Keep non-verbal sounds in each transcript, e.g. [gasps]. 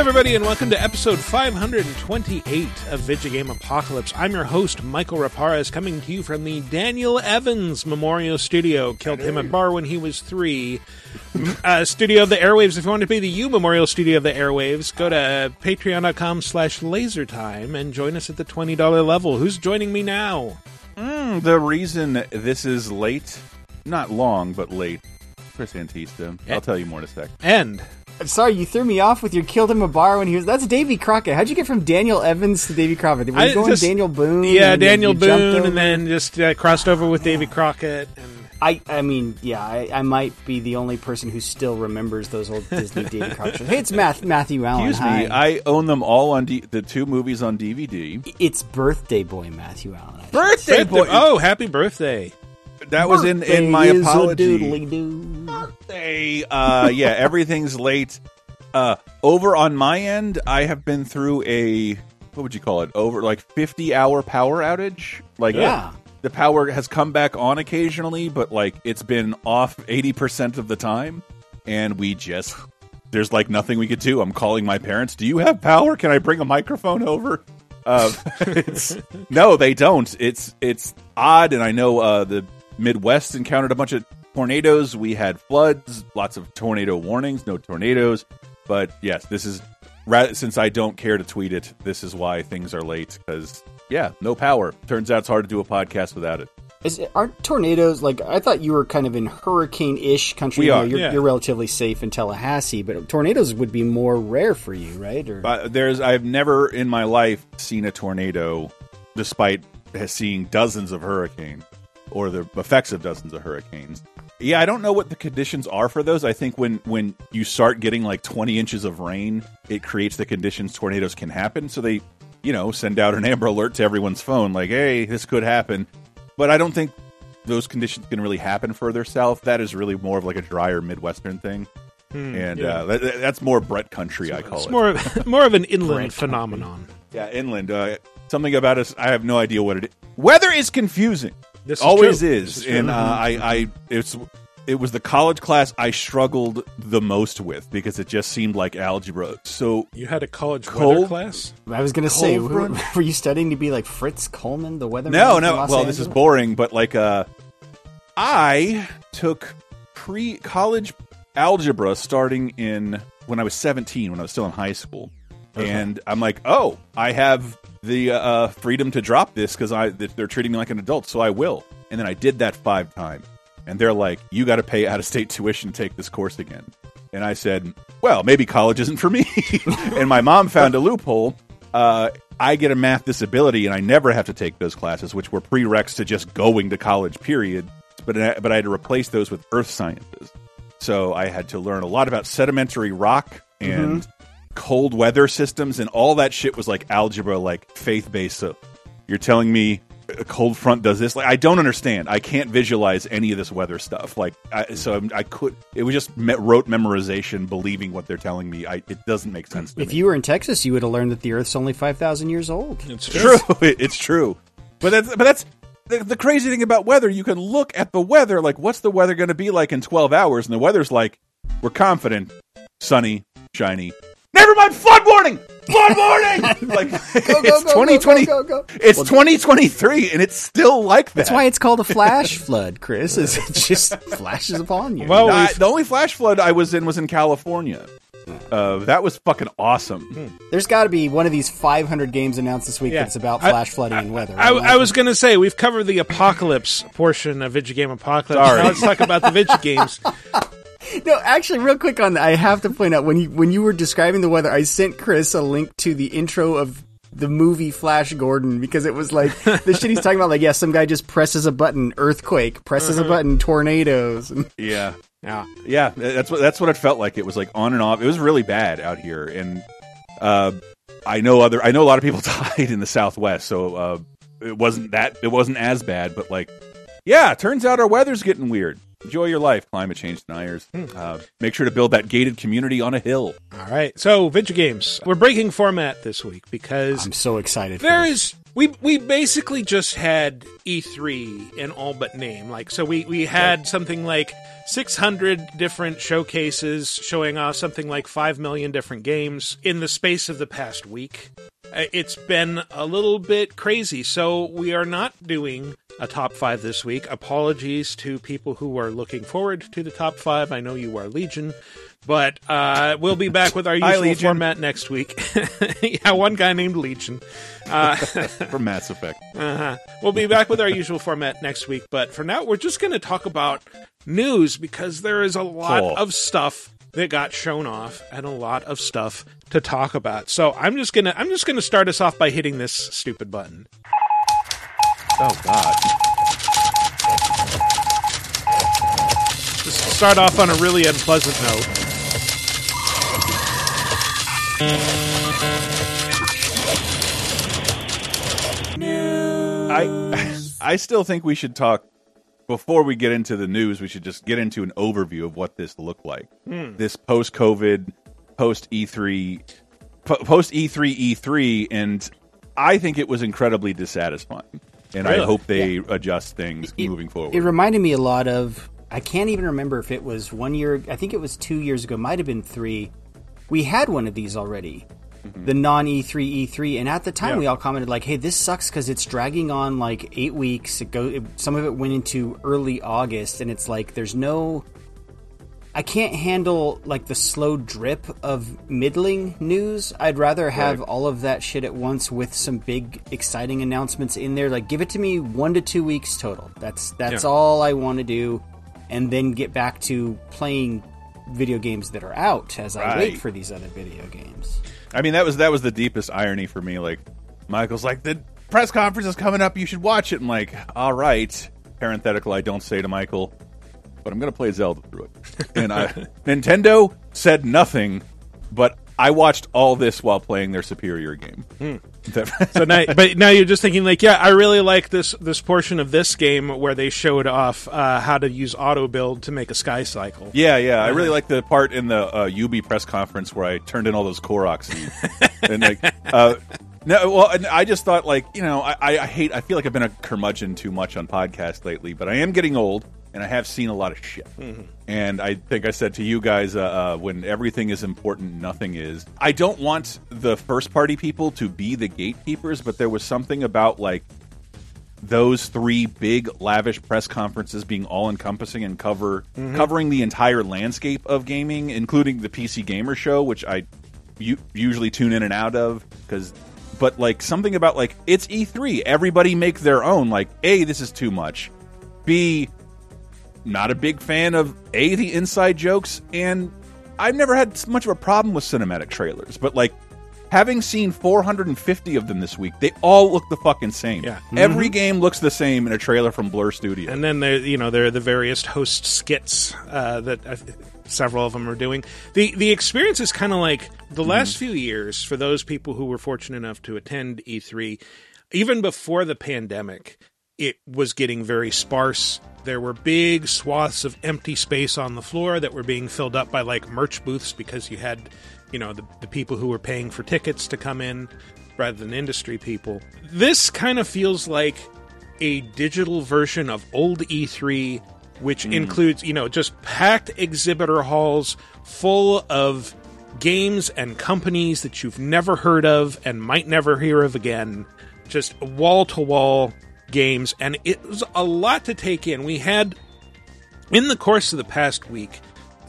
Everybody, and welcome to episode 528 of Video Game Apocalypse. I'm your host, Michael Raparez, coming to you from the Daniel Evans Memorial Studio. Killed him at bar when he was three. Uh, studio of the Airwaves. If you want to be the U Memorial Studio of the Airwaves, go to patreon.com slash lasertime and join us at the $20 level. Who's joining me now? Mm, the reason this is late, not long, but late, Chris Antista. I'll tell you more in a sec. And sorry, you threw me off with your killed him a bar when he was. That's Davy Crockett. How'd you get from Daniel Evans to Davy Crockett? Were you I going just- Daniel Boone? yeah, Daniel you jumped Boone, and then just uh, crossed over with Davy Crockett. And I, I mean, yeah, I, I might be the only person who still remembers those old Disney Davy [laughs] Crockett. Hey, it's Math, Matthew Allen. Excuse me, Hi. I own them all on D- the two movies on DVD. it's birthday boy Matthew Allen. I. Birthday boy! Oh, happy birthday. That was in in my apology. Birthday. Uh, yeah, everything's late. Uh, over on my end, I have been through a what would you call it? Over like fifty hour power outage. Like Yeah. the power has come back on occasionally, but like it's been off 80% of the time. And we just, there's like nothing we could do. I'm calling my parents. Do you have power? Can I bring a microphone over? Uh, [laughs] no, they don't. It's, it's odd. And I know, uh, the Midwest encountered a bunch of tornadoes. We had floods, lots of tornado warnings, no tornadoes. But yes, this is, since I don't care to tweet it, this is why things are late. Because, yeah, no power. Turns out it's hard to do a podcast without it. Is, aren't tornadoes like I thought you were kind of in hurricane-ish country? We are, You're, yeah. you're relatively safe in Tallahassee, but tornadoes would be more rare for you, right? Or Uh, there's I've never in my life seen a tornado, despite seeing dozens of hurricanes or the effects of dozens of hurricanes. Yeah, I don't know what the conditions are for those. I think when when you start getting like 20 inches of rain, it creates the conditions tornadoes can happen. So they, you know, send out an Amber Alert to everyone's phone, like, "Hey, this could happen." But I don't think those conditions can really happen further south. That is really more of like a drier Midwestern thing, and yeah. uh, that, that's more Brett country. I call It's it. more of, [laughs] more of an inland phenomenon. Yeah, inland. Uh, something about us. I have no idea what it is. Weather is confusing. This Always true. is, This is and uh, I, I, it's, it was the college class I struggled the most with because it just seemed like algebra. So You had a college Cold- weather class? I was going to say, Cold were, [laughs] were you studying to be like Fritz Coleman, the weatherman? no, no. Los Well, this is boring, but like, uh, I took pre college algebra starting in when I was seventeen, when I was still in high school, and I'm like, oh, I have the uh, freedom to drop this because I they're treating me like an adult, so I will. And then I did that five times, and they're like, you got to pay out of state tuition to take this course again. And I said, well, maybe college isn't for me. [laughs] and my mom found a loophole. Uh, I get a math disability, and I never have to take those classes, which were prereqs to just going to college. Period. But I, but I had to replace those with earth sciences. So I had to learn a lot about sedimentary rock and cold weather systems, and all that shit was like algebra, like faith based. So you're telling me a cold front does this? Like I don't understand. I can't visualize any of this weather stuff. Like I, so, I'm- I could. It was just me rote memorization, believing what they're telling me. I, it doesn't make sense to If me. you were in Texas, you would have learned that the Earth's only five thousand years old. It's true. [laughs] it's true. But that's but that's the, the crazy thing about weather. You can look at the weather, like what's the weather going to be like in twelve hours, and the weather's like we're confident, sunny, shiny. Never mind, flood warning, flood warning. [laughs] like it's go, twenty twenty. go, go, go. It's twenty twenty three, and it's still like that. That's why it's called a flash flood, Chris. Is it just flashes upon you? Well, I- the only flash flood I was in was in California. Uh, that was fucking awesome. there's got to be one of these 500 games announced this week Yeah. that's about I- flash flooding and weather. I. I was going to say we've covered the apocalypse portion of Video Game Apocalypse. Sorry. Now let's talk about the video [laughs] games. No, actually, real quick on that, I have to point out when you when you were describing the weather, I sent Chris a link to the intro of the movie Flash Gordon because it was like the shit he's talking about. Like, yeah, some guy just presses a button, earthquake, presses a button, tornadoes. [laughs] Yeah. Yeah. Yeah, that's what that's what it felt like. It was like on and off. It was really bad out here, and uh, I know other I know a lot of people [laughs] died in the Southwest, so uh, it wasn't that it wasn't as bad. But like, yeah, turns out our weather's getting weird. Enjoy your life, climate change deniers. Uh, make sure to build that gated community on a hill. All right. So, video games. We're breaking format this week because I'm so excited. For there this. is We we basically just had E3 in all but name. Like so we we had something like 600 different showcases showing off something like 5 million different games in the space of the past week. Uh, It's been a little bit crazy. So we are not doing a top 5 this week. Apologies to people who are looking forward to the top 5. I know you are legion. But uh, we'll be back with our usual Legion. format next week. [laughs] yeah, one guy named Legion. Uh, [laughs] from Mass Effect. uh-huh. We'll be back with our usual format next week, but for now, we're just going to talk about news because there is a lot Oh. of stuff that got shown off and a lot of stuff to talk about. So I'm just gonna I'm just gonna start us off by hitting this stupid button. Oh God. Just start off on a really unpleasant note. I [laughs] I still think we should talk before we get into the news. We should just get into an overview of what this looked like. Hmm. This post COVID, post E3, post E E3 E3, and I think it was incredibly dissatisfying. And I hope they adjust things moving forward. It reminded me a lot of. I can't even remember if it was one year. I think it was two years ago. Might have been three. We had one of these already, mm-hmm. the non E3 E3, and at the time Yeah. we all commented like, "Hey, this sucks because it's dragging on like eight weeks. It go. It, some of it went into early August, and it's like there's no. I can't handle like the slow drip of middling news. I'd rather have Right. all of that shit at once with some big exciting announcements in there. Like give it to me one to two weeks total. That's that's Yeah. all I want to do, and then get back to playing video games that are out as I wait for these other video games. I mean, that was that was the deepest irony for me. Like, Michael's like, the press conference is coming up. You should watch it. I'm like, all right. Parenthetical. I don't say to Michael, but I'm going to play Zelda through it. And I, [laughs] Nintendo said nothing, but I watched all this while playing their superior game. That- [laughs] So now, but now you're just thinking like, yeah, I really like this this portion of this game where they showed off uh, how to use auto build to make a sky cycle. yeah, yeah. I really like the part in the uh, UB press conference where I turned in all those Korok seeds. [laughs] and like, uh, no, well, I just thought like, you know, I, I I hate. I feel like I've been a curmudgeon too much on podcasts lately, but I am getting old, and I have seen a lot of shit. And I think I said to you guys, uh, uh, when everything is important, nothing is. I don't want the first party people to be the gatekeepers, but there was something about like those three big lavish press conferences being all encompassing and cover covering the entire landscape of gaming including the PC gamer show which I u- usually tune in and out of cuz but like something about like it's E3 everybody make their own. Like A this is too much. B not a big fan of A the inside jokes and I've never had much of a problem with cinematic trailers but like having seen 450 of them this week they all look the fucking same Yeah. Every game looks the same in a trailer from Blur Studio. And then there, you know, there are the various host skits uh, that uh, several of them are doing. the The experience is kind of like the last few years for those people who were fortunate enough to attend E3. Even before the pandemic, it was getting very sparse. There were big swaths of empty space on the floor that were being filled up by like merch booths because you had, you know, the, the people who were paying for tickets to come in rather than industry people. This kind of feels like a digital version of old E3, which hmm. includes, you know, just packed exhibitor halls full of games and companies that you've never heard of and might never hear of again. Just wall to wall games. And it was a lot to take in. We had, in the course of the past week,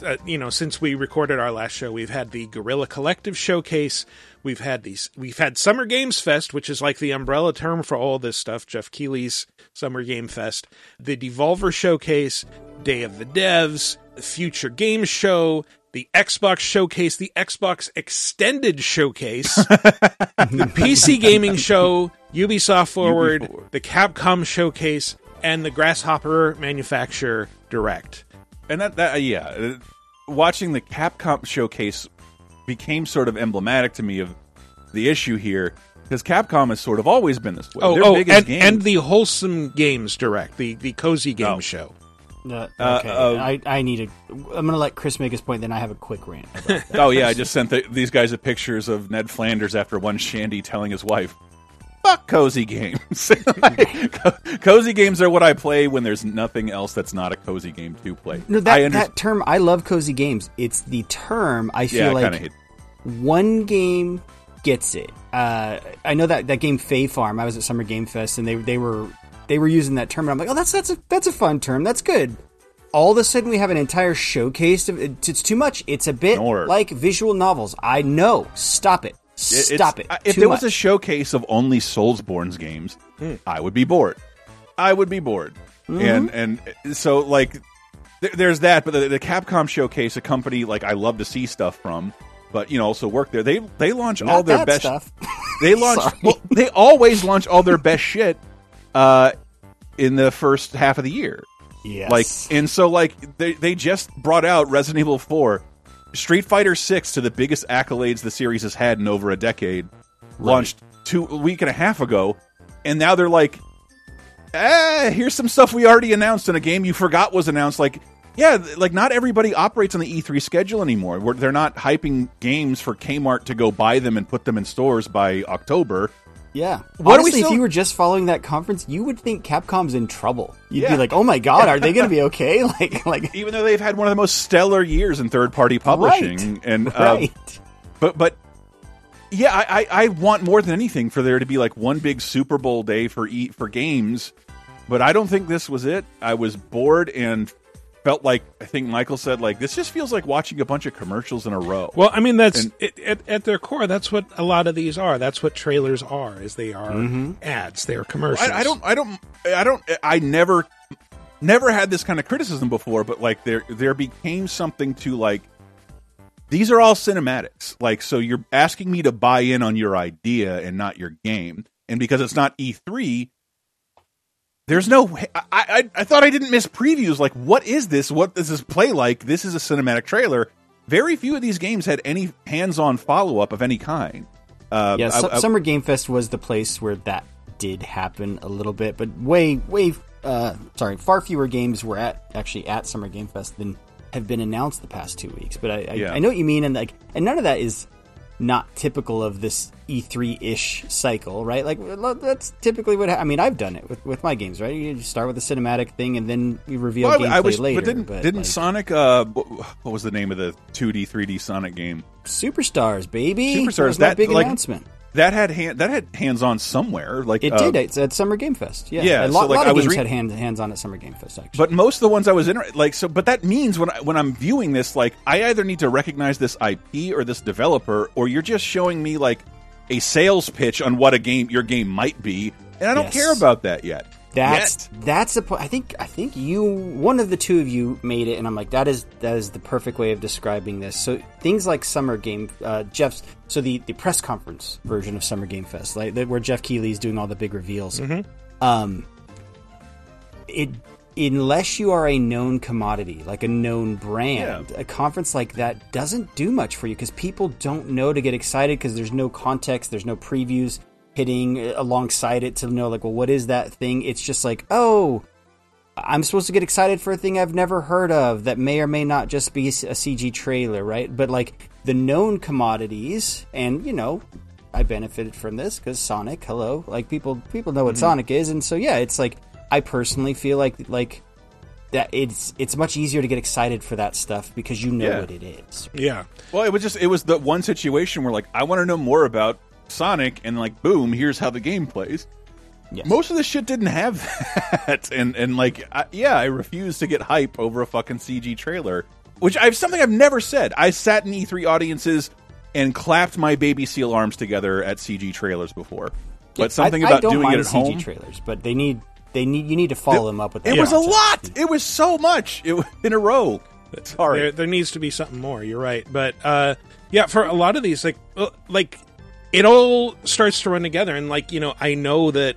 uh, you know, since we recorded our last show, we've had the Guerrilla Collective showcase. We've had these. We've had Summer Games Fest, which is like the umbrella term for all this stuff. Geoff Keighley's Summer Game Fest, the Devolver Showcase, Day of the Devs, the Future Games Show, the Xbox Showcase, the Xbox Extended Showcase, [laughs] the PC Gaming Show, Ubisoft Forward, Forward. the Capcom Showcase, and the Grasshopper Manufacture Direct. and that, that uh, yeah, uh, watching the Capcom showcase became sort of emblematic to me of the issue here because Capcom has sort of always been this way. Oh, Their oh biggest and, game- and the Wholesome Games Direct, the, the Cozy Game Oh. Show. Uh, Uh, okay, uh, I, I need to. I'm gonna let Chris make his point. Then I have a quick rant. [laughs] Oh yeah, I just sent the, these guys a pictures of Ned Flanders after one shandy telling his wife, fuck cozy games. [laughs] Co- cozy games are what I play when there's nothing else that's not a cozy game to play. No, that I under- that term I love cozy games. It's the term I feel yeah, I like one game gets it. Uh, I know that that game Fae Farm. I was at Summer Game Fest and they they were they were using that term. And I'm like, oh, that's that's a that's a fun term. That's good. All of a sudden, we have an entire showcase. Of, it- it's too much. It's a bit like visual novels. I know. Stop it. It- it's- Stop it. I- If Too there was a showcase of only Soulsborne's games, Hmm. I would be bored. I would be bored. Mm-hmm. And and so like there, there's that, but the, the Capcom showcase, a company like I love to see stuff from, but you know also work there. They they launch all their best stuff. [laughs] They launch. Well, they always launch all their best shit uh, in the first half of the year. yes. Like, and so like they they just brought out Resident Evil Four, Street Fighter Six to the biggest accolades the series has had in over a decade. Launched two a week and a half ago, and now they're like, eh, here's some stuff we already announced in a game you forgot was announced. Like, yeah, like not everybody operates on the E3 schedule anymore. Where they're not hyping games for Kmart to go buy them and put them in stores by October. Yeah. What Honestly, if you were just following that conference, you would think Capcom's in trouble. You'd Yeah. be like, "Oh my god, are they going to be [laughs] okay?" [laughs] Like, like, Even though they've had one of the most stellar years in third party publishing, Right. and uh, right? but but yeah, I, I I want more than anything for there to be like one big Super Bowl day for eat for games, but I don't think this was it. I was bored and felt like I think Michael said like this just feels like watching a bunch of commercials in a row. Well, I mean, that's And- it, at, at their core. That's what a lot of these are. That's what trailers are. Is they are mm-hmm. ads. They are commercials. I, I don't I don't I don't I never never had this kind of criticism before, but like there there became something to like these are all cinematics. Like so you're asking me to buy in on your idea and not your game. And because it's not E3, there's no I I I thought I didn't miss previews like what is this? What does this play like? This is a cinematic trailer. Very few of these games had any hands-on follow-up of any kind. Uh, Yeah, I- Su- I- Summer Game Fest was the place where that did happen a little bit, but way, way, uh, sorry, far fewer games were at actually at Summer Game Fest than have been announced the past two weeks. But I, I, Yeah. I know what you mean, and like, and none of that is not typical of this E3 ish cycle, right? Like that's typically what ha- I mean. I've done it with, with my games, right? You start with a cinematic thing, and then you reveal Well, gameplay I was, later. but didn't didn't like, Sonic? Uh, what was the name of the 2D 3D Sonic game? Superstars, baby, Superstars, That, that, big like, announcement. That had hand, that had hands on somewhere. Like It uh, did. It's at Summer Game Fest. Yeah, Yeah, A so, lot, like, lot I of was games re- had hand, hands on at Summer Game Fest. Actually, But most of the ones I was in, like so. But that means when I, when I'm viewing this, like I either need to recognize this IP or this developer, or you're just showing me like a sales pitch on what a game your game might be, and I don't Yes. care about that yet. That's Yet. that's the point. I think I think you one of the two of you made it, and I'm like that is that is the perfect way of describing this. So things like Summer Game, uh, Geoff's so the the press conference version of Summer Game Fest, like that- where Geoff Keighley's doing all the big reveals. Um, it unless you are a known commodity, like a known brand, a conference like that doesn't do much for you because people don't know to get excited because there's no context, there's no previews hitting alongside it to know like, well, what is that thing? It's just like, oh, I'm supposed to get excited for a thing I've never heard of that may or may not just be a CG trailer, right? But like the known commodities, and you know, I benefited from this because Sonic. Hello, like people people know what mm-hmm. Sonic is, and so yeah, it's like I personally feel like like that it's it's much easier to get excited for that stuff because you know Yeah. what it is. Yeah. Well, it was just it was the one situation where like I want to know more about Sonic, and like boom, here's how the game plays. Yes. Most of the shit didn't have [laughs] that, and and like I, yeah, I refuse to get hype over a fucking CG trailer, which I've something I've never said. I sat in E3 audiences and clapped my baby seal arms together at CG trailers before, but something I, about I don't doing mind it at CG home. trails, but they need they need you need to follow them up with. It that was a lot. It was so much. It in a row. Sorry. There, there needs to be something more. You're right, but uh, yeah, for a lot of these, like, uh, like it all starts to run together, and like you know, I know that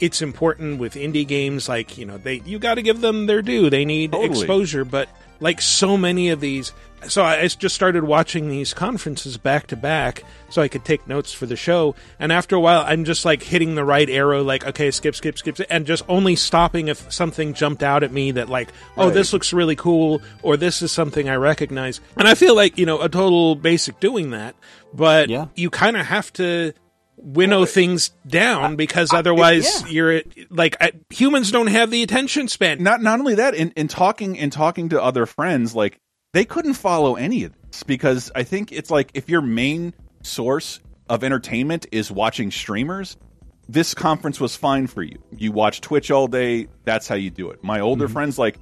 it's important with indie games. Like you know, they you got to give them their due. They need Totally. exposure, but like so many of these. So I I just started watching these conferences back to back so I could take notes for the show. And after a while, I'm just like hitting the right arrow, like, okay, skip, skip, skip, and just only stopping if something jumped out at me that, like, oh, Right. this looks really cool, or this is something I recognize. And I feel like, you know, a total basic doing that, but Yeah. you kind of have to winnow things down because otherwise yeah. you're like uh, humans don't have the attention span. not not only that in, in talking in talking to other friends like they couldn't follow any of this because i think it's like if your main source of entertainment is watching streamers this conference was fine for you. You watch twitch all day. That's how you do it. My older friends like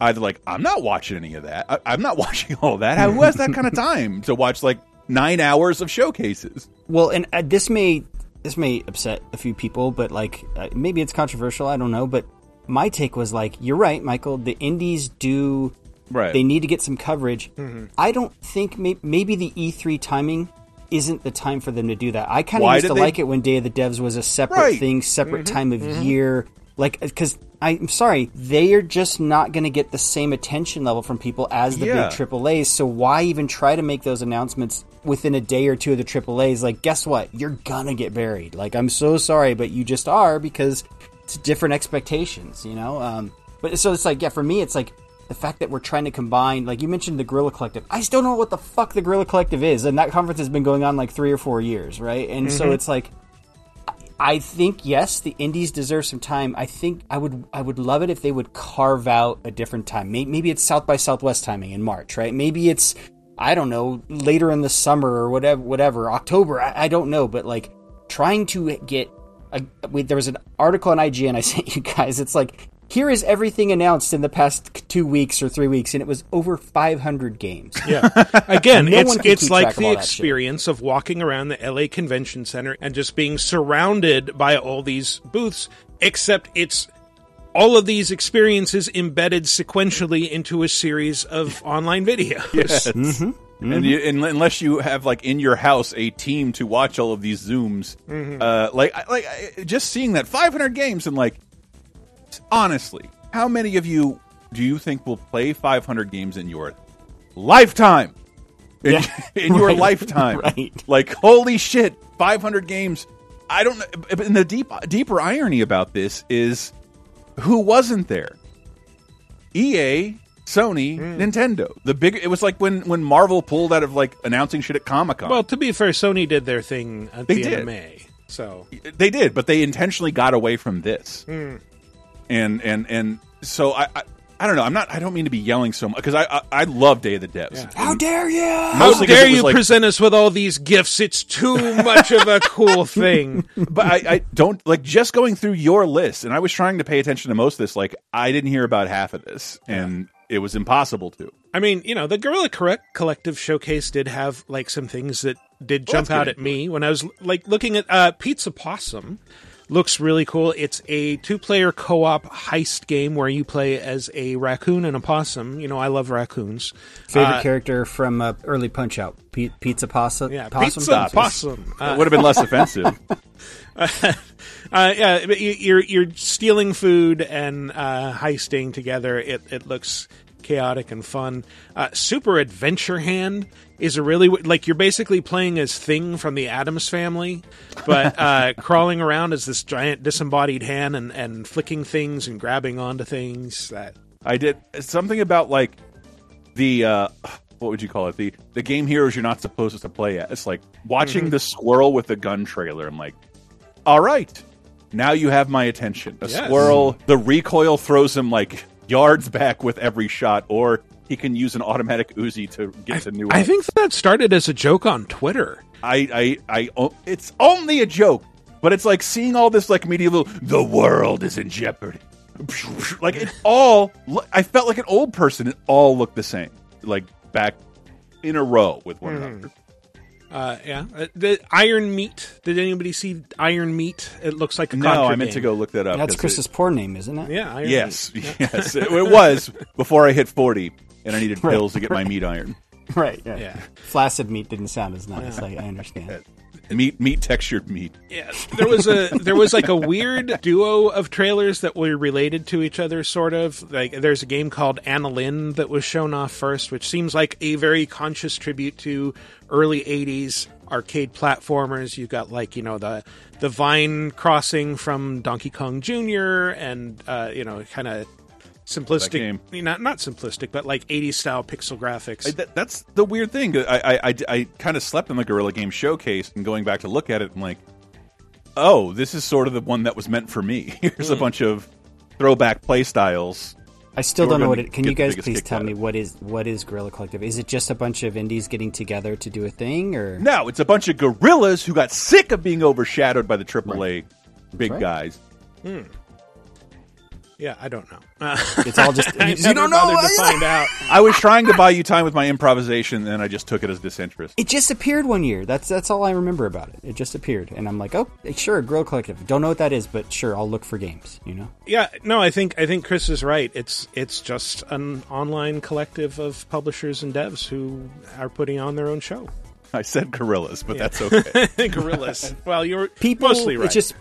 either like i'm not watching any of that. I, i'm not [laughs] watching all that. Who has that kind of time to watch like nine hours of showcases? Well, and uh, this may this may upset a few people, but like uh, maybe it's controversial. I don't know, but my take was like, you're right, Michael. The indies do right they need to get some coverage. Mm-hmm. I don't think may- maybe the E3 timing isn't the time for them to do that. I kind of used to they- like it when Day of the Devs was a separate Right. thing, separate mm-hmm. time of mm-hmm. year. Like, uh, because I'm sorry, they are just not going to get the same attention level from people as the Yeah. big AAAs. So why even try to make those announcements within a day or two of the AAAs? Like, guess what? You're gonna get buried. Like, I'm so sorry, but you just are because it's different expectations, you know. Um, but so it's like, yeah, for me, it's like the fact that we're trying to combine, like you mentioned, the Guerrilla Collective. I still don't know what the fuck the Guerrilla Collective is, and that conference has been going on like three or four years, right? And so mm-hmm. it's like, I think yes, the indies deserve some time. I think I would I would love it if they would carve out a different time. Maybe, maybe it's South by Southwest timing in March, right? Maybe it's I don't know later in the summer or whatever, whatever October. I, I don't know, but like trying to get. A, there was an article on IGN I sent you guys. It's like here is everything announced in the past two weeks or three weeks, and it was over 500 games. [laughs] Yeah. Again, No it's it's like track of the all that shit. experience of walking around the LA Convention Center and just being surrounded by all these booths, except it's all of these experiences embedded sequentially into a series of [laughs] online videos. [laughs] Yes. Mm-hmm. And you, and unless you have like in your house a team to watch all of these zooms, Mm-hmm. uh, like like just seeing that 500 games and like honestly, how many of you do you think will play 500 games in your lifetime? In, Yeah. [laughs] in your Right. lifetime, Right. Like holy shit, 500 games. I don't know. And the deep deeper irony about this is who wasn't there? EA, Sony, Hmm. Nintendo. The big it was like when when Marvel pulled out of like announcing shit at Comic Con. Well, to be fair, Sony did their thing at They the end did. of May. So they did, but they intentionally got away from this. Hmm. And and and so I, I I don't know. I'm not. I don't mean to be yelling so much because I, I I love Day of the Devs. How dare you? how dare you like- present us with all these gifts? It's too much of a cool [laughs] thing. but I, I don't like just going through your list, and I was trying to pay attention to most of this. Like I didn't hear about half of this, and it was impossible to. I mean, you know, the Guerrilla Correct Collective showcase did have like some things that did jump let's get out at me when I was like looking at uh, Pizza Possum. Looks really cool. It's a two-player co-op heist game where you play as a raccoon and a possum. You know, I love raccoons. Favorite Uh, character from uh, early Punch Out? P- pizza Possum? Yeah, possum? Pizza Possum. Uh, It would have been less offensive. [laughs] uh, yeah, but you- you're you're stealing food and uh, heisting together. It it looks chaotic and fun. Uh, Super Adventure Hand is a really like you're basically playing as Thing from the Addams Family, but uh, [laughs] crawling around as this giant disembodied hand and and flicking things and grabbing onto things. That I did something about like the uh what would you call it? The the game heroes you're not supposed to play at. It's Like watching Mm-hmm. the squirrel with the gun trailer. I'm like, all right, now you have my attention. A Yes. squirrel. The recoil throws him like yards back with every shot, or he can use an automatic Uzi to get to new. I think that started as a joke on Twitter. I, I, I, oh, it's only a joke, but it's like seeing all this like medieval. The world is in jeopardy. [laughs] Like it all. I felt like an old person. It all looked the same, like back in a row with one hmm. another. Uh, yeah, uh, the Iron Meat. Did anybody see Iron Meat? It looks like a No, I meant game. to go look that up. That's Chris's it- porn name, isn't it? Yeah, Iron yes, Meat. [laughs] yes, it, it [laughs] was before I hit forty, and I needed [laughs] pills to get my meat iron. Right. Yeah. Yeah. Flaccid meat didn't sound as nice. I, I understand. Meat, meat textured meat. Yeah, there was a there was like a weird duo of trailers that were related to each other, sort of. Like there's a game called Annalynn that was shown off first, which seems like a very conscious tribute to early '80s arcade platformers. You've got like you know the the Vine crossing from Donkey Kong Jr. and uh, you know kind of simplistic, game. not not simplistic, but like '80s style pixel graphics. I, that, that's the weird thing. I I, I, I kind of slept on the Guerrilla Game showcase, and going back to look at it, I'm like, oh, this is sort of the one that was meant for me. [laughs] Here's a hmm. bunch of throwback play styles. I still don't know what it. Can you guys please tell me what is what is Guerrilla Collective? Is it just a bunch of indies getting together to do a thing, or No, it's a bunch of gorillas who got sick of being overshadowed by the AAA big right. guys. Hmm. Yeah, I don't know. Uh, [laughs] it's all just I you don't know? bothered to find out. I was trying to buy you time with my improvisation, and I just took it as disinterest. It just appeared one year. That's that's all I remember about it. It just appeared, and I'm like, oh, sure, Guerrilla Collective. Don't know what that is, but sure, I'll look for games. You know, Yeah, no, I think I think Chris is right. It's it's just an online collective of publishers and devs who are putting on their own show. I said gorillas, but that's okay. [laughs] Gorillas. [laughs] well, you're people. mostly right. It's just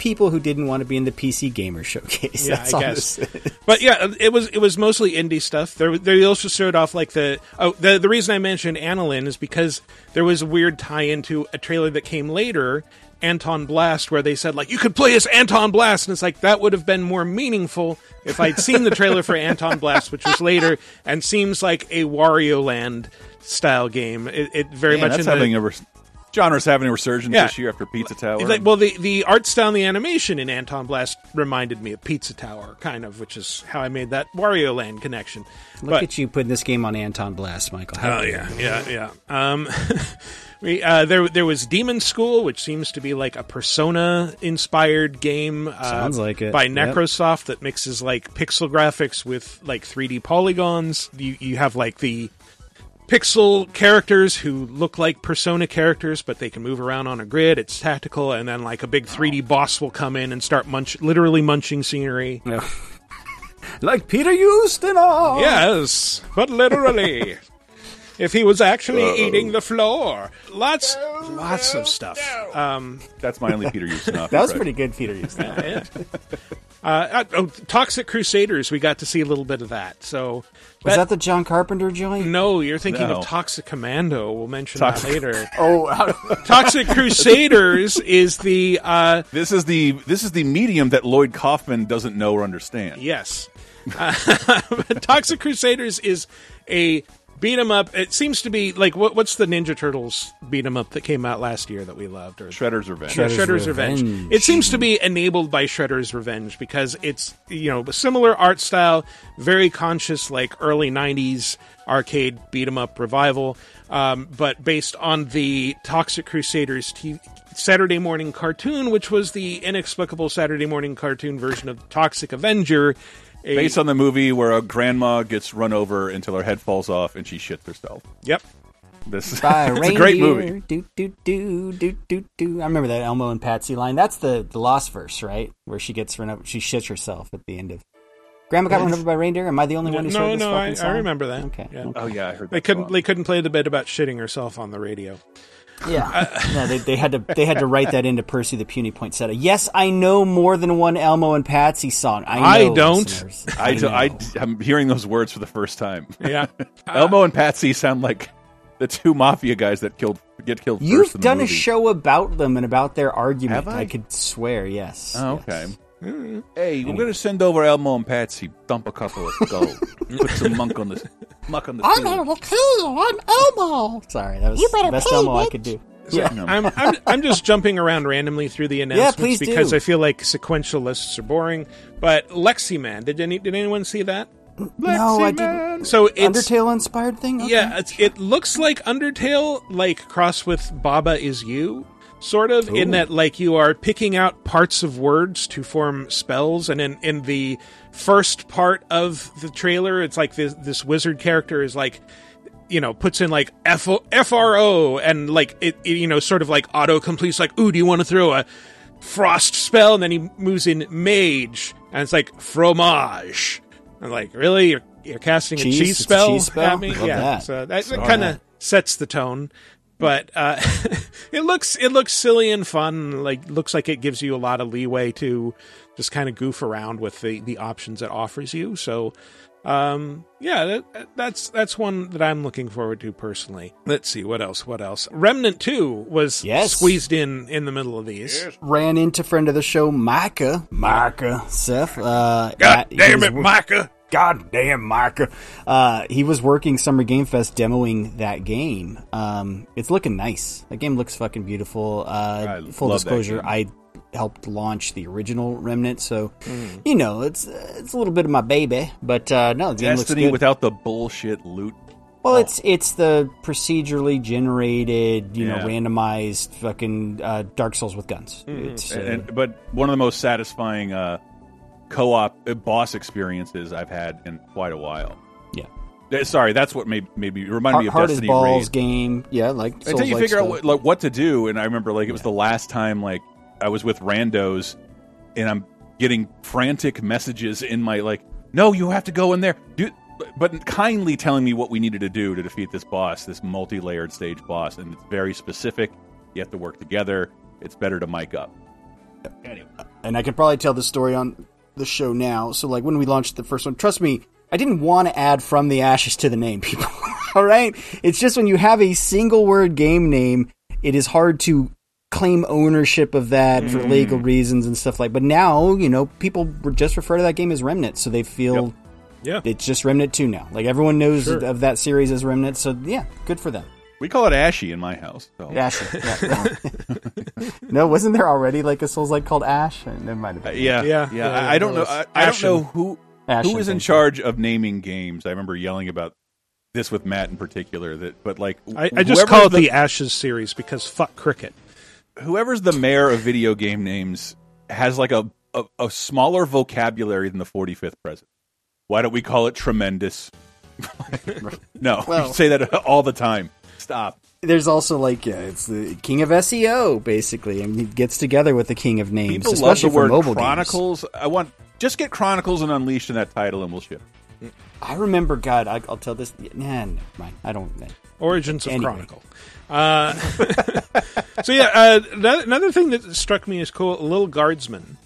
people who didn't want to be in the PC Gamer Showcase. [laughs] Yeah, That's I all guess. this [laughs] is. But yeah, it was it was mostly indie stuff. There, they also showed off like the oh the the reason I mentioned Annalynn is because there was a weird tie into a trailer that came later, Anton Blast, where they said like you could play as Anton Blast, and it's like that would have been more meaningful if I'd seen the trailer for Anton Blast, which was later and seems like a Wario Land style game. It, it very Man, much that's in the- having a res- genre's having a resurgence Yeah. this year after Pizza Tower. Like, well, the the art style and the animation in Anton Blast reminded me of Pizza Tower, kind of, which is how I made that Wario Land connection. Look But- at you putting this game on Anton Blast, Michael. How Oh yeah, yeah, yeah. Um, [laughs] we, uh, there there was Demon School, which seems to be like a Persona inspired game. Uh, Sounds like it. by Yep. Necrosoft that mixes like pixel graphics with like 3D polygons. You you have like the pixel characters who look like persona characters but they can move around on a grid. It's tactical and then like a big 3d boss will come in and start munch literally munching scenery. [laughs] Like Peter Ustinov. Oh. yes but literally [laughs] if he was actually eating the floor lots lots of stuff um that's my only Peter Ustinov. [laughs] that was impression. pretty good, Peter Ustinov. [laughs] uh, uh, oh, toxic crusaders we got to see a little bit of that so Was that the John Carpenter joint? no you're thinking No. of toxic commando we'll mention Toxic- that later [laughs] Oh, toxic crusaders is the uh This is the this is the medium that Lloyd Kaufman doesn't know or understand. Yes. Uh, Toxic Crusaders is a beat 'em up. It seems to be like what, what's the Ninja Turtles beat 'em up that came out last year that we loved? Or Shredder's Revenge. Yeah, Shredder's Shredder's Revenge. Revenge. It seems to be enabled by Shredder's Revenge because it's you know a similar art style, very conscious like early '90s arcade beat 'em up revival, um, but based on the Toxic Crusaders TV, Saturday morning cartoon, which was the inexplicable Saturday morning cartoon version of Toxic Avenger. A- Based on the movie where a grandma gets run over until her head falls off and she shits herself. yep. This by [laughs] it's a great reindeer. movie. Do do do do do do. I remember that Elmo and Patsy line. That's the the Lost verse, right? Where she gets run over. She shits herself at the end of. Grandma got run over by reindeer. Am I the only one who's No, heard this no, fucking I, song? I remember that. Okay. Yeah. okay. Oh yeah, I heard that. They couldn't. song. They couldn't play the bit about shitting herself on the radio. Yeah, uh, [laughs] no, they, they had to they had to write that into Percy the Puny Poinsettia. Yes, I know more than one Elmo and Patsy song. I, I don't. listeners. I, know. I, am hearing those words for the first time. Yeah. [laughs] Elmo and Patsy sound like the two mafia guys that killed get killed You've first in the done a show about them and about their argument. Have I? could swear. Yes. Oh, yes. Okay. Hey, we're gonna send over Elmo and Patsy, dump a couple of skulls, [laughs] put some monk on the muck on the. I'm tube. here to kill you. I'm Elmo. Sorry, that was You better the best pay, Elmo I could do. Yeah. I'm, I'm [laughs] I'm just jumping around randomly through the announcements please do. because I feel like sequential lists are boring. But Lexi Man, did any did anyone see that? No, I didn't. So it's Undertale inspired thing. Okay. yeah, it's, it looks like Undertale, like cross with Baba is you, sort of in that like you are picking out parts of words to form spells, and in in the first part of the trailer, it's like this this wizard character is like you know, puts in like F- FRO and like it, it, you know, sort of like auto completes like, ooh, do you want to throw a frost spell? And then he moves in mage and it's like fromage. I'm like, really? You're, you're casting Cheese? a cheese spell, cheese spell? at me? Love yeah. that. So that, kind of sets the tone. But uh, [laughs] it looks it looks silly and fun. Like looks like it gives you a lot of leeway to just kind of goof around with the the options it offers you. So um yeah that, that's that's one that i'm looking forward to personally let's see what else what else remnant 2 was Yes. squeezed in in the middle of these Ran into friend of the show, Micah. Micah, Seth. Uh, god at- damn it wor- micah God damn, Micah. Uh, he was working Summer Game Fest demoing that game. Um, it's looking nice. That game looks fucking beautiful. Uh, full disclosure. I helped launch the original Remnant. So, you know, it's it's a little bit of my baby. But uh, no, the game looks good. without the bullshit loot. Well, it's it's the procedurally generated, you know, randomized fucking uh, Dark Souls with guns. It's, uh, And, and- but one of the most satisfying uh, co-op uh, boss experiences I've had in quite a while. yeah, Uh, Sorry, that's what made maybe it reminded me of hard Destiny balls Raid. game. Yeah, like Until you Souls-like figure out what, like, what to do, and I remember like it was the last time like I was with randos, and I'm getting frantic messages in my like, no, you have to go in there, do, but kindly telling me what we needed to do to defeat this boss, this multi-layered stage boss, and it's very specific. You have to work together. It's better to mic up. Anyway, and I can probably tell the story on the show now. So, like when we launched the first one, trust me, I didn't want to add "From the Ashes" to the name, [laughs] people. All right, it's just when you have a single word game name, it is hard to claim ownership of that for mm-hmm. legal reasons and stuff like. But now, you know, people just refer to that game as Remnant, so they feel Yeah. it's just Remnant Two now. Like everyone knows Sure. of that series as Remnant, so yeah, good for them. We call it Ashy in my house. So. Ash. yeah. [laughs] no, wasn't there already like a Souls like called Ash? Never mind. Uh, yeah, Yeah, yeah. yeah, I, I don't know. I, I don't know who Ashen, who is in thank you. charge of naming games. I remember yelling about this with Matt in particular. That, but like, I, I just call it the, the Ashes series because fuck cricket. whoever's the mayor of video game names has like a a, a smaller vocabulary than the 45th president. Why don't we call it tremendous? [laughs] no, Well- [laughs] we say that all the time. Stop. There's also like yeah, it's the king of SEO basically, and he gets together with the king of names, People love especially the for word mobile Chronicles. I want just get Chronicles and Unleashed in that title, and we'll ship. I remember, God, I, I'll tell this. Nah, never mind. I don't. Origins of Anyway. Chronicle. Uh, [laughs] so yeah, uh, another another thing that struck me is cool, Little Guardsman,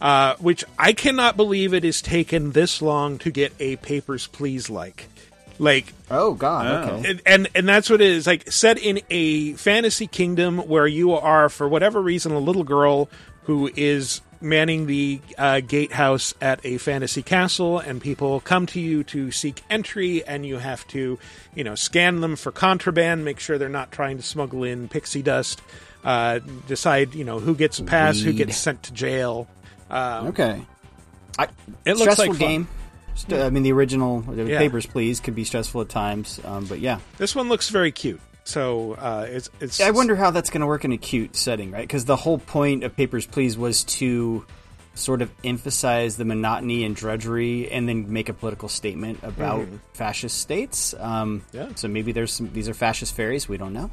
uh, which I cannot believe it has taken this long to get a Papers Please like, like, Oh God. Oh. Okay. and, and and that's what it is like set in a fantasy kingdom where you are for whatever reason a little girl who is manning the uh, gatehouse at a fantasy castle and people come to you to seek entry and you have to you know scan them for contraband make sure they're not trying to smuggle in pixie dust uh, decide you know who gets a pass who gets sent to jail Okay. I, it looks like fun. Game. St- I mean, the original Yeah. Papers, Please could be stressful at times, um, but yeah. this one looks very cute so uh, it's it's I wonder how that's going to work in a cute setting, right? Because the whole point of Papers, Please was to sort of emphasize the monotony and drudgery, and then make a political statement about fascist states. Um, Yeah. So maybe there's some. These are fascist fairies. We don't know.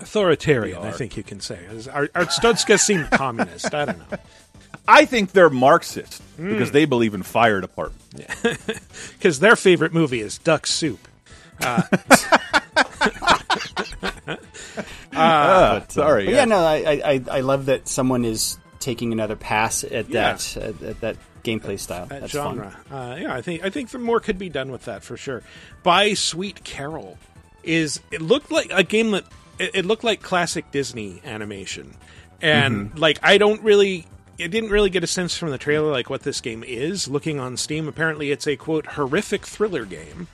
authoritarian i think you can say Art, Arstotzka seemed communist i don't know I think they're Marxist because Hmm. they believe in fire department. [laughs] because their favorite movie is Duck Soup. [laughs] [laughs] Ah, sorry. But yeah, no, I, I I- I love that someone is taking another pass at Yeah. that at, at that gameplay style. That That's genre, fun. uh, yeah, I think I think the more could be done with that for sure. Bye Sweet Carol is it looked like a game that it, it looked like classic Disney animation, and Mm-hmm. like I don't really. It didn't really get a sense from the trailer like what this game is. Looking on Steam, apparently it's a quote horrific thriller game.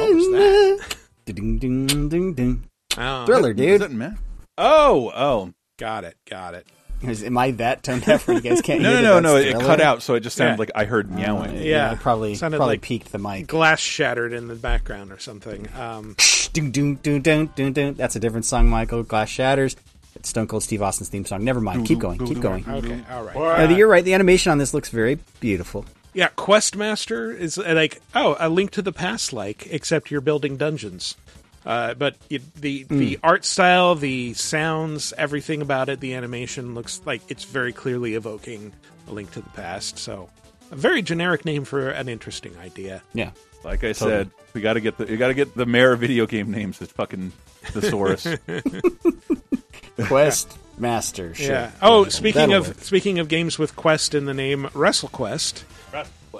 What was that? Ding, ding, ding, ding. Oh, Thriller, Is dude. that man? Oh, oh. Got it, got it. Is- Am I that tone deaf where you guys can't [laughs] No, hear no, no, no. that's It cut out, so it just sounded Yeah. like I heard meowing. Yeah. I probably Sounded probably like- peaked the mic. Glass shattered in the background or something. Um, Ding, ding, ding, ding, ding, ding. That's a different song, Michael. Glass shatters. It's Stone Cold Steve Austin's theme song. Never mind. Keep going. Keep going. okay, all right. No, you're right. The animation on this looks very beautiful. Yeah, Questmaster is uh, like oh, a link to the past, like except you're building dungeons. Uh, but it, the the art style, the sounds, everything about it, the animation looks like it's very clearly evoking a link to the past. So, a very generic name for an interesting idea. Yeah. Like I said, we got to get the we got to get the mayor of video game names. It's fucking thesaurus. [laughs] [laughs] Quest Master. Sure. Yeah. Oh, speaking That'll of work. speaking of games with Quest in the name, WrestleQuest.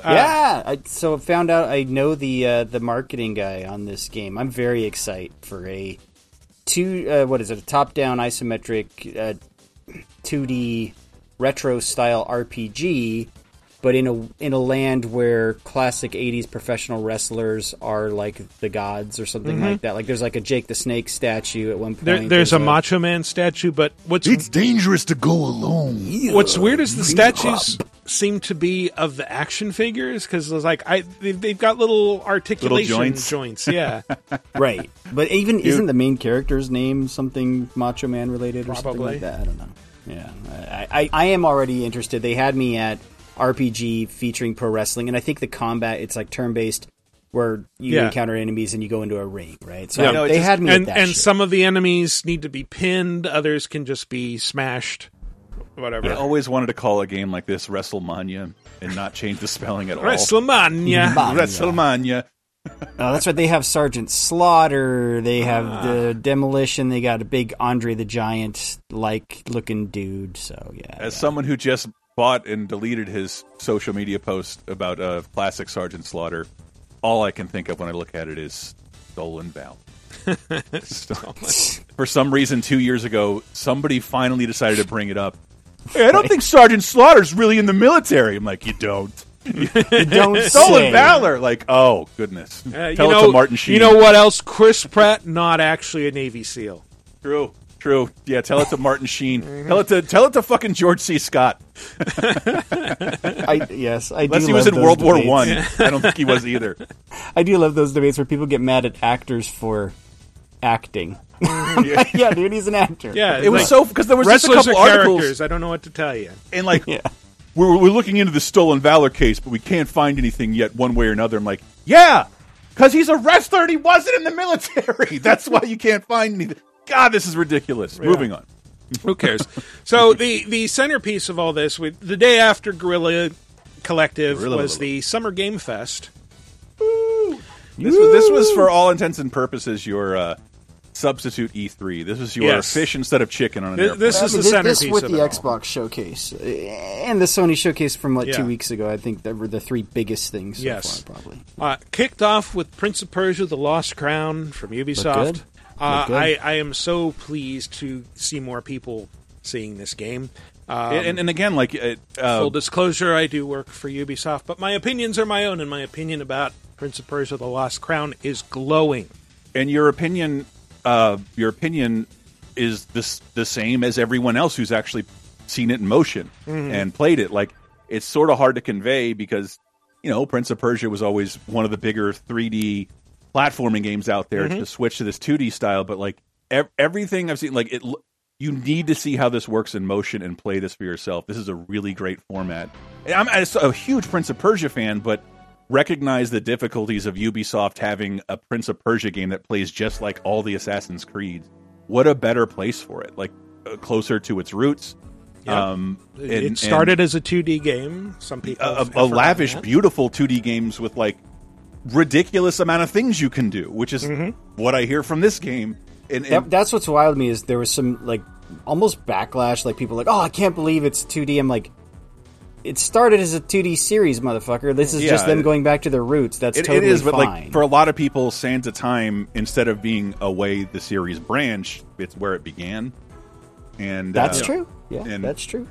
yeah. I, so I found out I know the uh, the marketing guy on this game. I'm very excited for a two. Uh, what is it? A top down isometric uh, 2D retro style RPG but in a in a land where classic '80s professional wrestlers are like the gods or something mm-hmm. like that. Like there's like a Jake the Snake statue at one point. There, there's a Macho Man statue, but what's It's dangerous to go alone. what's weird is the statues seem to be of the action figures because it's like I they've, they've got little articulation joints? joints. Yeah, [laughs] right. But even isn't the main character's name something Macho Man related or something like that? I don't know. Yeah, I, I I am already interested. They had me at RPG featuring pro wrestling, and I think the combat it's like turn based. Where you Yeah. encounter enemies and you go into a ring, right? So Yeah. I- No, they just- had me and at that and shit. some of the enemies need to be pinned. Others can just be smashed. Whatever. I always wanted to call a game like this WrestleMania and not change the spelling at all. WrestleMania. Ma- WrestleMania. [laughs] Oh, that's right. They have Sergeant Slaughter. They have ah. the Demolition. They got a big Andre the Giant like looking dude. So yeah, As someone who just bought and deleted his social media post about uh, classic Sergeant Slaughter, all I can think of when I look at it is Stolen Val. [laughs] For some reason, two years ago, somebody finally decided to bring it up. Hey, I don't think Sergeant Slaughter's really in the military. I'm like, you don't. you don't [laughs] Stolen say. Valor. Like, oh goodness. Uh, Tell you it know, to Martin Sheen. You know what else? Chris Pratt, not actually a Navy SEAL. True. True. Yeah, tell it to Martin [laughs] Sheen. Mm-hmm. Tell it to tell it to fucking George C. Scott. [laughs] I, yes, I Unless do. he was love in those World War. One. I don't think he was either. [laughs] I do love those debates where people get mad at actors for acting. yeah, dude, he's an actor. Yeah, It was like, so because there was just a couple are articles characters. I don't know what to tell you. and like Yeah. we're, we're looking into the stolen valor case, but we can't find anything yet, one way or another. I'm like, yeah, because he's a wrestler and he wasn't in the military. That's why you can't find anything. God, this is ridiculous. Moving on. Who cares? so the the centerpiece of all this, we, the day after Guerrilla Collective Guerrilla was Guerrilla. the Summer Game Fest. This was this was for all intents and purposes your uh, substitute E3. This was your Yes. fish instead of chicken on an Th- airplane. this I is mean, the this, centerpiece this with of the it all. Xbox showcase uh, and the Sony showcase from like Yeah. two weeks ago. I think that were the three biggest things so Yes. far, probably. Uh, kicked off with Prince of Persia: The Lost Crown from Ubisoft. Uh, I, I am so pleased to see more people seeing this game. Um, and, and again, like uh, uh, full disclosure, I do work for Ubisoft, but my opinions are my own, and my opinion about Prince of Persia: The Lost Crown is glowing. and your opinion, uh, your opinion is this the same as everyone else who's actually seen it in motion and played it. Like it's sort of hard to convey because you know Prince of Persia was always one of the bigger 3D platforming games out there to switch to this 2D style. But like ev- everything I've seen, like it, you need to see how this works in motion and play this for yourself. This is a really great format. And I'm, a huge Prince of Persia fan, but recognize the difficulties of Ubisoft having a Prince of Persia game that plays just like all the Assassin's Creeds. What a better place for it! Like uh, closer to its roots. Um, and- it started as a 2D game. Some people a, a, lavish, beautiful 2D games with like ridiculous amount of things you can do, which is Mm-hmm. what I hear from this game. And, and That, that's what's wild to me is there was some like almost backlash. Like people like, oh, I can't believe it's 2D. I'm like, it started as a 2D series, motherfucker. This is Yeah, just them going back to their roots. That's it, totally it is, but fine. like for a lot of people, Sands of Time, instead of being a way the series branched, it's where it began. And that's uh, true. Yeah, and- that's true.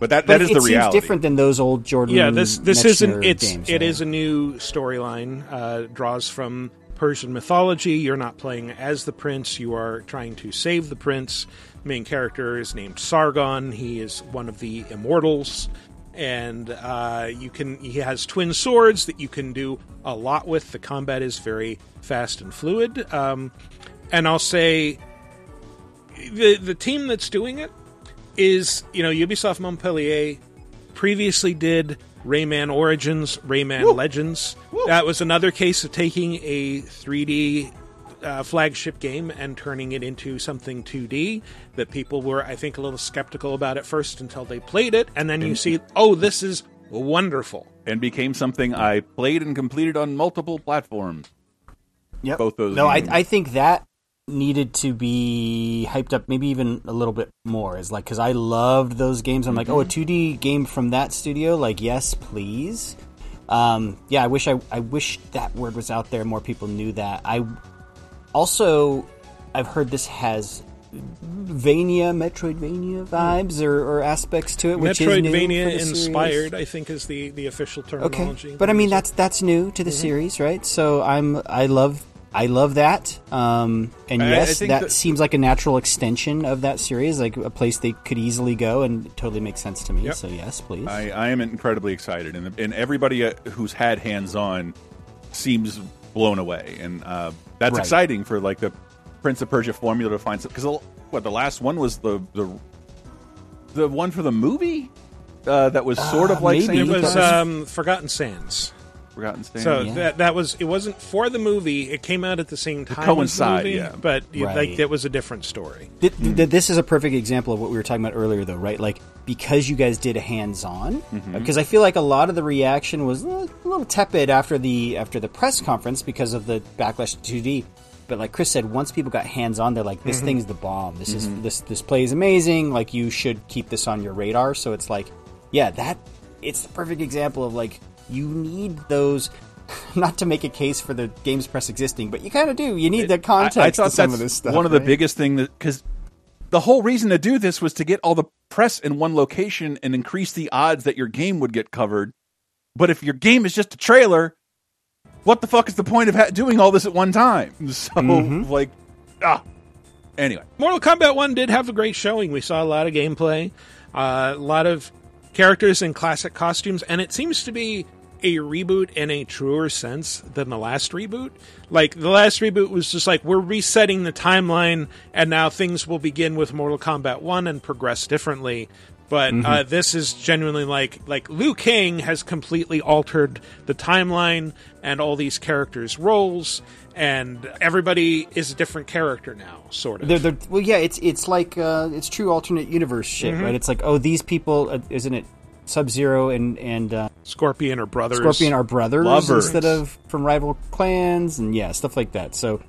But that But that is it the seems reality. different than those old Jordan. yeah this this Mechner isn't it's games, it yeah. is a new storyline uh, draws from persian mythology you're not playing as the prince you are trying to save the prince main character is named sargon he is one of the immortals and uh, you can he has twin swords that you can do a lot with the combat is very fast and fluid um, and i'll say the the team that's doing it is you know Ubisoft Montpellier previously did Rayman Origins, Rayman Legends. That was another case of taking a 3D uh, flagship game and turning it into something 2D that people were, I think, a little skeptical about at first until they played it, and then you see, oh, this is wonderful. and became something I played and completed on multiple platforms. Yep. both those No, I. I think that needed to be hyped up, maybe even a little bit more. Is like because I loved those games. I'm like, oh, a Mm-hmm. 2D game from that studio. Like, yes, please. Um, yeah, I wish I, I wish that word was out there. More people knew that. I also, I've heard this has Vania, Metroidvania vibes or, or aspects to it, which is Metroidvania for inspired, I think, is the, the official terminology. Okay, but I mean that's that's new to the Mm-hmm. series, right? So I'm I love I love that, um, and I- I yes, think that, that- seems like a natural extension of that series, like a place they could easily go, and totally makes sense to me. Yep. So yes, please. I, I am incredibly excited, and and everybody uh, who's had hands on seems blown away, and uh, that's Right. exciting for like the Prince of Persia formula to find some. Because what the last one was the the the one for the movie uh, that was sort of like maybe. It was um, Forgotten Sands. Forgotten Sands. So Yeah. that that was it wasn't for the movie. It came out at the same time. coincide, as the movie, yeah. but you- Right. like it was a different story. Th- th- this is a perfect example of what we were talking about earlier, though, right? Like because you guys did a hands-on, Mm-hmm. because I feel like a lot of the reaction was a little, a little tepid after the after the press conference because of the backlash to 2D. But like Chris said, once people got hands-on, they're like, "This mm-hmm. thing's the bomb. This is this this play is amazing. Like you should keep this on your radar." So it's like, yeah, that it's the perfect example of like you need those. [laughs] Not to make a case for the games press existing, but you kind of do. You need the context I, I to thought some that's of this stuff. one of the right? biggest thing that because the whole reason to do this was to get all the press in one location and increase the odds that your game would get covered. But if your game is just a trailer, what the fuck is the point of ha- doing all this at one time? [laughs] So Mm-hmm. like, ah. Anyway, Mortal Kombat 1 did have a great showing. We saw a lot of gameplay, uh, a lot of characters in classic costumes, and it seems to be a reboot in a truer sense than the last reboot. Like, the last reboot was just like, we're resetting the timeline, and now things will begin with Mortal Kombat 1 and progress differently. But uh, this is genuinely like like Liu Kang has completely altered the timeline and all these characters' roles, and everybody is a different character now, sort of. They're, they're, well, yeah, it's it's like uh, it's true alternate universe shit, Mm-hmm. right? It's like, oh, these people, uh, isn't it? Sub Zero and and uh, Scorpion are brothers. Scorpion are brothers Lovers. instead of from rival clans, and yeah, stuff like that. So,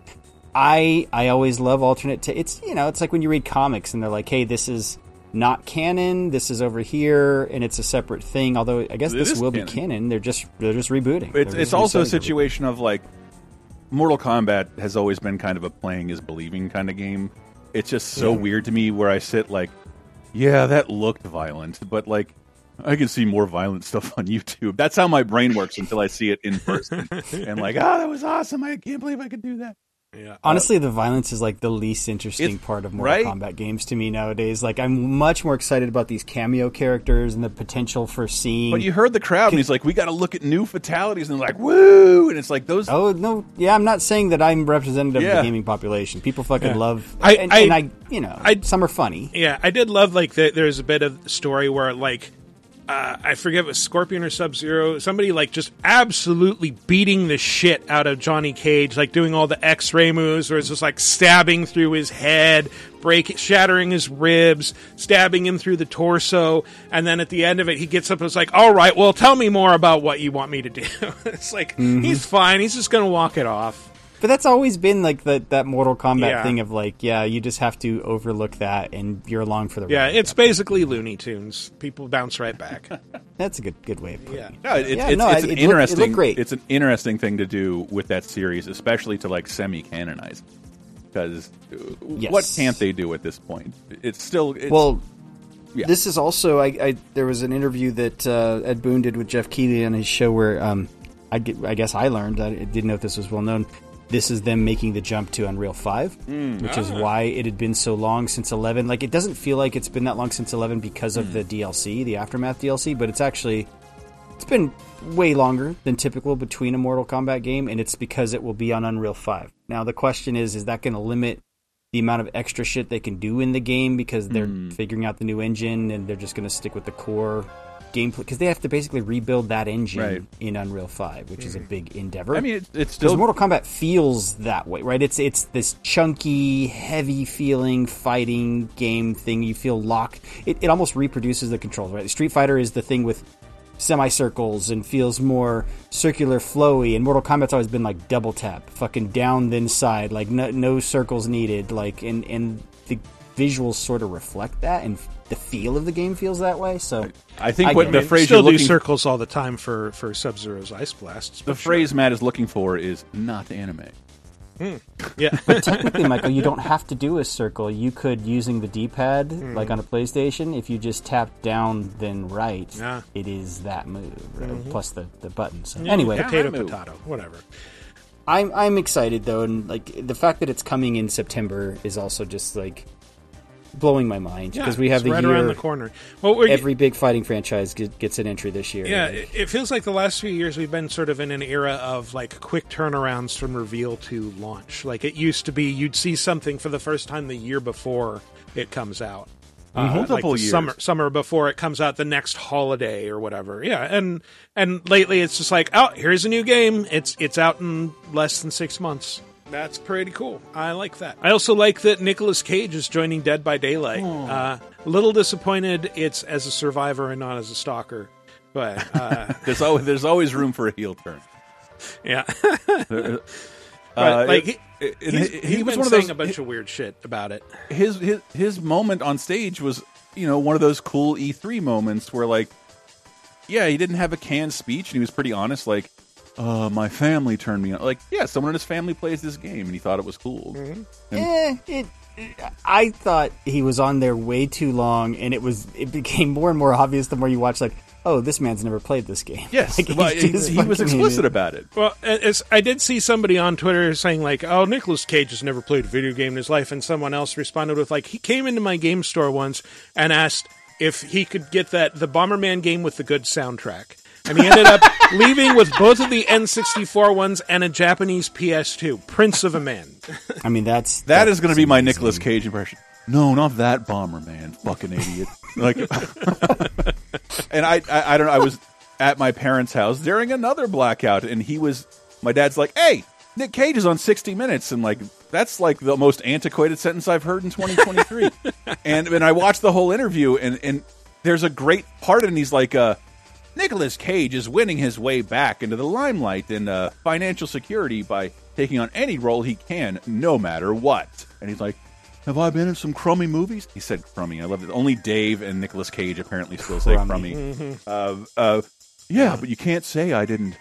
I I always love alternate. T- it's you know, it's like when you read comics and they're like, hey, this is not canon. This is over here, and it's a separate thing. Although I guess It this will canon. be canon. They're just they're just rebooting. it's They're it's also a resetting everything. situation of like Mortal Kombat has always been kind of a playing is believing kind of game. It's just so weird to me where I sit like, yeah, that looked violent, but like I can see more violent stuff on YouTube. That's how my brain works until I see it in person. [laughs] and like, oh, that was awesome. I can't believe I could do that. Yeah. Honestly, the violence is like the least interesting part of Mortal right? Kombat games to me nowadays. Like, I'm much more excited about these cameo characters and the potential for seeing. But you heard the crowd, and he's like, "We got to look at new fatalities," and they're like, "Woo!" And it's like those. Oh no! Yeah, I'm not saying that I'm representative of the gaming population. People fucking Yeah. love, I- and, I- and I, you know, I- some are funny. Yeah, I did love like that. There's a bit of story where like uh, I forget was Scorpion or Sub Zero. Somebody like just absolutely beating the shit out of Johnny Cage, like doing all the X-ray moves, where it's just like stabbing through his head, break, shattering his ribs, stabbing him through the torso, and then at the end of it, he gets up and is like, "All right, well, tell me more about what you want me to do." [laughs] it's like he's fine. He's just gonna walk it off. But that's always been like that that Mortal Kombat Yeah. thing of like, yeah, you just have to overlook that, and you're along for the ride. Yeah, it's basically Looney Tunes. People bounce right back. [laughs] that's a good good way of putting Yeah. it. No, it, Yeah, it's, no, it's it an looked- it looked interesting. great. It's an interesting thing to do with that series, especially to like semi-canonize. Because Yes. what can't they do at this point? It's still it's, Well, Yeah. this is also I, I there was an interview that uh, Ed Boon did with Geoff Keighley on his show where um, I, I guess I learned I didn't know if this was well known. This is them making the jump to Unreal Five, mm. which is ah. why it had been so long since Eleven. Like it doesn't feel like it's been that long since Eleven because of mm. the DLC, the Aftermath DLC, but it's actually it's been way longer than typical between a Mortal Kombat game, and it's because it will be on Unreal 5. Now, the question is, is that going to limit the amount of extra shit they can do in the game because they're mm. figuring out the new engine and they're just going to stick with the core gameplay? Because they have to basically rebuild that engine Right. in Unreal 5, which is a mm-hmm. big endeavor. I mean, it, it's still Mortal Kombat feels that way, right? It's it's this chunky, heavy feeling fighting game thing. You feel locked. It, it almost reproduces the controls, right? Street Fighter is the thing with semicircles and feels more circular, flowy. And Mortal Kombat's always been like double tap, fucking down then side, like no, no circles needed. Like and and the visuals sort of reflect that, and the feel of the game feels that way. So I think I what the it. phrase Still you're do looking circles all the time for for Sub Zero's ice blasts. the but phrase Matt is looking for is not anime. Yeah. [laughs] But technically, Michael, you don't have to do a circle. You could using the D-pad, Hmm. like on a PlayStation. If you just tap down then right, Yeah. it is that move right? plus the the buttons. So Yeah, anyway, potato, move. potato, whatever. I'm I'm excited though, and like the fact that it's coming in September is also just like blowing my mind Yeah, because we have it's the right year. around the corner. Well, we're, Every big fighting franchise get, gets an entry this year. Yeah, Like, it, it feels like the last few years we've been sort of in an era of like quick turnarounds from reveal to launch. Like it used to be, you'd see something for the first time the year before it comes out. Uh, Multiple like the years. summer summer before it comes out the next holiday or whatever. Yeah, and and lately it's just like, oh, here's a new game. It's it's out in less than six months. That's pretty cool. I like that. I also like that Nicolas Cage is joining Dead by Daylight. Uh, a little disappointed it's as a survivor and not as a stalker, but uh, [laughs] There's always there's always room for a heel turn. yeah. [laughs] Uh, like it- he, it- he's, he he's was been one of saying those- a bunch of weird shit about it. his his his moment on stage was you know one of those cool E3 moments where like yeah he didn't have a canned speech and he was pretty honest like uh my family turned me on like yeah someone in his family plays this game and he thought it was cool eh, it, I thought he was on there way too long, and it was it became more and more obvious the more you watch. Like, oh, this man's never played this game. [laughs] yes Like, well, he, he was fucking- explicit about it Well, it's, I did see somebody on Twitter saying like, "Oh, Nicolas Cage has never played a video game in his life," and someone else responded with like, "He came into my game store once and asked if he could get that the Bomberman game with the good soundtrack." And he ended up leaving with both of the N64 ones and a Japanese PS2. Prince of a Man. I mean, that's That that's is going to be my amazing. Nicolas Cage impression. No, not that bomber man, fucking idiot. Like, [laughs] and I, I, I don't know. I was at my parents' house during another blackout, and he was. My dad's like, "Hey, Nick Cage is on 60 Minutes," and like that's like the most antiquated sentence I've heard in 2023. [laughs] and and I watched the whole interview, and and there's a great part, and he's like, uh. Nicolas Cage is winning his way back into the limelight and uh, financial security by taking on any role he can, no matter what. And he's like, "Have I been in some crummy movies?" He said crummy. I love it. Only Dave and Nicolas Cage apparently still say Crummy. crummy. [laughs] Uh, uh, yeah, but you can't say I didn't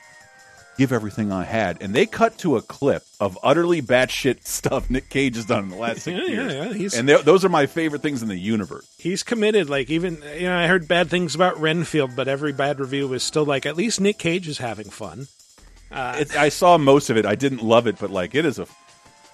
give everything I had. And they cut to a clip of utterly batshit stuff Nick Cage has done in the last six Yeah, yeah, years, yeah, he's- and those are my favorite things in the universe. He's committed. Like even you know, I heard bad things about Renfield, but every bad review was still like, at least Nick Cage is having fun. Uh, it, I saw most of it. I didn't love it, but like it is a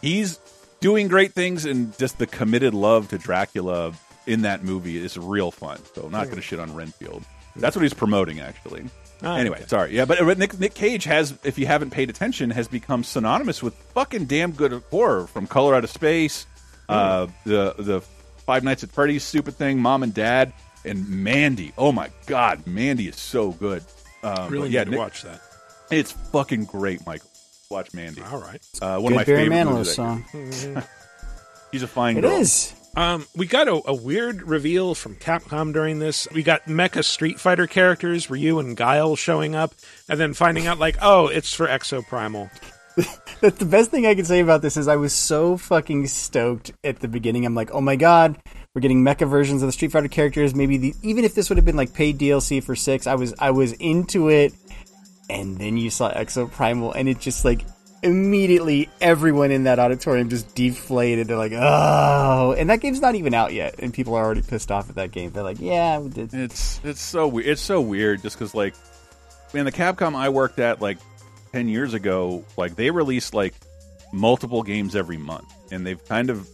he's doing great things and just the committed love to Dracula in that movie is real fun. So I'm not mm. going to shit on Renfield. That's what he's promoting actually. Ah, anyway, okay. sorry. Yeah, but but Nick, Nick Cage has, if you haven't paid attention, has become synonymous with fucking damn good horror from Color Out of Space, uh, the the Five Nights at Freddy's stupid thing, Mom and Dad, and Mandy. Oh my God, Mandy is so good. Um, Really but yeah, need to Nick- watch that. it's fucking great, Michael. Watch Mandy. All right. Uh, one Good of my Barry favorite Manilow movies. song. [laughs] He's a fine It girl. is. Um, we got a, a weird reveal from Capcom during this. We got Mecha Street Fighter characters, Ryu and Guile showing up, and then finding out like, oh, it's for Exoprimal. [laughs] The, best thing I can say about this is I was so fucking stoked at the beginning. I'm like, oh my god, we're getting mecha versions of the Street Fighter characters. Maybe the, even if this would have been like paid DLC for six, I was I was into it. And then you saw Exoprimal, and it just like immediately everyone in that auditorium just deflated. They're like, oh, and that game's not even out yet, and people are already pissed off at that game. They're like, yeah, we did. It's it's so weird. It's so weird just because like, man, the Capcom I worked at like ten years ago, like they released like multiple games every month, and they've kind of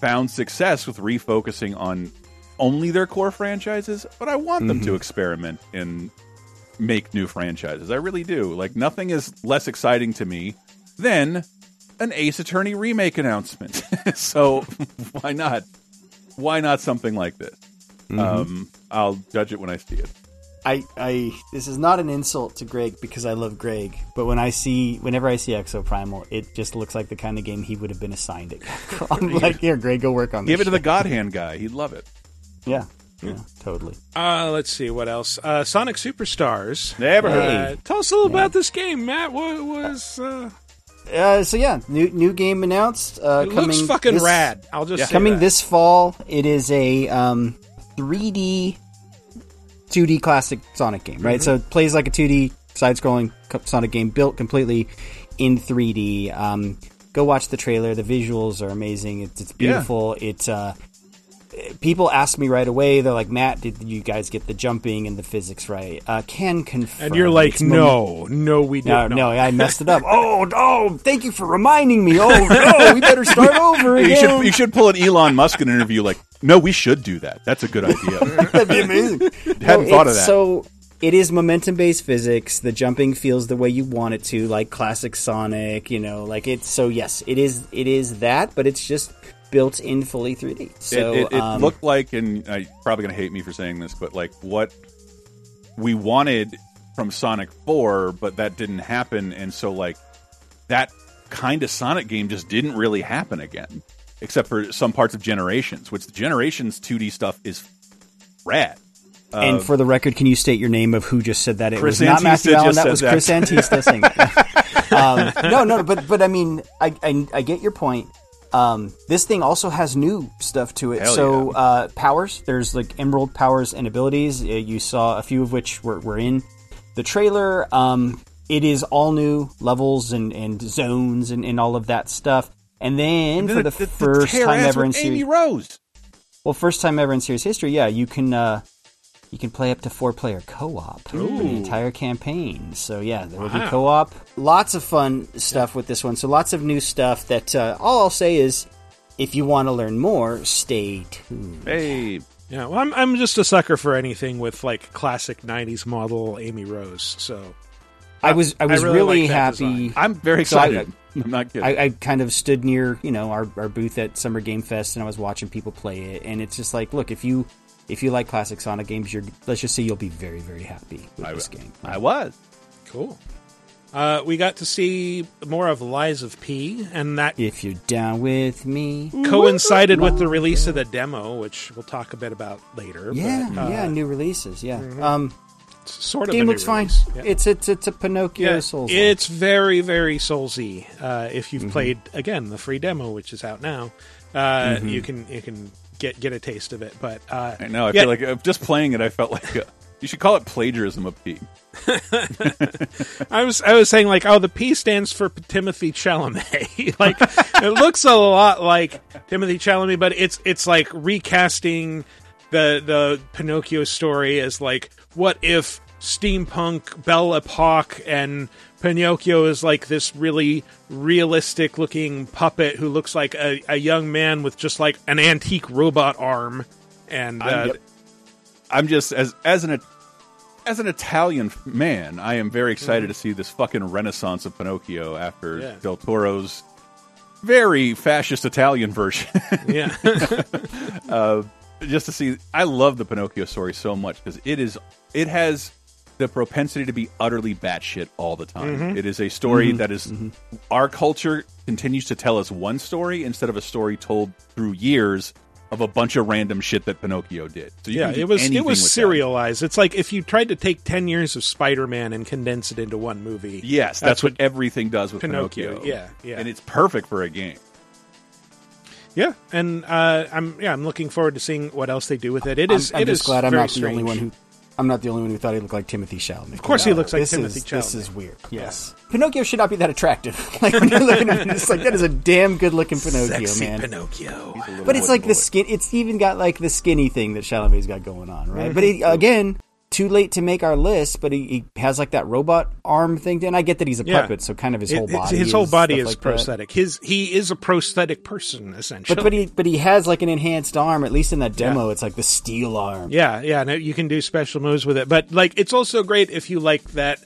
found success with refocusing on only their core franchises. But I want them to mm-hmm. experiment and make new franchises. I really do. Like nothing is less exciting to me than an Ace Attorney remake announcement. [laughs] so why not? Why not something like this? Um, I'll judge it when I see it. I, I this is not an insult to Greg because I love Greg, but when I see whenever I see Exoprimal, it just looks like the kind of game he would have been assigned it. [laughs] I'm like, here, Greg, go work on this. Give it to the shit." God Hand guy. He'd love it. yeah, yeah, totally. Uh, let's see what else. Uh, Sonic Superstars. Never heard. Uh, tell us a little about this game, Matt. What was? Uh, Uh, so yeah, new new game announced. Uh, it coming looks fucking this- rad. I'll just say Coming that. this fall, it is a um, 3D, 2D classic Sonic game, right? So it plays like a 2D side-scrolling Sonic game built completely in 3D. Um, go watch the trailer. The visuals are amazing. It's, it's beautiful. It's uh, people ask me right away. They're like, Matt, did you guys get the jumping and the physics right? Uh, can confirm. And you're like, It's mom- no, no, we did No, not. no, I messed it up. [laughs] Oh, oh, thank you for reminding me. Oh, no, we better start [laughs] over You again. should you should pull an Elon Musk in an interview like, no, we should do that. That's a good idea. [laughs] That'd be amazing. Hadn't thought of that. So it is momentum based physics. The jumping feels the way you want it to, like classic Sonic. You know, like it's so yes, it is. It is that, but it's just built in fully 3D. So it, it, it um, looked like, and I probably gonna hate me for saying this, but like what we wanted from Sonic Four, but that didn't happen, and so like that kind of Sonic game just didn't really happen again, except for some parts of Generations, which the Generations 2D stuff is rad. and for the record, can you state your name of who just said that? It Chris was not Antista Matthew Allen. That was that. Chris Antista [laughs] um, no, no, but but I mean, I, I I get your point. Um, this thing also has new stuff to it. Hell so yeah. uh, powers, there's like emerald powers and abilities. Uh, you saw a few of which were, were in the trailer. Um, it is all new levels and, and zones and, and all of that stuff. And then, for the, first tear time ever in with Amy series, Rose. well, first time ever in series history, yeah, you can uh, you can play up to four player co op for the entire campaign. So yeah, there will be Wow. co op. Lots of fun stuff with this one. So lots of new stuff. That uh, all I'll say is, if you want to learn more, stay tuned. Hey, Yeah, well, I'm I'm just a sucker for anything with like classic '90s model Amy Rose. So I was I was really really, like that happy. design. I'm very So I- excited. [laughs] I'm not kidding. I, I kind of stood near, you know, our, our booth at Summer Game Fest, and I was watching people play it, and it's just like, look, if you if you like classic Sonic games, you're let's just say you'll be very very happy with I, this game. I was. cool. Uh, we got to see more of Lies of P, and that If you're down with me, coincided with the release of the demo, which we'll talk a bit about later. yeah, but, uh, yeah, new releases, yeah. Um, it's sort of game a new looks fine. Yeah. It's it's it's a Pinocchio Yeah, Souls. it's very very soulsy. Uh, if Mm-hmm. you've played again the free demo, which is out now, uh, you can you can get get a taste of it. But uh, I know. I yeah, feel like uh, just playing it, I felt like uh, you should call it plagiarism of P. [laughs] I was I was saying like oh the P stands for Timothée Chalamet. [laughs] like it looks a lot like Timothée Chalamet, but it's it's like recasting the the Pinocchio story as like what if steampunk Belle Epoque and Pinocchio is like this really realistic looking puppet who looks like a, a young man with just like an antique robot arm and uh, I'm, I'm just as as an as an Italian man, I am very excited to see this fucking renaissance of Pinocchio after Yeah. Del Toro's very fascist Italian version. [laughs] yeah [laughs] just to see, I love the Pinocchio story so much because it is it has the propensity to be utterly batshit all the time. Mm-hmm. It is a story mm-hmm. that is- mm-hmm. our culture continues to tell us one story instead of a story told through years of a bunch of random shit that Pinocchio did. So you yeah it was it was with that. serialized it's like if you tried to take 10 years of spider-man and condense it into one movie Yes, that's, That's what, what everything does with Pinocchio, Pinocchio. yeah, yeah. and it's perfect for a game. yeah and uh, i'm yeah i'm looking forward to seeing what else they do with it It is, I'm. I'm it just is glad I'm very not the only one who. I'm not the only one who thought he looked like Timothée Chalamet. Of course he looks like Timothy is, This is weird. Yes, Pinocchio should not be that attractive. [laughs] like when you're looking at it, it's like that is a damn good looking Pinocchio, Sexy man. pinocchio But it's like the skin. It's even got like the skinny thing that Chalamet's got going on, right? Mm-hmm. But he, again, too late to make our list. But he, he has like that robot arm thing. And I get that he's a Yeah. puppet, so kind of his It- whole body. his whole is body is like that. prosthetic his he is a prosthetic person essentially But but he but he has like an enhanced arm. At least in that demo, it's like the steel arm. Yeah, yeah, no, you can do special moves with it. But like it's also great if you like that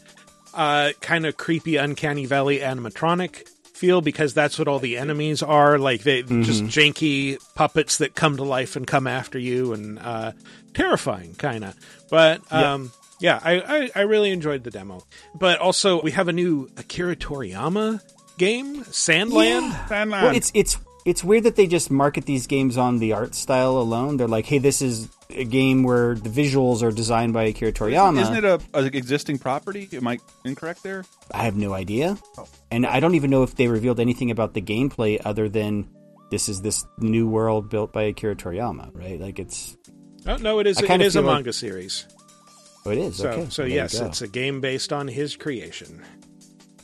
uh kind of creepy uncanny valley animatronic feel because that's what all the enemies are like they just janky puppets that come to life and come after you and uh terrifying kind of but um yeah, I, I i really enjoyed the demo but also we have a new akira toriyama game sandland Sandland. Well, it's it's it's weird that they just market these games on the art style alone. They're like, hey, this is a game where the visuals are designed by Akira Toriyama. Isn't it a, a existing property? Am I incorrect there? I have no idea, and I don't even know if they revealed anything about the gameplay other than this is this new world built by Akira Toriyama, right? Like it's oh no it is I it kinda is a feel like- manga series oh, it is so okay. so there yes it's a game based on his creation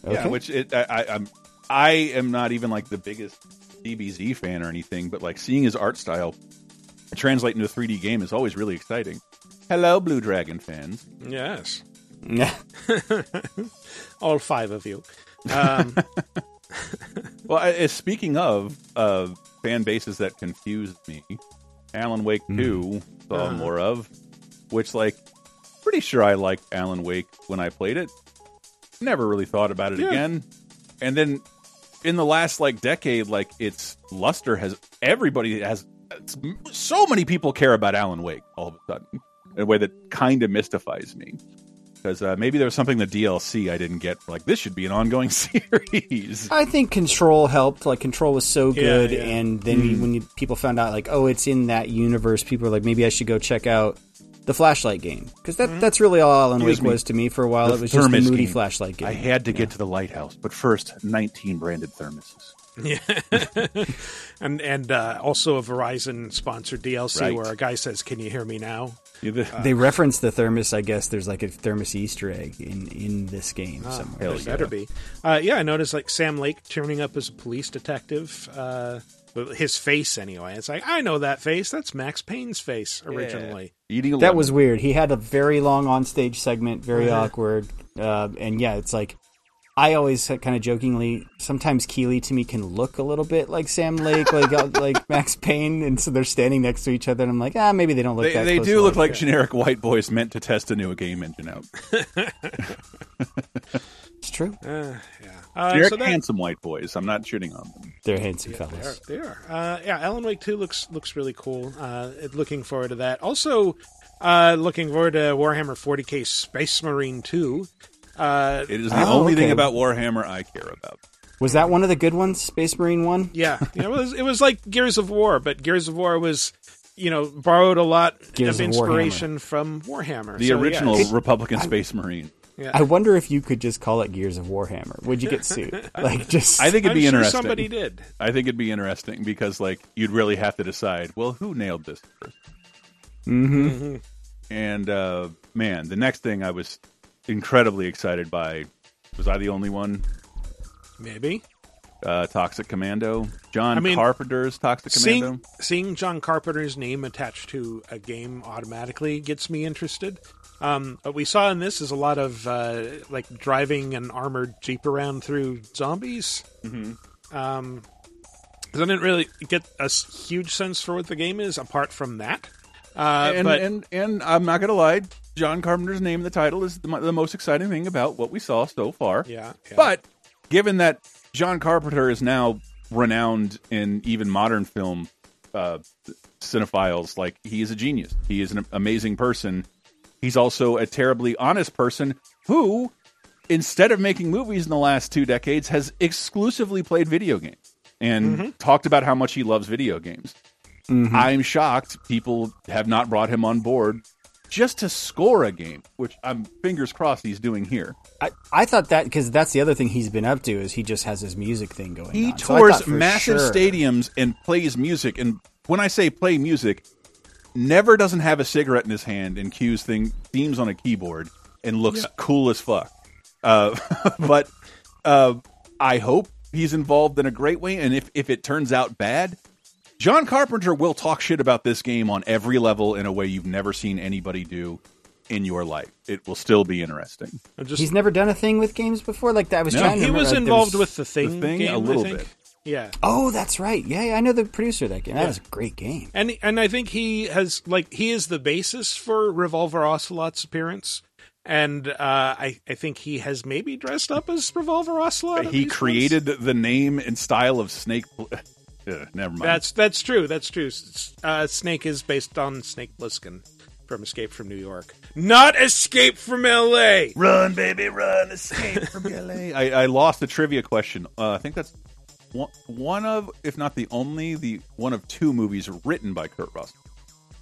okay. Yeah, which it, I, I, I'm I am not even like the biggest DBZ fan or anything, but like seeing his art style translate into a 3D game is always really exciting. Hello, Blue Dragon fans. Yes. Yeah. [laughs] All five of you. Um, [laughs] Well, I- speaking of uh, fan bases that confused me, Alan Wake 2 saw Uh-huh. more of, which, like, pretty sure I liked Alan Wake when I played it. Never really thought about it Yeah. again. And then in the last, like, decade, like, its luster has, everybody has, it's- so many people care about Alan Wake all of a sudden in a way that kind of mystifies me. Because uh, maybe there was something in the DLC I didn't get. Like, this should be an ongoing [laughs] series. I think Control helped. Like Control was so good, yeah. and then you- when you, people found out, like, oh, it's in that universe, people were like, maybe I should go check out the flashlight game because that that's really all Alan Wake was to me for a while. The It was just the moody game. flashlight game. I had to get to the lighthouse, but first, 19 branded thermoses. Yeah, [laughs] and and uh, also a Verizon sponsored DLC Right. where a guy says, "Can you hear me now?" You the- they reference the thermos. I guess there's like a thermos Easter egg in in this game somewhere. There better yeah. be. Uh, yeah, I noticed like Sam Lake turning up as a police detective. Uh, his face, anyway. It's like I know that face. That's Max Payne's face originally. eating a That was weird. He had a very long onstage segment, very awkward, uh, and yeah, it's like I always kind of jokingly. Sometimes Keighley to me can look a little bit like Sam Lake, like uh, [laughs] like Max Payne, and so they're standing next to each other, and I'm like, ah, maybe they don't look. They, that they close do look like like generic white boys meant to test a new game engine out. [laughs] It's true. Uh, yeah. Uh, Generic so that, handsome white boys. I'm not shooting on them. They're handsome They are. They are. Uh, yeah, Alan Wake Two looks looks really cool. Uh, looking forward to that. Also, uh, looking forward to Warhammer 40k Space Marine Two. Uh, It is the Oh, only thing about Warhammer I care about. Was that one of the good ones, Space Marine one? yeah, yeah, it was it was like Gears of War, but Gears of War was you know borrowed a lot Gears of of inspiration from Warhammer. The So, original it's- Republican Space Marine. I wonder if you could just call it Gears of Warhammer. Would you get sued? [laughs] like just I think it'd I'm be sure interesting. somebody did. I think it'd be interesting because, like, you'd really have to decide. Well, who nailed this 1st Mm-hmm. And uh, man, the next thing I was incredibly excited by was I the only one? Maybe Uh, Toxic Commando, John I mean, Carpenter's Toxic seeing Commando. seeing John Carpenter's name attached to a game automatically gets me interested. Um, what we saw in this is a lot of uh, like driving an armored jeep around through zombies. Mm-hmm. Um, I didn't really get a huge sense for what the game is apart from that. Uh, and, but and and I'm not gonna lie, John Carpenter's name in the title is the, the most exciting thing about what we saw so far. yeah, yeah. But given that John Carpenter is now renowned in even modern film uh, cinephiles, like he is a genius. He is an amazing person. He's also a terribly honest person who, instead of making movies in the last two decades, has exclusively played video games and talked about how much he loves video games. I'm shocked people have not brought him on board just to score a game, which I'm fingers crossed he's doing here. I, I thought that because that's the other thing he's been up to is he just has his music thing going. He on. Tours thought for massive sure- stadiums and plays music. And when I say play music, never doesn't have a cigarette in his hand and cues thing themes on a keyboard and looks cool as fuck. Uh, [laughs] but uh, I hope he's involved in a great way. And if if it turns out bad, John Carpenter will talk shit about this game on every level in a way you've never seen anybody do in your life. It will still be interesting. Just He's never done a thing with games before. Like that I was No. trying. to he was remember, like, there involved with the thing, Thing, game, a little I think. bit. Yeah, Oh, that's right. Yeah, yeah, I know the producer of that game. That was a great game. and and I think he has like he is the basis for Revolver Ocelot's appearance, and uh, I I think he has maybe dressed up as Revolver Ocelot. He least created the name and style of Snake. Uh, never mind. That's that's true. That's true. Uh, Snake is based on Snake Plissken from Escape from New York, not Escape from L.A. Run, baby, run! Escape from [laughs] LA. I, I lost the trivia question. Uh, I think that's one, one of, if not the only, the one of two movies written by Kurt Russell.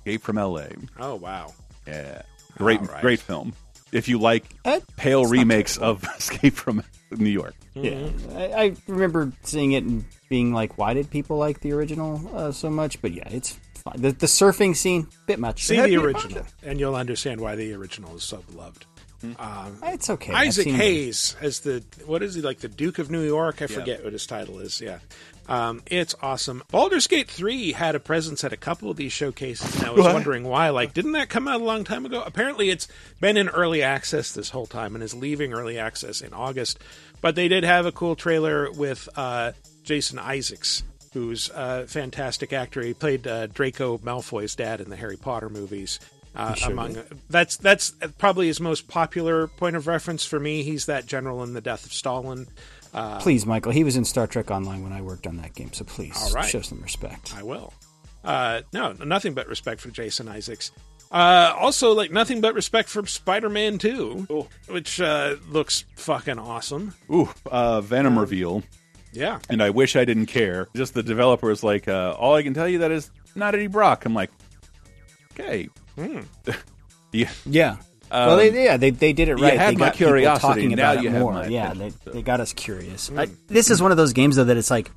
Escape from LA. Oh wow. Yeah, great, All right. great film. If you like Uh, pale remakes of [laughs] Escape from New York, Yeah, I, I remember seeing it and being like, "Why did people like the original uh, so much?" But yeah, it's fine. The, the surfing scene, bit much. See the original, and you'll understand why the original is so beloved. It's okay. Isaac seen him- Hayes as the what is he like the Duke of New York? I forget what his title is. Yeah, um, it's awesome. Baldur's Gate three had a presence at a couple of these showcases, and I was wondering why. Like, didn't that come out a long time ago? Apparently, it's been in early access this whole time and is leaving early access in August. But they did have a cool trailer with uh, Jason Isaacs. Who's a fantastic actor? He played uh, Draco Malfoy's dad in the Harry Potter movies. Uh, among that's that's probably his most popular point of reference for me. He's that general in the Death of Stalin. Please, Michael. He was in Star Trek Online when I worked on that game, so please All right. show some respect. I will. Uh, no, nothing but respect for Jason Isaacs. Uh, also, like nothing but respect for Spider-Man Two, which uh, looks fucking awesome. Ooh, uh, Venom reveal, Yeah, and I wish I didn't care. Just the developer is like, uh, all I can tell you that is not Eddie Brock. I'm like, okay, [laughs] yeah, Yeah. Well, um, they, yeah, they, they did it you right. had they my got people curiosity, talking now about you it have more. my yeah, attention, they, so. they got us curious. I, this is one of those games though that it's like,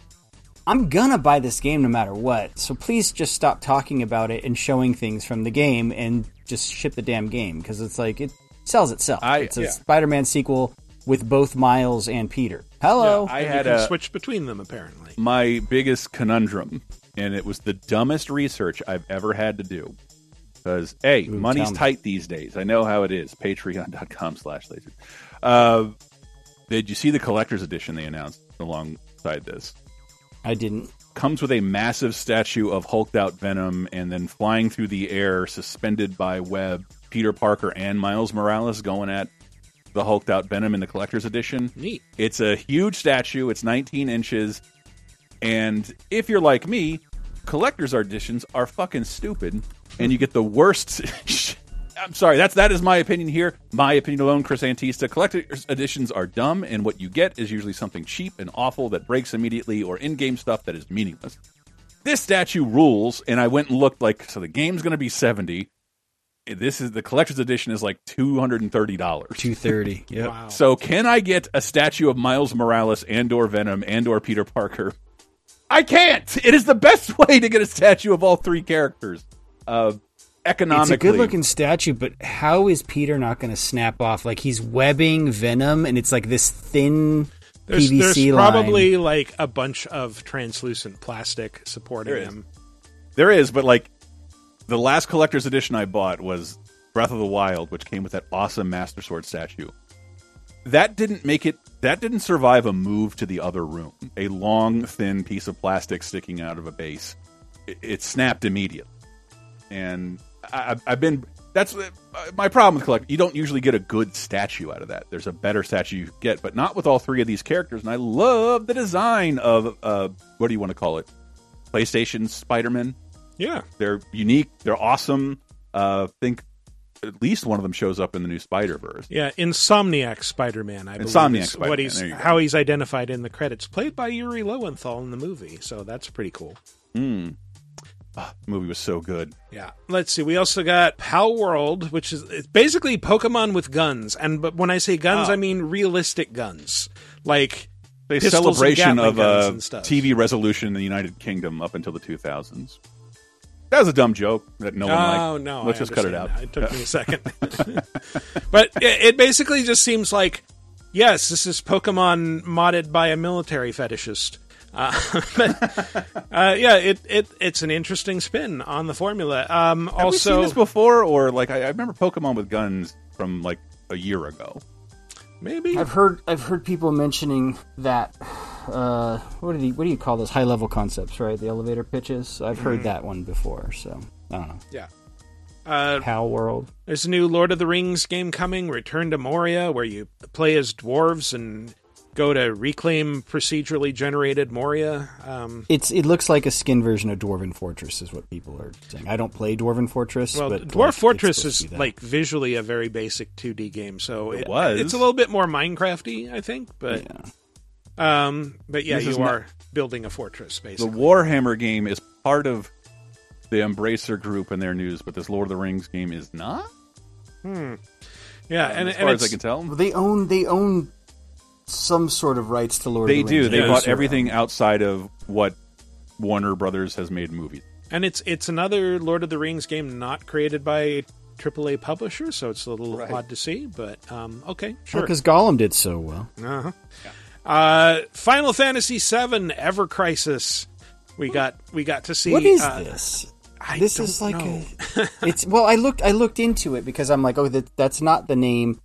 I'm gonna buy this game no matter what. So please just stop talking about it and showing things from the game and just ship the damn game because it's like it sells itself. I- it's a yeah. Spider-Man sequel with both Miles and Peter. Hello. I And had you can a switch between them apparently. my biggest conundrum, and it was the dumbest research I've ever had to do. Because hey, money's tight these days. I know how it is. Patreon.com slash laser. Uh, did you see the collector's edition they announced alongside this? I didn't. Comes with a massive statue of hulked out Venom, and then flying through the air, suspended by web, Peter Parker and Miles Morales going at the hulked out Venom in the collector's edition. Neat. It's a huge statue. It's 19 inches. And if you're like me, collector's editions are fucking stupid, and you get the worst. [laughs] I'm sorry. That's that is my opinion here. My opinion alone, Chris Antista. Collector's editions are dumb, and what you get is usually something cheap and awful that breaks immediately, or in-game stuff that is meaningless. This statue rules, and I went and looked. Like, so the game's going to be 70. This is the collector's edition is like 230 dollars. Two thirty. [laughs] Yep. Wow. So can I get a statue of Miles Morales and or Venom and or Peter Parker? I can't. It is the best [laughs] way to get a statue of all three characters. Uh, economically, It's a good looking statue, but how is Peter not going to snap off? Like he's webbing Venom, and it's like this thin There's, PVC there's line. probably like a bunch of translucent plastic supporting There is. him. There is, but like the last collector's edition I bought was Breath of the Wild, which came with that awesome Master Sword statue. That didn't make it. That didn't survive a move to the other room. A long, thin piece of plastic sticking out of a base. It, it snapped immediately, and I, I've- I've been. That's uh, my problem with collect. You don't usually get a good statue out of that. There's a better statue you get, but not with all three of these characters. And I love the design of uh, what do you want to call it? PlayStation Spider-Man. Yeah. They're unique. They're awesome. Uh, think at least one of them shows up in the new Spider Verse. Yeah, Insomniac Spider-Man. I believe Insomniac is Spider-Man, what he's there you go. how he's identified in the credits, played by Yuri Lowenthal in the movie. So that's pretty cool. The movie was so good. Yeah. Let's see. We also got Palworld, which is it's basically Pokemon with guns, and but when I say guns, Oh. I mean realistic guns, like A celebration of uh. TV resolution in the United Kingdom up until the 2000s. That was a dumb joke that no one Oh liked. no! Let's I just cut it out. It took me a second, [laughs] [laughs] but it, it basically just seems like yes, this is Pokemon modded by a military fetishist. Uh, [laughs] but uh, yeah, it, it it's an interesting spin on the formula. Um, Have we also, seen this before, or like I, I remember Pokemon with guns from like a year ago. maybe I've heard I've heard people mentioning that. Uh, what do you what do you call those high level concepts? Right, the elevator pitches. I've heard that one before. So I don't know. yeah. Uh, Pal World. There's a new Lord of the Rings game coming, Return to Moria, where you play as dwarves and go to reclaim procedurally generated Moria. Um, It's it looks like a skin version of Dwarven Fortress, is what people are saying. I don't play Dwarven Fortress. well, but Dwarf like, Fortress is like visually a very basic 2D game, so it, was. It's a little bit more Minecrafty, I think, but Yeah. um, but yeah, This you is not- are building a fortress Basically, The. Warhammer game is part of the Embracer group and their news, but this Lord of the Rings game is not. Hmm. Yeah, and, as and far as I can tell, they own they own some sort of rights to Lord. they of the do. Rings. They Yeah. bought Sure. everything outside of what Warner Brothers has made movies. and it's it's another Lord of the Rings game not created by AAA publisher, so it's a little odd to see. But um, okay, sure. Because Gollum did so well. Uh-huh. Uh, Final Fantasy VII Ever Crisis. We got we got to see. What is uh, this? I this don't is like know. a, [laughs] it's well i looked i looked into it because i'm like oh that, that's not the name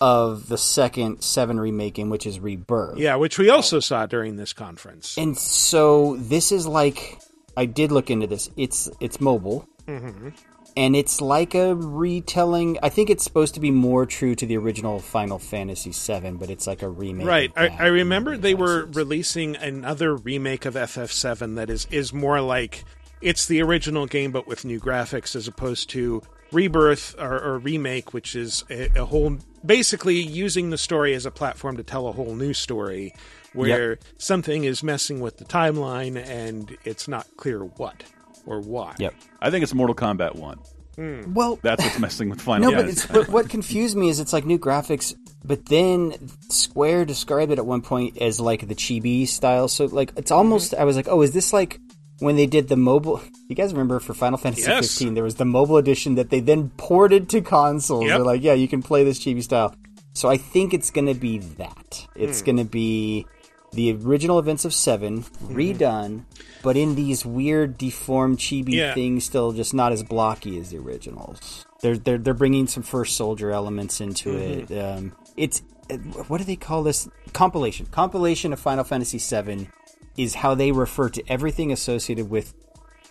of the second seven remaking which is rebirth yeah, which we also saw during this conference. and so this is like i did look into this it's it's mobile Mm-hmm. and it's like a retelling i think it's supposed to be more true to the original final fantasy 7 but it's like a remake Right. I. I remember they were releasing another remake of FF7 that is is more like it's the original game but with new graphics as opposed to Rebirth or, or remake, which is a, a whole basically using the story as a platform to tell a whole new story where something is messing with the timeline and it's not clear what or why. yep I think it's Mortal Kombat One. Hmm. well That's what's messing with Final No, but, it's, but what confused me is it's like new graphics, but then Square described it at one point as like the chibi style. So like it's almost mm-hmm. I was like, oh, is this like when they did the mobile? You guys remember for Final Fantasy Yes. 15, there was the mobile edition that they then ported to consoles. Yep. They're like, yeah, you can play this chibi style. So I think it's going to be that. It's going to be the original events of 7 redone, but in these weird deformed chibi Yeah. things, still just not as blocky as the originals. They're they're they're bringing some first soldier elements into it. Um, it's uh, what do they call this compilation? Compilation of Final Fantasy VII is how they refer to everything associated with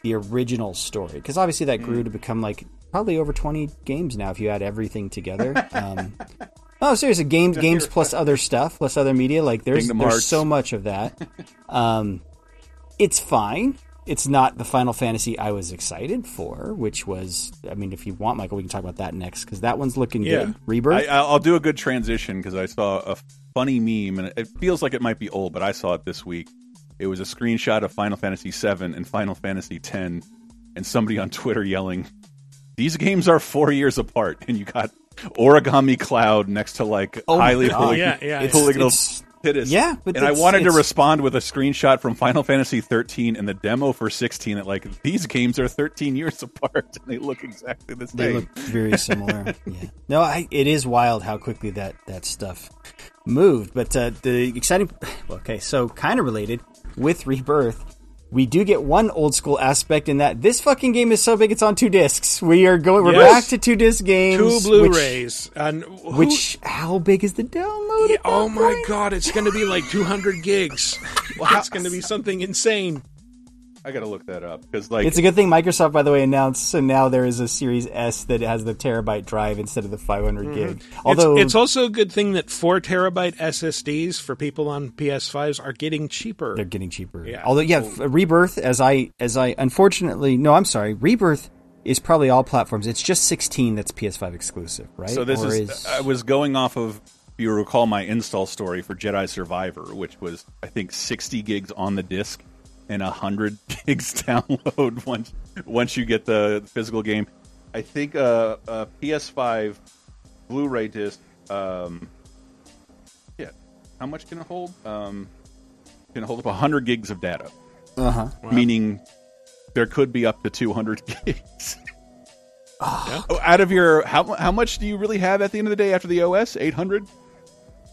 the original story. Because obviously that grew to become like probably over 20 games now if you add everything together. [laughs] Um, oh seriously games games plus other stuff plus other media like there's Kingdom there's Hearts. so much of that. Um, it's fine. It's not the final fantasy i was excited for which was i mean if you want michael we can talk about that next because that one's looking Yeah. good. Rebirth? I, I'll do a good transition because I saw a funny meme, and it feels like it might be old, but I saw it this week. It was a screenshot of Final Fantasy VII and Final Fantasy X, and somebody on Twitter yelling, "These games are four years apart," and you got Origami Cloud next to like Oh highly poly- Yeah, yeah, It's- polygonal it's- titties. Yeah, and I wanted to respond with a screenshot from Final Fantasy 13 and the demo for 16 that like these games are 13 years apart [laughs] and they look exactly the same. They look very similar. [laughs] yeah. No, I, it is wild how quickly that that stuff moved. But uh, the exciting, well, [sighs] okay, so kind of related with Rebirth. We do get one old school aspect in that this fucking game is so big it's on two discs. We are going. We're Yes. back to two disc games. Two Blu-rays. and who- Which, how big is the download? Yeah, oh my point? god, it's going to be like 200 gigs. [laughs] it's going to be something insane. I got to look that up because like It's a good thing Microsoft, by the way, announced. So now there is a Series S that has the terabyte drive instead of the 500 gig. Although Mm-hmm. it's, it's also a good thing that four terabyte SSDs for people on PS5s are getting cheaper. they're getting cheaper. Yeah. Although, yeah, f- Rebirth, as I as I unfortunately no, I'm sorry, Rebirth is probably all platforms. It's just 16 that's PS5 exclusive, right? So this Or is, I was going off of if you recall my install story for Jedi Survivor, which was I think 60 gigs on the disc and 100 [laughs] gigs download once once you get the physical game. I think uh, a PS5 Blu-ray disc um yeah, how much can it hold? Um can it hold up 100 gigs of data. uh huh. Meaning there could be up to 200 [laughs] gigs. Oh, out of your how how much do you really have at the end of the day after the OS? 800?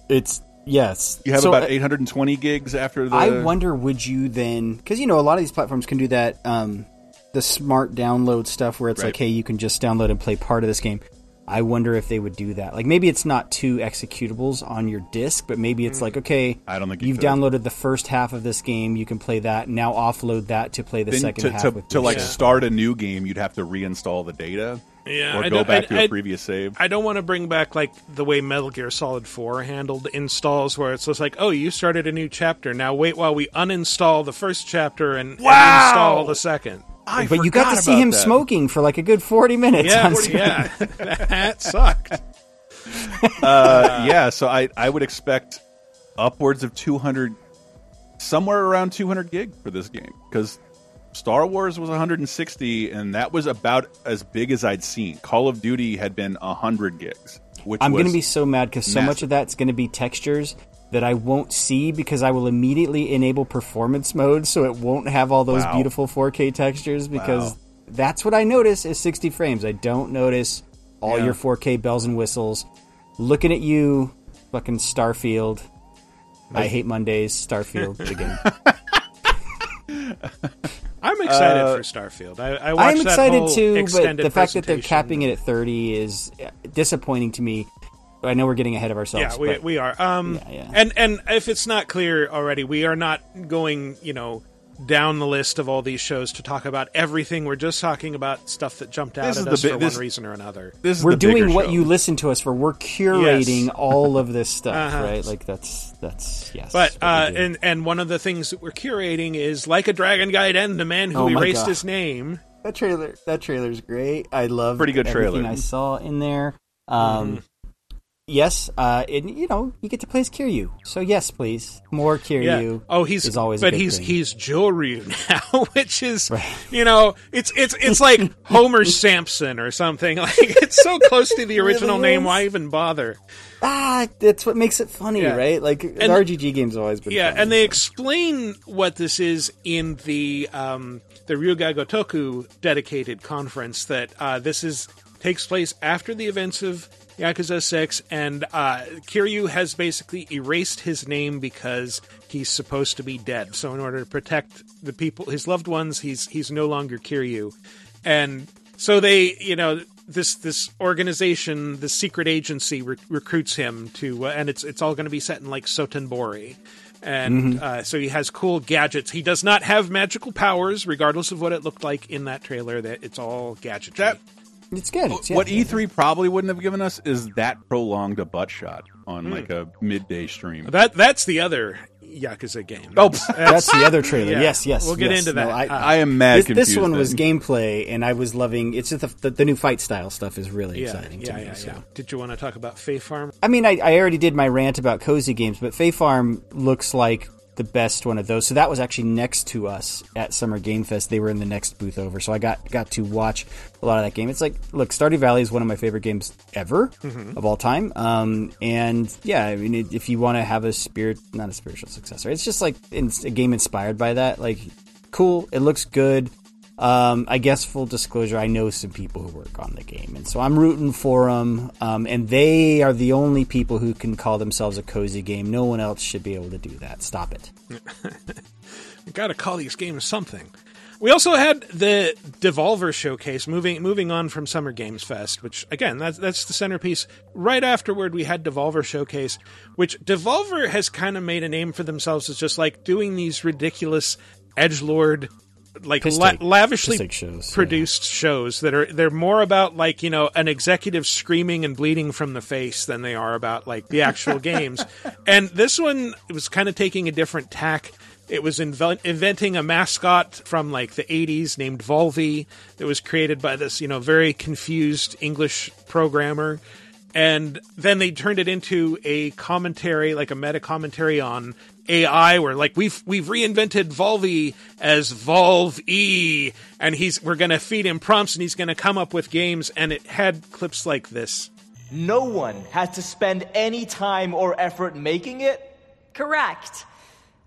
It's yes. You have So, about uh, 820 gigs after the I wonder, would you then? Because you know, a lot of these platforms can do that. Um, the smart download stuff where it's Right. like, hey, you can just download and play part of this game. I wonder if they would do that. Like maybe it's not two executables on your disc, but maybe it's like, okay, Mm. I don't think you you've could. downloaded the first half of this game, you can play that. Now offload that to play the then second to, half to, to like start a new game, you'd have to reinstall the data Yeah, or I go don't- back I- to a I- previous save. I don't want to bring back like the way Metal Gear Solid 4 handled installs, where it's just like, oh, you started a new chapter. Now wait while we uninstall the first chapter and, and install the second. I but you got to see him that. smoking for like a good forty minutes. Yeah, on well, screen. yeah, [laughs] that sucked. [laughs] Uh, yeah, so I I would expect upwards of 200, somewhere around 200 gig for this game because Star Wars was 160, and that was about as big as I'd seen. Call of Duty had been 100 gigs, which I'm going to be so mad because so much of that's going to be textures that I won't see because I will immediately enable performance mode so it won't have all those Wow. beautiful 4K textures because Wow. that's what I notice is 60 frames. I don't notice all Yeah. your 4K bells and whistles, looking at you, fucking Starfield. I hate Mondays. Starfield again. [laughs] [laughs] I'm excited Uh, for Starfield. I, I watched I'm that excited too, but the fact that they're capping it at 30 is uh, disappointing to me. I know we're getting ahead of ourselves. Yeah, we, we are. Um, Yeah, yeah. And and if it's not clear already, we are not going, you know, down the list of all these shows to talk about everything. We're just talking about stuff that jumped out This is at the us bi- for this- one reason or another. This is we're the doing what show. you listen to us for. We're curating Yes. all of this stuff, Uh-huh. right? Like that's that's yes. But what we uh, and and one of the things that we're curating is like a Dragon Gaiden and the man who Oh erased God. his name. that trailer that trailer's great. I love Pretty good everything trailer. I saw in there. Um, Mm-hmm. Yes, uh, and you know you get to play as Kiryu, so yes, please more Kiryu. Oh, he's is always but he's thing. he's Joryu [laughs] now, which is Right. you know it's it's it's like [laughs] Homer Simpson or something. [laughs] Like it's so close to the original really name. Why even bother? ah, that's what makes it funny, Yeah. right? Like the RGG games have always been. Yeah, funny. and they explain what this is in the um, the Ryu Ga Gotoku dedicated conference. That uh, this is takes place after the events of Yakuza Six, and uh, Kiryu has basically erased his name because he's supposed to be dead. So in order to protect the people, his loved ones, he's he's no longer Kiryu, and so they, you know. This this organization, this secret agency, re- recruits him to, uh, and it's it's all going to be set in like Sotenbori, and Mm-hmm. uh, so he has cool gadgets. He does not have magical powers, regardless of what it looked like in that trailer. That it's all gadgetry. That it's good. It's, yeah. what E3 probably wouldn't have given us is that prolonged a butt shot on like a midday stream. that that's the other Yakuza game. Oh, [laughs] That's the other trailer. Yeah. Yes, yes. We'll get yes. into No, that. I, Uh, I am mad this, this one was then. gameplay, and I was loving. It's just the, the, the new fight style stuff is really yeah, exciting to yeah, me. yeah, so. yeah. Did you want to talk about Fae Farm? I mean, I, I already did my rant about cozy games, but Fae Farm looks like the best one of those. So that was actually next to us at Summer Game Fest. They were in the next booth over, so I got got to watch a lot of that game. It's like, look, Stardew Valley is one of my favorite games ever of all time. Um, and yeah, I mean, if you want to have a spirit, not a spiritual successor, it's just like a game inspired by that. Like, cool. It looks good. Um, I guess full disclosure, I know some people who work on the game, and so I'm rooting for them. Um, and they are the only people who can call themselves a cozy game. No one else should be able to do that. Stop it. [laughs] Got to call these games something. We also had the Devolver showcase. Moving moving on from Summer Games Fest, which again that's that's the centerpiece. Right afterward, we had Devolver showcase, which Devolver has kind of made a name for themselves as just like doing these ridiculous edge lord like la- take- lavishly shows, yeah. produced shows that are they're more about like you know an executive screaming and bleeding from the face than they are about like the actual [laughs] games. And this one was kind of taking a different tack. It was inven- inventing a mascot from like the 80s named Volvi that was created by this you know very confused english programmer. And then they turned it into a commentary like a meta commentary on AI where like we've we've reinvented Volvi as Volve E and he's we're going to feed him prompts and he's going to come up with games and it had clips like this. No one had to spend any time or effort making it. Correct.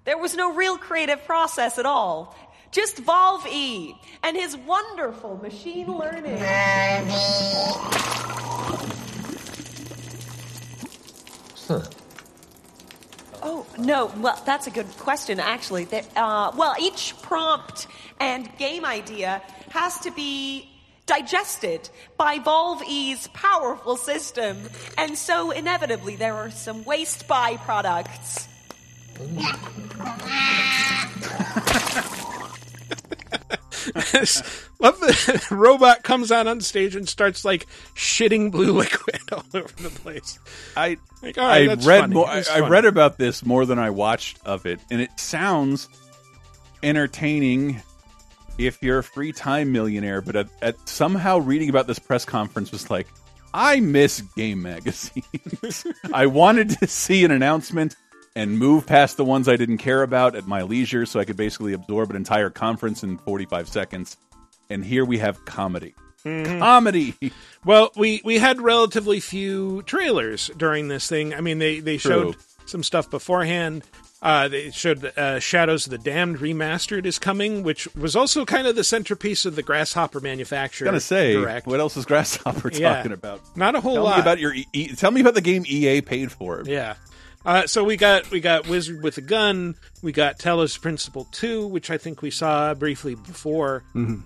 There was no real creative process at all. Just Volve E and his wonderful machine learning. Oh, no. Well, that's a good question, actually. There- Uh, well, each prompt and game idea has to be digested by Volve E's powerful system. And so, inevitably, there are some waste byproducts. [laughs] [laughs] Love the [laughs] robot comes out on stage and starts like shitting blue [laughs] liquid all over the place. I Like, right, I read funny. more. I, I read about this more than I watched of it, and it sounds entertaining if you're a free time millionaire. But at, at somehow reading about this press conference was like, I miss game magazines. I wanted to see an announcement and move past the ones I didn't care about at my leisure, so I could basically absorb an entire conference in 45 seconds. And here we have comedy. Mm-hmm. Comedy. Well, we we had relatively few trailers during this thing. I mean, they they showed some stuff beforehand. Uh, they showed uh, Shadows of the Damned remastered is coming, which was also kind of the centerpiece of the Grasshopper Manufacture. gonna say, direct. what else is Grasshopper Yeah. talking about? Not a whole Tell lot. me about your. E- tell me about the game EA paid for. Yeah. Uh, so we got we got Wizard with a Gun, we got Talos Principle Two, which I think we saw briefly before.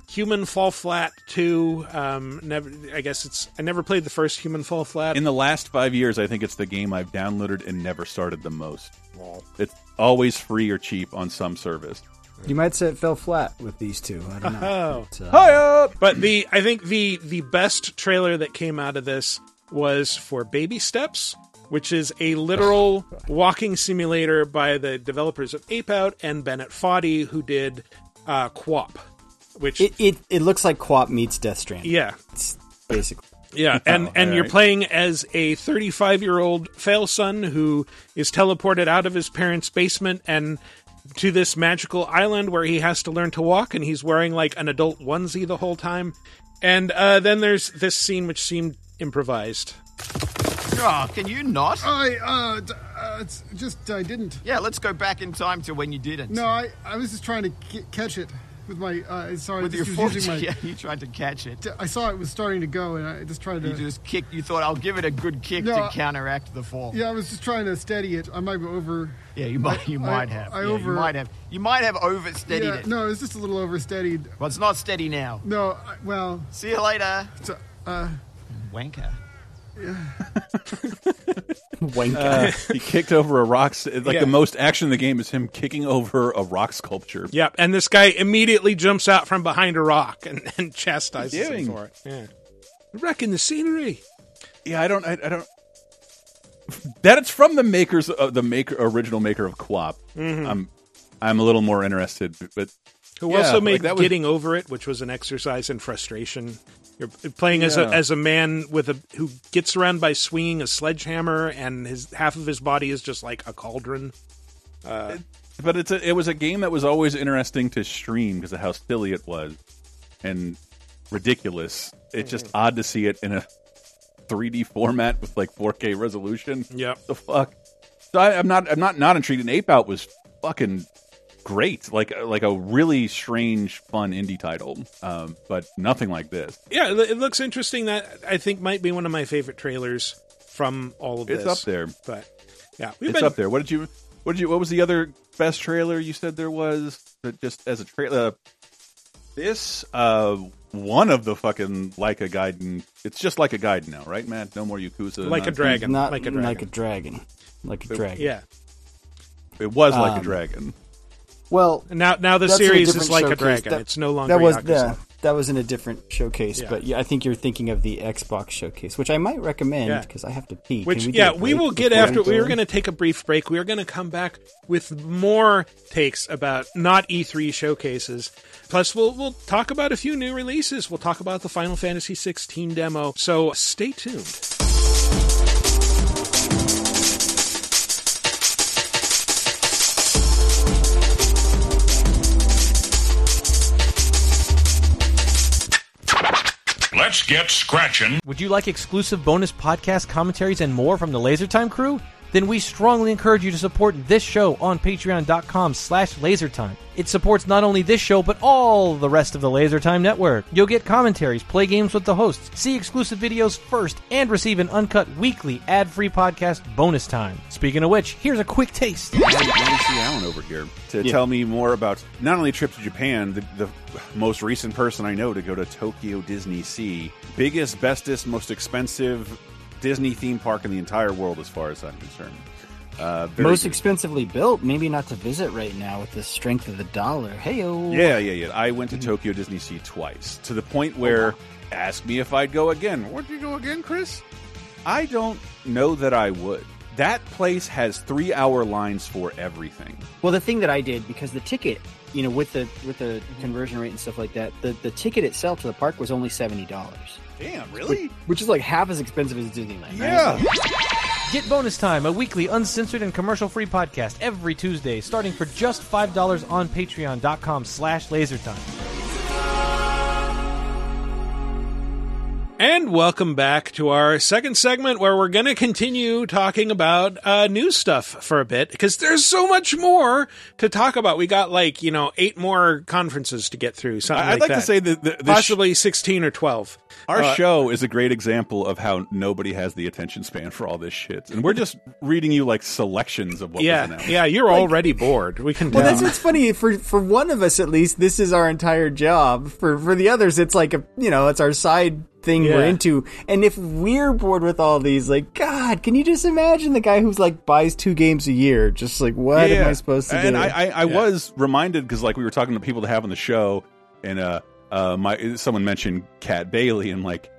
Human Fall Flat Two. Um, never, I guess it's I never played the first Human Fall Flat. In the last five years, I think it's the game I've downloaded and never started the most. It's always free or cheap on some service. You might say it fell flat with these two. I don't know. But, uh, Hi up. But the I think the the best trailer that came out of this was for Baby Steps, which is a literal walking simulator by the developers of Ape Out and Bennett Foddy, who did uh, QWOP, which it, it it looks like QWOP meets Death Stranding. yeah. basically. Yeah, [laughs] and and all you're playing as a 35 year old fail son who is teleported out of his parents' basement and to this magical island where he has to learn to walk, and he's wearing like an adult onesie the whole time. And uh, then there's this scene which seemed improvised. [laughs] Oh, can you not? I, uh, d- uh, it's just, I didn't. Yeah, let's go back in time to when you didn't. No, I, I was just trying to c- catch it with my, uh, sorry, With your just foot, using my, [laughs] yeah, you tried to catch it. I saw it was starting to go, and I just tried to. You just kicked. You thought I'll give it a good kick No, to I- counteract the fall. yeah, I was just trying to steady it. I might be over. Yeah, you might. You I- might have. I yeah, over- You might have. You might have oversteadied yeah, it. no, it was just a little oversteadied. Well, it's not steady now. No, I, well, See you later, so, uh, wanker. [laughs] Wanker. Uh, he kicked over a rock. Like Yeah. the most action in the game is him kicking over a rock sculpture. Yep, and this guy immediately jumps out from behind a rock and, and [laughs] chastises him for it. Yeah, wrecking the scenery. Yeah, I don't. I, I don't. That it's from the makers of the maker original maker of QWOP. Mm-hmm. I'm I'm a little more interested, but Who Yeah, also like made that was- getting over it, which was an exercise in frustration. You're playing as a as a man with a who gets around by swinging a sledgehammer, and his half of his body is just like a cauldron. Uh, but it's a, it was a game that was always interesting to stream because of how silly it was and ridiculous. It's just mm. odd to see it in a 3D format with like 4K resolution. Yeah, the fuck. So I, I'm not I'm not not intrigued. And Ape Out was fucking great, like like a really strange, fun indie title, um, but nothing like this. Yeah, it it looks interesting. That I think might be one of my favorite trailers from all of It's this. up there. but yeah, we've it's been up there. What did you? What did you? What was the other best trailer you said there was? That just as a trailer. Uh, this uh one of the fucking like a Gaiden. It's just like a Gaiden now, right, Matt? No more Yakuza. like a dragon, Not like a dragon. like a dragon. Like a dragon. yeah. It was like a Um, dragon. Well, now now the a series is like a showcase. dragon. That- it's no longer that was Yakuza. the that was in a different showcase. Yeah. But yeah, I think you're thinking of the Xbox showcase, which I might recommend Yeah. because I have to pee. Which we yeah, we will get after. We are going to take a brief break. We are going to come back with more takes about not E3 showcases. Plus, we'll we'll talk about a few new releases. We'll talk about the Final Fantasy 16 demo. So stay tuned. Let's get scratching. Would you like exclusive bonus podcast commentaries and more from the LaserTime crew? Then we strongly encourage you to support this show on patreon.com slash lasertime. It supports not only this show, but all the rest of the LaserTime network. You'll get commentaries, play games with the hosts, see exclusive videos first, and receive an uncut weekly ad-free podcast bonus time. Speaking of which, here's a quick taste. Let me see Alan over here to tell me more about not only a trip to Japan, the, the most recent person I know to go to Tokyo Disney Sea, biggest, bestest, most expensive Disney theme park in the entire world, as far as I'm concerned. Uh, most good. expensively built. Maybe not to visit right now with the strength of the dollar. Heyo. Yeah, yeah, yeah. I went to Tokyo Disney Sea twice to the point where ask me if I'd go again. Would you go again, Chris? I don't know that I would. That place has three hour lines for everything. Well, the thing that I did because the ticket, you know, with the with the conversion rate and stuff like that, the the ticket itself to the park was only seventy dollars, Damn, really? which is like half as expensive as Disneyland. right? Yeah. Get Bonus Time, a weekly uncensored and commercial-free podcast every Tuesday, starting for just $5 on patreon.com slash lasertime. And welcome back to our second segment where we're going to continue talking about uh, news stuff for a bit because there's so much more to talk about. We got like, you know, eight more conferences to get through. Something I'd like that. to say that the, the sh- possibly 16 or 12. Our Uh, show is a great example of how nobody has the attention span for all this shit, and we're just reading you like selections of what was Yeah, announced. yeah, you're already bored. We can Well, tell. that's what's funny. For for one of us at least, this is our entire job. For for the others, it's like a you know, it's our side thing we're into. And if we're bored with all these, like God, can you just imagine the guy who's like buys two games a year? Just like what am I supposed to and do? I, I, I was reminded because like we were talking to people to have on the show, and uh, uh, my someone mentioned Kat Bailey, and like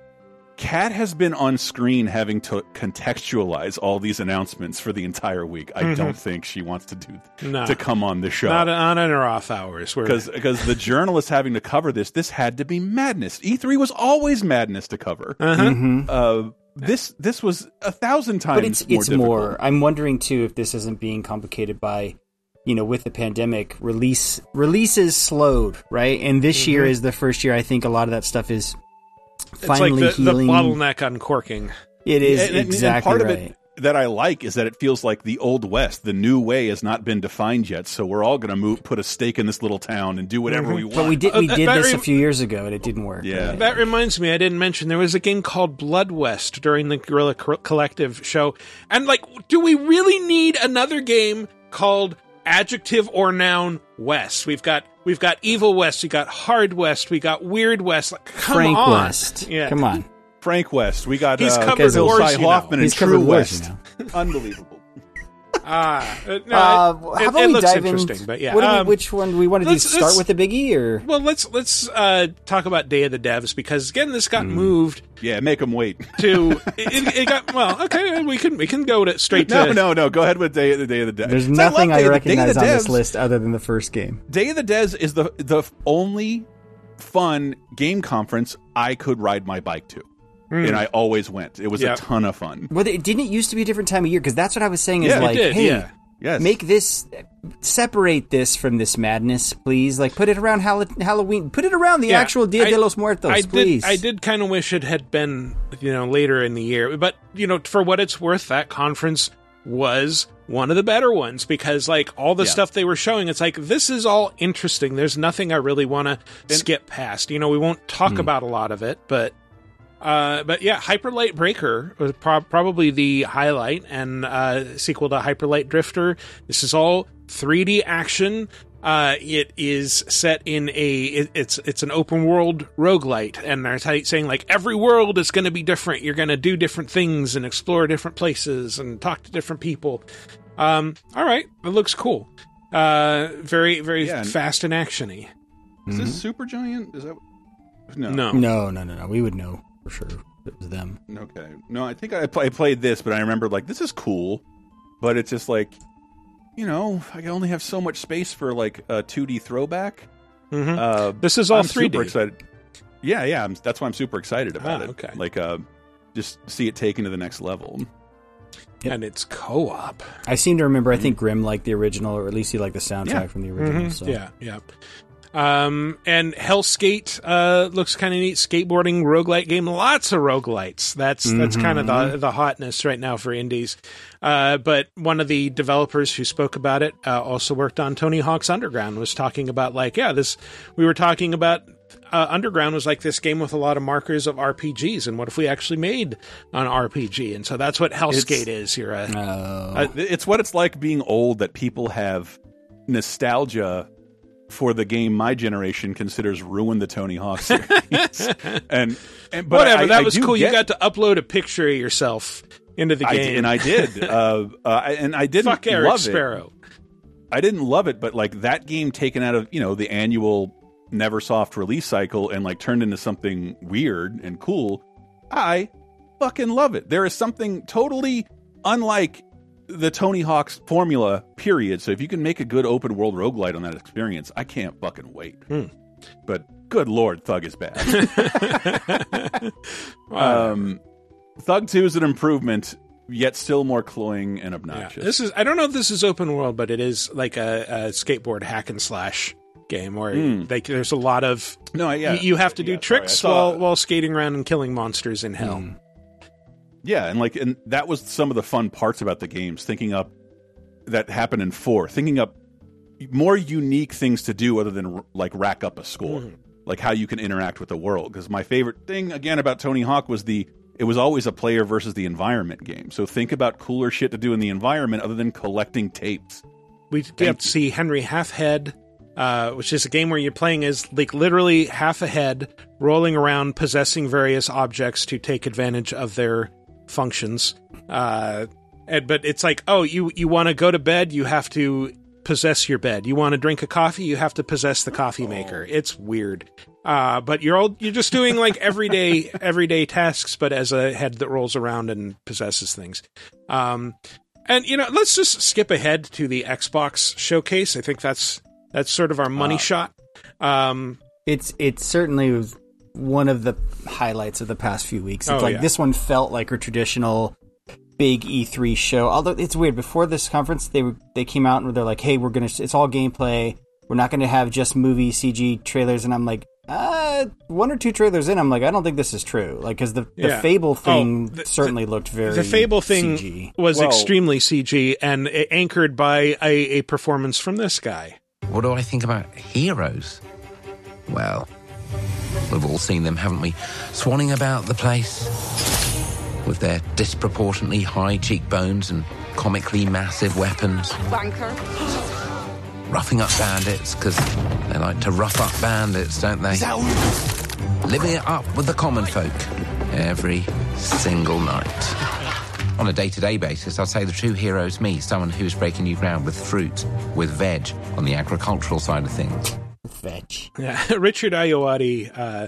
Kat has been on screen having to contextualize all these announcements for the entire week. I Mhm. don't think she wants to do No. to come on the show. Not on in or off hours. Because because the journalists having to cover this, this had to be madness. E3 was always madness to cover. Uh-huh. Mhm. Uh, this this was a thousand times but it's more it's difficult. more. I'm wondering too if this isn't being complicated by, you know, with the pandemic, release releases slowed, right? And this year Mhm. is the first year I think a lot of that stuff is it's like finally the, the healing. bottleneck uncorking. It is And- and- and exactly part right. of it that I like is that it feels like the old west. The new way has not been defined yet, so we're all going to move, put a stake in this little town and do whatever Mhm. we want. But we did we Uh, did this a few years ago and it didn't work. Yeah. right? That reminds me, I didn't mention there was a game called Blood West during the Guerrilla Co- Collective show. And like, do we really need another game called Adjective or Noun West? We've got we've got Evil West, we got Hard West, we got Weird West. Like, come Frank on. West. Yeah. Come on. Frank West. We got He's uh, covered Bill wars, Cy you know. Hoffman and He's True West. you [laughs] Unbelievable. Ah, uh, no, Uh, it, how about it we looks dive in? interesting, but yeah. What do we, um, which one do we want to do? let's- Start with the biggie or well, let's let's uh, talk about Day of the Devs because again, this got moved Yeah, make them wait. to [laughs] it, it got well. Okay, we can we can go to straight to no, no, no. Go ahead with Day of the Day of the Dead. There's So I nothing Day I, of the- Day of recognize the on this list other than the first game. Day of the Devs is the the only fun game conference I could ride my bike to, Mm. and I always went. It was Yeah. a ton of fun. Well, it, didn't used to be a different time of year? Because that's what I was saying. Is Yeah, it like, did, hey, yeah. Yes, make this separate this from this madness, please. Like, put it around Hall- Halloween. Put it around the Yeah, actual Dia I- de los Muertos, I please. did. I did kind of wish it had been, you know, later in the year. But you know, for what it's worth, that conference was one of the better ones because, like, all the Yeah. stuff they were showing, it's like this is all interesting. There's nothing I really want to skip past. You know, we won't talk mm. about a lot of it, but. Uh, but yeah, Hyper Light Breaker was prob probably the highlight, and uh, sequel to Hyper Light Drifter. This is all 3D action. Uh, it is set in a it, it's it's an open world roguelite, and they're t- saying like every world is going to be different. You're going to do different things and explore different places and talk to different people. Um, all right, it looks cool. Uh, very very Yeah, fast and actiony. Is this Super Giant? Is that no? No, no, no, no, no. We would know for sure. It was them. Okay. No, I think I, pl- I played this, but I remember like this is cool, but it's just like, you know, I only have so much space for like a 2D throwback. Mhm. Uh, This is all I'm 3D. Super excited. Yeah, yeah. I'm, that's why I'm super excited about Ah, it. okay. Like, uh, just see it taken to the next level. and it's co-op. I seem to remember. I think Grim liked the original, or at least he liked the soundtrack Yeah. from the original. Mhm. So. Yeah, yeah. Um, and Hellskate uh, looks kind of neat. Skateboarding roguelite game. Lots of roguelites. That's that's kind of the the hotness right now for indies. Uh, but one of the developers who spoke about it uh, also worked on Tony Hawk's Underground. Was talking about like, yeah, this. We were talking about uh, Underground was like this game with a lot of markers of RPGs, and what if we actually made an RPG? And so that's what Hellskate is. You're a Oh. Uh, it's what it's like being old that people have nostalgia for the game my generation considers ruined the Tony Hawk series. [laughs] and, and but whatever. I- that I was cool. get- You got to upload a picture of yourself into the game, did, and I did, [laughs] uh, uh, and I didn't Fuck Eric love Sparrow. it. I didn't love it, but like that game taken out of you know the annual NeverSoft release cycle and like turned into something weird and cool. I fucking love it. There is something totally unlike the Tony Hawk's formula. Period. So if you can make a good open world roguelite on that experience, I can't fucking wait. Hmm. But good lord, Thug is bad. [laughs] um, Thug Two is an improvement, yet still more cloying and Yeah. obnoxious. This is I don't know if this is open world, but it is like a, a skateboard hack and slash game where Mm. like there's a lot of No, yeah, you, you have to do yeah, tricks saw- while while skating around and killing monsters in hell. Yeah, and like, and that was some of the fun parts about the games. Thinking up that happened in four, thinking up more unique things to do other than like rack up a score, like how you can interact with the world. Because my favorite thing again about Tony Hawk was the it was always a player versus the environment game. So think about cooler shit to do in the environment other than collecting tapes. We get to see Henry Halfhead, uh, which is a game where you're playing as like literally half a head, rolling around, possessing various objects to take advantage of their functions. Uh, and, but it's like, oh, you you want to go to bed, you have to possess your bed. You want to drink a coffee, you have to possess the coffee maker. It's weird. Uh, but you're all you're just doing like everyday [laughs] everyday tasks, but as a head that rolls around and possesses things. Um, and you know, let's just skip ahead to the Xbox showcase. I think that's that's sort of our money Uh, shot. Um, It's it certainly was one of the highlights of the past few weeks. It's Oh, like yeah. this one felt like a traditional big E3 show. Although it's weird, before this conference, they were they came out and they're like, "Hey, we're gonna it's all gameplay. We're not gonna have just movie CG trailers." And I'm like, uh, one or two trailers in, I'm like, I don't think this is true. Like, because the the Yeah. Fable thing Oh, the- certainly looked very the Fable thing CG. was Well- extremely CG and anchored by a, a performance from this guy. What do I think about heroes? Well, we've all seen them, haven't we? Swanning about the place with their disproportionately high cheekbones and comically massive weapons, Wanker. roughing up bandits because they like to rough up bandits, don't they? Living it up with the common folk every single night. On a day to day basis, I'd say the true hero is me, someone who's breaking new ground with fruit, with veg on the agricultural side of things. Veg. Yeah, [laughs] Richard Ayoade, uh,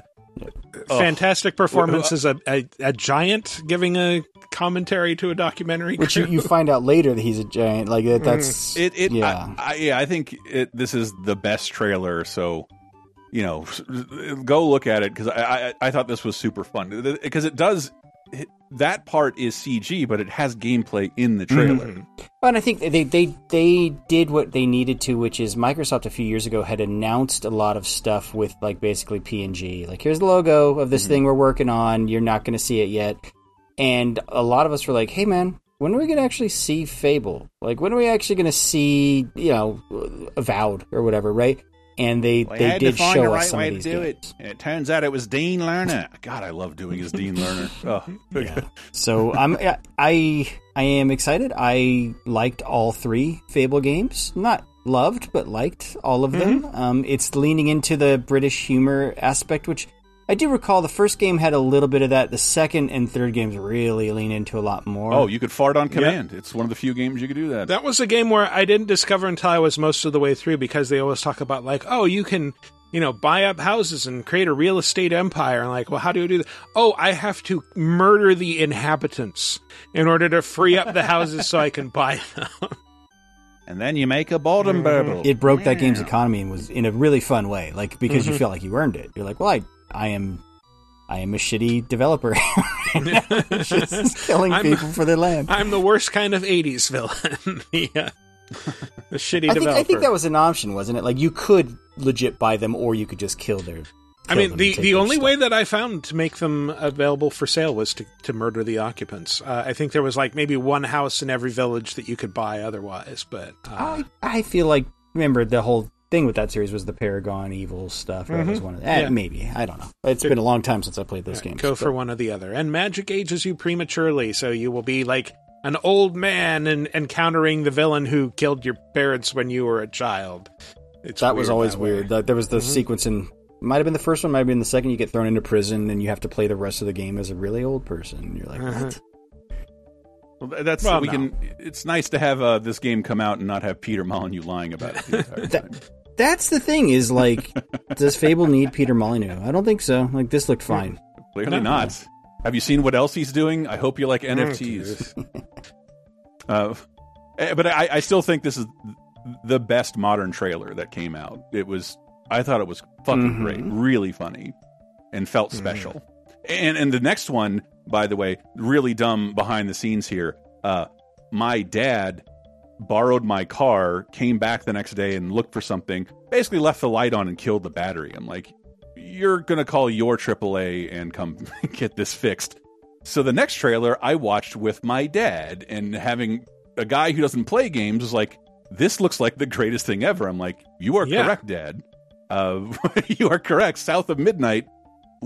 fantastic performance as a, a, a giant giving a commentary to a documentary. Which you, you find out later that he's a giant. Like that, that's It, it, yeah. I, I, yeah, I think it, this is the best trailer. So, you know, go look at it because I, I, I thought this was super fun because it does that part is CG, but it has gameplay in the trailer. Mm-hmm. Well, and I think they, they they did what they needed to, which is Microsoft a few years ago had announced a lot of stuff with like basically PNG. Like here's the logo of this mm-hmm. thing we're working on. You're not going to see it yet, and a lot of us were like, "Hey, man." When are we going to actually see Fable? Like, when are we actually going to see, you know, Avowed or whatever, right? And they, We they had to did find show the us some way of to these do games. it. And it turns out it was Dean Learner. God, I love doing his Dean Learner. [laughs] Oh, So I'm I I am excited. I liked all three Fable games. Not loved, but liked all of them. Um, it's leaning into the British humor aspect, which I do recall. The first game had a little bit of that. The second and third games really lean into a lot more. oh, you could fart on command. It's one of the few games you could do that. That was a game where I didn't discover until I was most of the way through because they always talk about like, oh, you can, you know, buy up houses and create a real estate empire. And like, well, how do you do that? Oh, I have to murder the inhabitants in order to free up the houses so I can buy them. [laughs] and then you make a bottom burble. it broke that game's economy and was in a really fun way. Like because you Mhm. feel like you earned it. You're like, well, I I am. I am a shitty developer, [laughs] just [laughs] killing I'm- people for their land. I'm the worst kind of '80s villain. [laughs] yeah, the shitty I think, developer. I think that was an option, wasn't it? Like you could legit buy them, or you could just kill their. I mean, the, the only stuff. way that I found to make them available for sale was to, to murder the occupants. Uh, I think there was like maybe one house in every village that you could buy otherwise, but uh, I, I feel like remember the whole thing with that series was the Paragon Evil stuff. Right? It was one of eh, Yeah. maybe I don't know. It's been a long time since I played those games. go but- for one or the other. And magic ages you prematurely, so you will be like an old man and encountering the villain who killed your parents when you were a child. It's that was always that weird. That there was the Mhm. sequence in might have been the first one, might have been the second. You get thrown into prison and you have to play the rest of the game as a really old person. You're like, Uh-huh. what? Well, that's Well, we no. can. It's nice to have uh, this game come out and not have Peter Molyneux lying about it the [laughs] entire time. That's the thing. Is like, [laughs] does Fable need Peter Molyneux? I don't think so. Like this looked fine. Clearly not. Have you seen what else he's doing? I hope you like Mm, NFTs. [laughs] uh, eh, but I, I still think this is the best modern trailer that came out. It was. I thought it was fucking Mhm. great, really funny, and felt Mm-hmm. special. And and the next one, by the way, really dumb behind the scenes here. Uh, my dad borrowed my car, came back the next day and looked for something, basically left the light on and killed the battery. I'm like, you're going to call your AAA and come [laughs] get this fixed. So the next trailer I watched with my dad, and having a guy who doesn't play games is like, this looks like the greatest thing ever. I'm like, you are Yeah. correct, Dad. Uh, [laughs] you are correct. South of Midnight.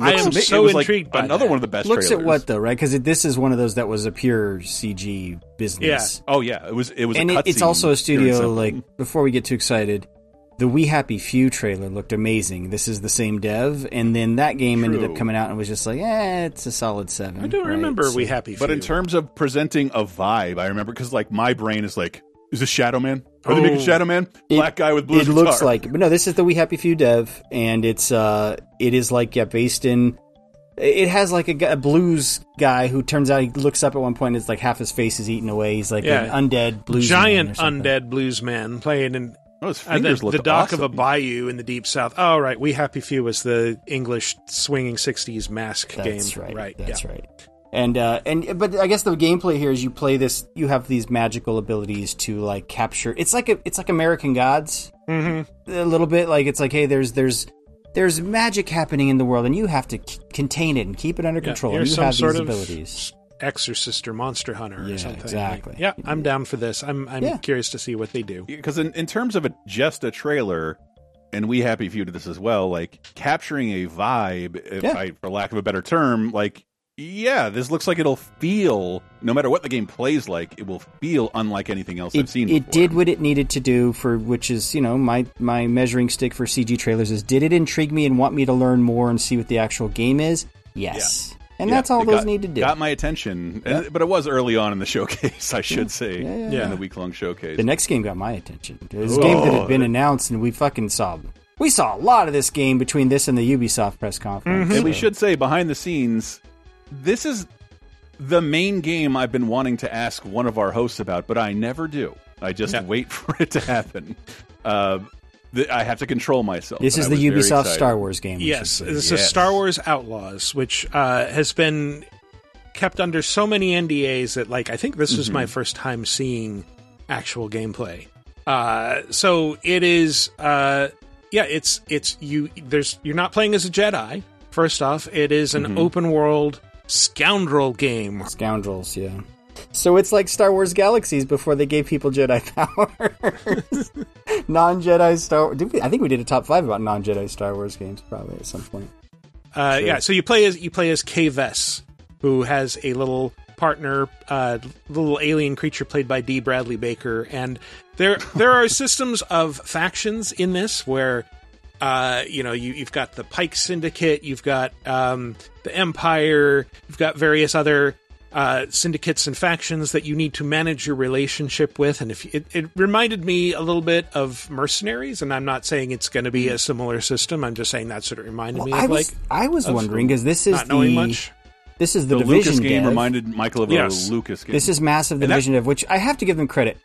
I am ama- so it was like intrigued by another that. one of the best. Looks trailers. at what though, right? Because this is one of those that was a pure CG business. Yeah. Oh yeah, it was. It was. and a it, it's also a studio. Like before we get too excited, the We Happy Few trailer looked amazing. This is the same dev, and then that game ended up coming out and was just like, eh, it's a solid seven. I don't right? remember So- We Happy Few. But in terms of presenting a vibe, I remember because like my brain is like, is this Shadow Man? Are they making Oh. Shadow Man? Black guy with blue It guitar. looks like, but no, this is the We Happy Few dev, and it's uh, it is like yeah, based in. It has like a, a blues guy who turns out he looks up at one point. And it's like half his face is eaten away. He's like Yeah. an undead blues giant man undead blues man playing in Oh, his uh, the, the looked dock of a bayou in the deep south. Oh, right. We Happy Few was the English swinging 60s mask That's game. right. yeah. That's right. And uh, and but I guess the gameplay here is you play this. You have these magical abilities to like capture. It's like a it's like American Gods Mm-hmm. a little bit. Like it's like hey, there's there's there's magic happening in the world, and you have to c- contain it and keep it under control. and you have sort these of abilities. exorcist or monster hunter Yeah, or something. exactly. Like, yeah, I'm down for this. I'm I'm Yeah. curious to see what they do. because in, in terms of a, just a trailer, and we happy few did this as well. Like capturing a vibe, if Yeah. I, for lack of a better term, like yeah, this looks like it'll feel no matter what the game plays like, it will feel unlike anything else I've It, seen. it before. did what it needed to do for which is you know my my measuring stick for CG trailers is did it intrigue me and want me to learn more and see what the actual game is? Yes, and Yeah, that's all those got, need to do. Got my attention, and- but it was early on in the [laughs] showcase, I should say, Yeah, yeah, in the week long showcase. The next game got my attention. It was a game that had been announced, and we fucking saw. We saw a lot of this game between this and the Ubisoft press conference. And we should say behind the scenes, this is the main game I've been wanting to ask one of our hosts about, but I never do. I just Yeah. wait [laughs] for it to happen. Uh, th- I have to control myself. This is the Ubisoft. Star Wars game. Yes, should say. this is Yes. Star Wars Outlaws, which uh, has been kept under so many NDAs that, like, I think this was Mm-hmm. my first time seeing actual gameplay. Uh, so it is, uh, yeah, it's it's you. There's you're not playing as a Jedi. First off, it is an Mm-hmm. open world scoundrel game. Scoundrels, yeah. So it's like Star Wars Galaxies before they gave people Jedi [laughs] powers. [laughs] non Jedi Star. Did we, I think we did a top five about non Jedi Star Wars games probably at some point. Uh, yeah, so you play as you play as Kay Vess, who has a little partner, uh, little alien creature played by D. Bradley Baker, and there there are [laughs] systems of factions in this where. Uh, you know, you, you've got the Pike Syndicate, you've got um, the Empire, you've got various other uh, syndicates and factions that you need to manage your relationship with. And if it, it reminded me a little bit of Mercenaries, and I'm not saying it's going to be a similar system. I'm just saying that's what it reminded me I of. was like I was of wondering because this is not knowing the much. this is the, The division Lucas game dev. reminded Michael of Yes. a Lucas game. This is massive the And that- division of which I have to give them credit.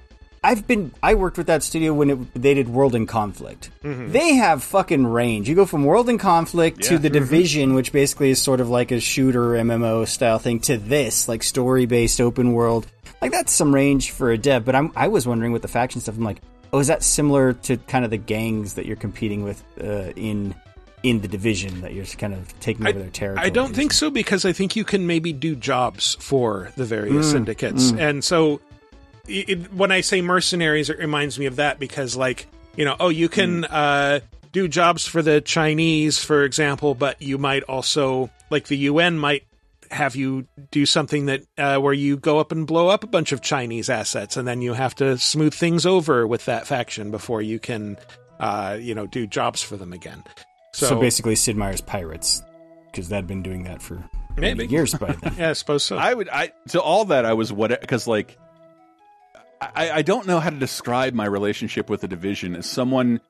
I've been I worked with that studio when it, they did World in Conflict. They have fucking range. You go from World in Conflict to Yeah. the Division, which basically is sort of like a shooter MMO style thing, to this like story based open world. Like that's some range for a dev. But I'm I was wondering with the faction stuff. I'm like, oh, is that similar to kind of the gangs that you're competing with uh, in in the Division that you're kind of taking over their territory? I don't think so because I think you can maybe do jobs for the various Mm, syndicates, and so it, it- when I say mercenaries, it reminds me of that because, like, you know, oh, you can uh, do jobs for the Chinese, for example, but you might also, like, the UN might have you do something that uh, where you go up and blow up a bunch of Chinese assets, and then you have to smooth things over with that faction before you can, uh, you know, do jobs for them again. So, So, basically, Sid Meier's Pirates because they'd been doing that for Maybe. years by then. [laughs] yeah, I suppose so. I would I to all that I was what because like I, I don't know how to describe my relationship with the division as someone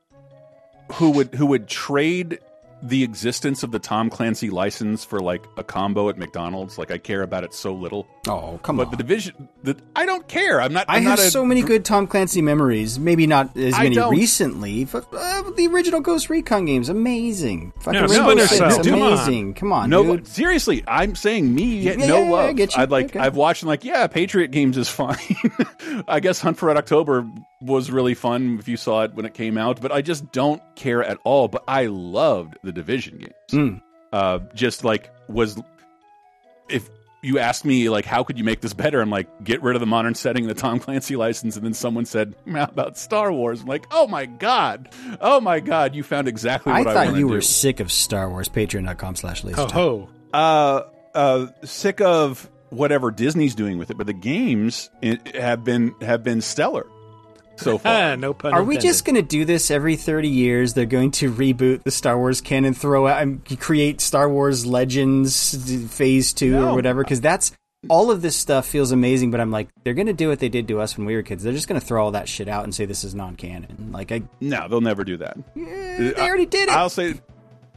who would who would trade the existence of the Tom Clancy license for like a combo at McDonald's. Like I care about it so little. Oh, come but on. But the division, the, I don't care. I'm not. I I'm have not a, so many good Tom Clancy memories. Maybe not as many recently, but uh, the original Ghost Recon games, amazing. Fucking Yeah, Rainbow Splinter Six, Cell. Come on. amazing. Come on, no, dude. seriously, I'm saying me Yeah, no yeah, yeah, I love. get you. I'd like Okay. I've watched and like yeah, Patriot games is fine. [laughs] I guess Hunt for Red October was really fun if you saw it when it came out, but I just don't care at all. But I loved the Division games. Mm. Uh, just like was if you asked me like how could you make this better, I'm like get rid of the modern setting, the Tom Clancy license, and then someone said how about Star Wars? I'm like oh my god, oh my god, you found exactly what I, thought wanna you were do. sick of Star Wars. Patreon.com slash laser. Ho ho. uh, uh, sick of whatever Disney's doing with it, but the games i- have been have been stellar so [laughs] far. Ah, no pun Are we just going to do this every 30 years? They're going to reboot the Star Wars canon, throw out, and create Star Wars Legends Phase 2 No. or whatever? Because that's all of this stuff feels amazing, but I'm like, they're going to do what they did to us when we were kids. They're just going to throw all that shit out and say this is non canon. Like, I, no, they'll never do that. they already did it. I'll say,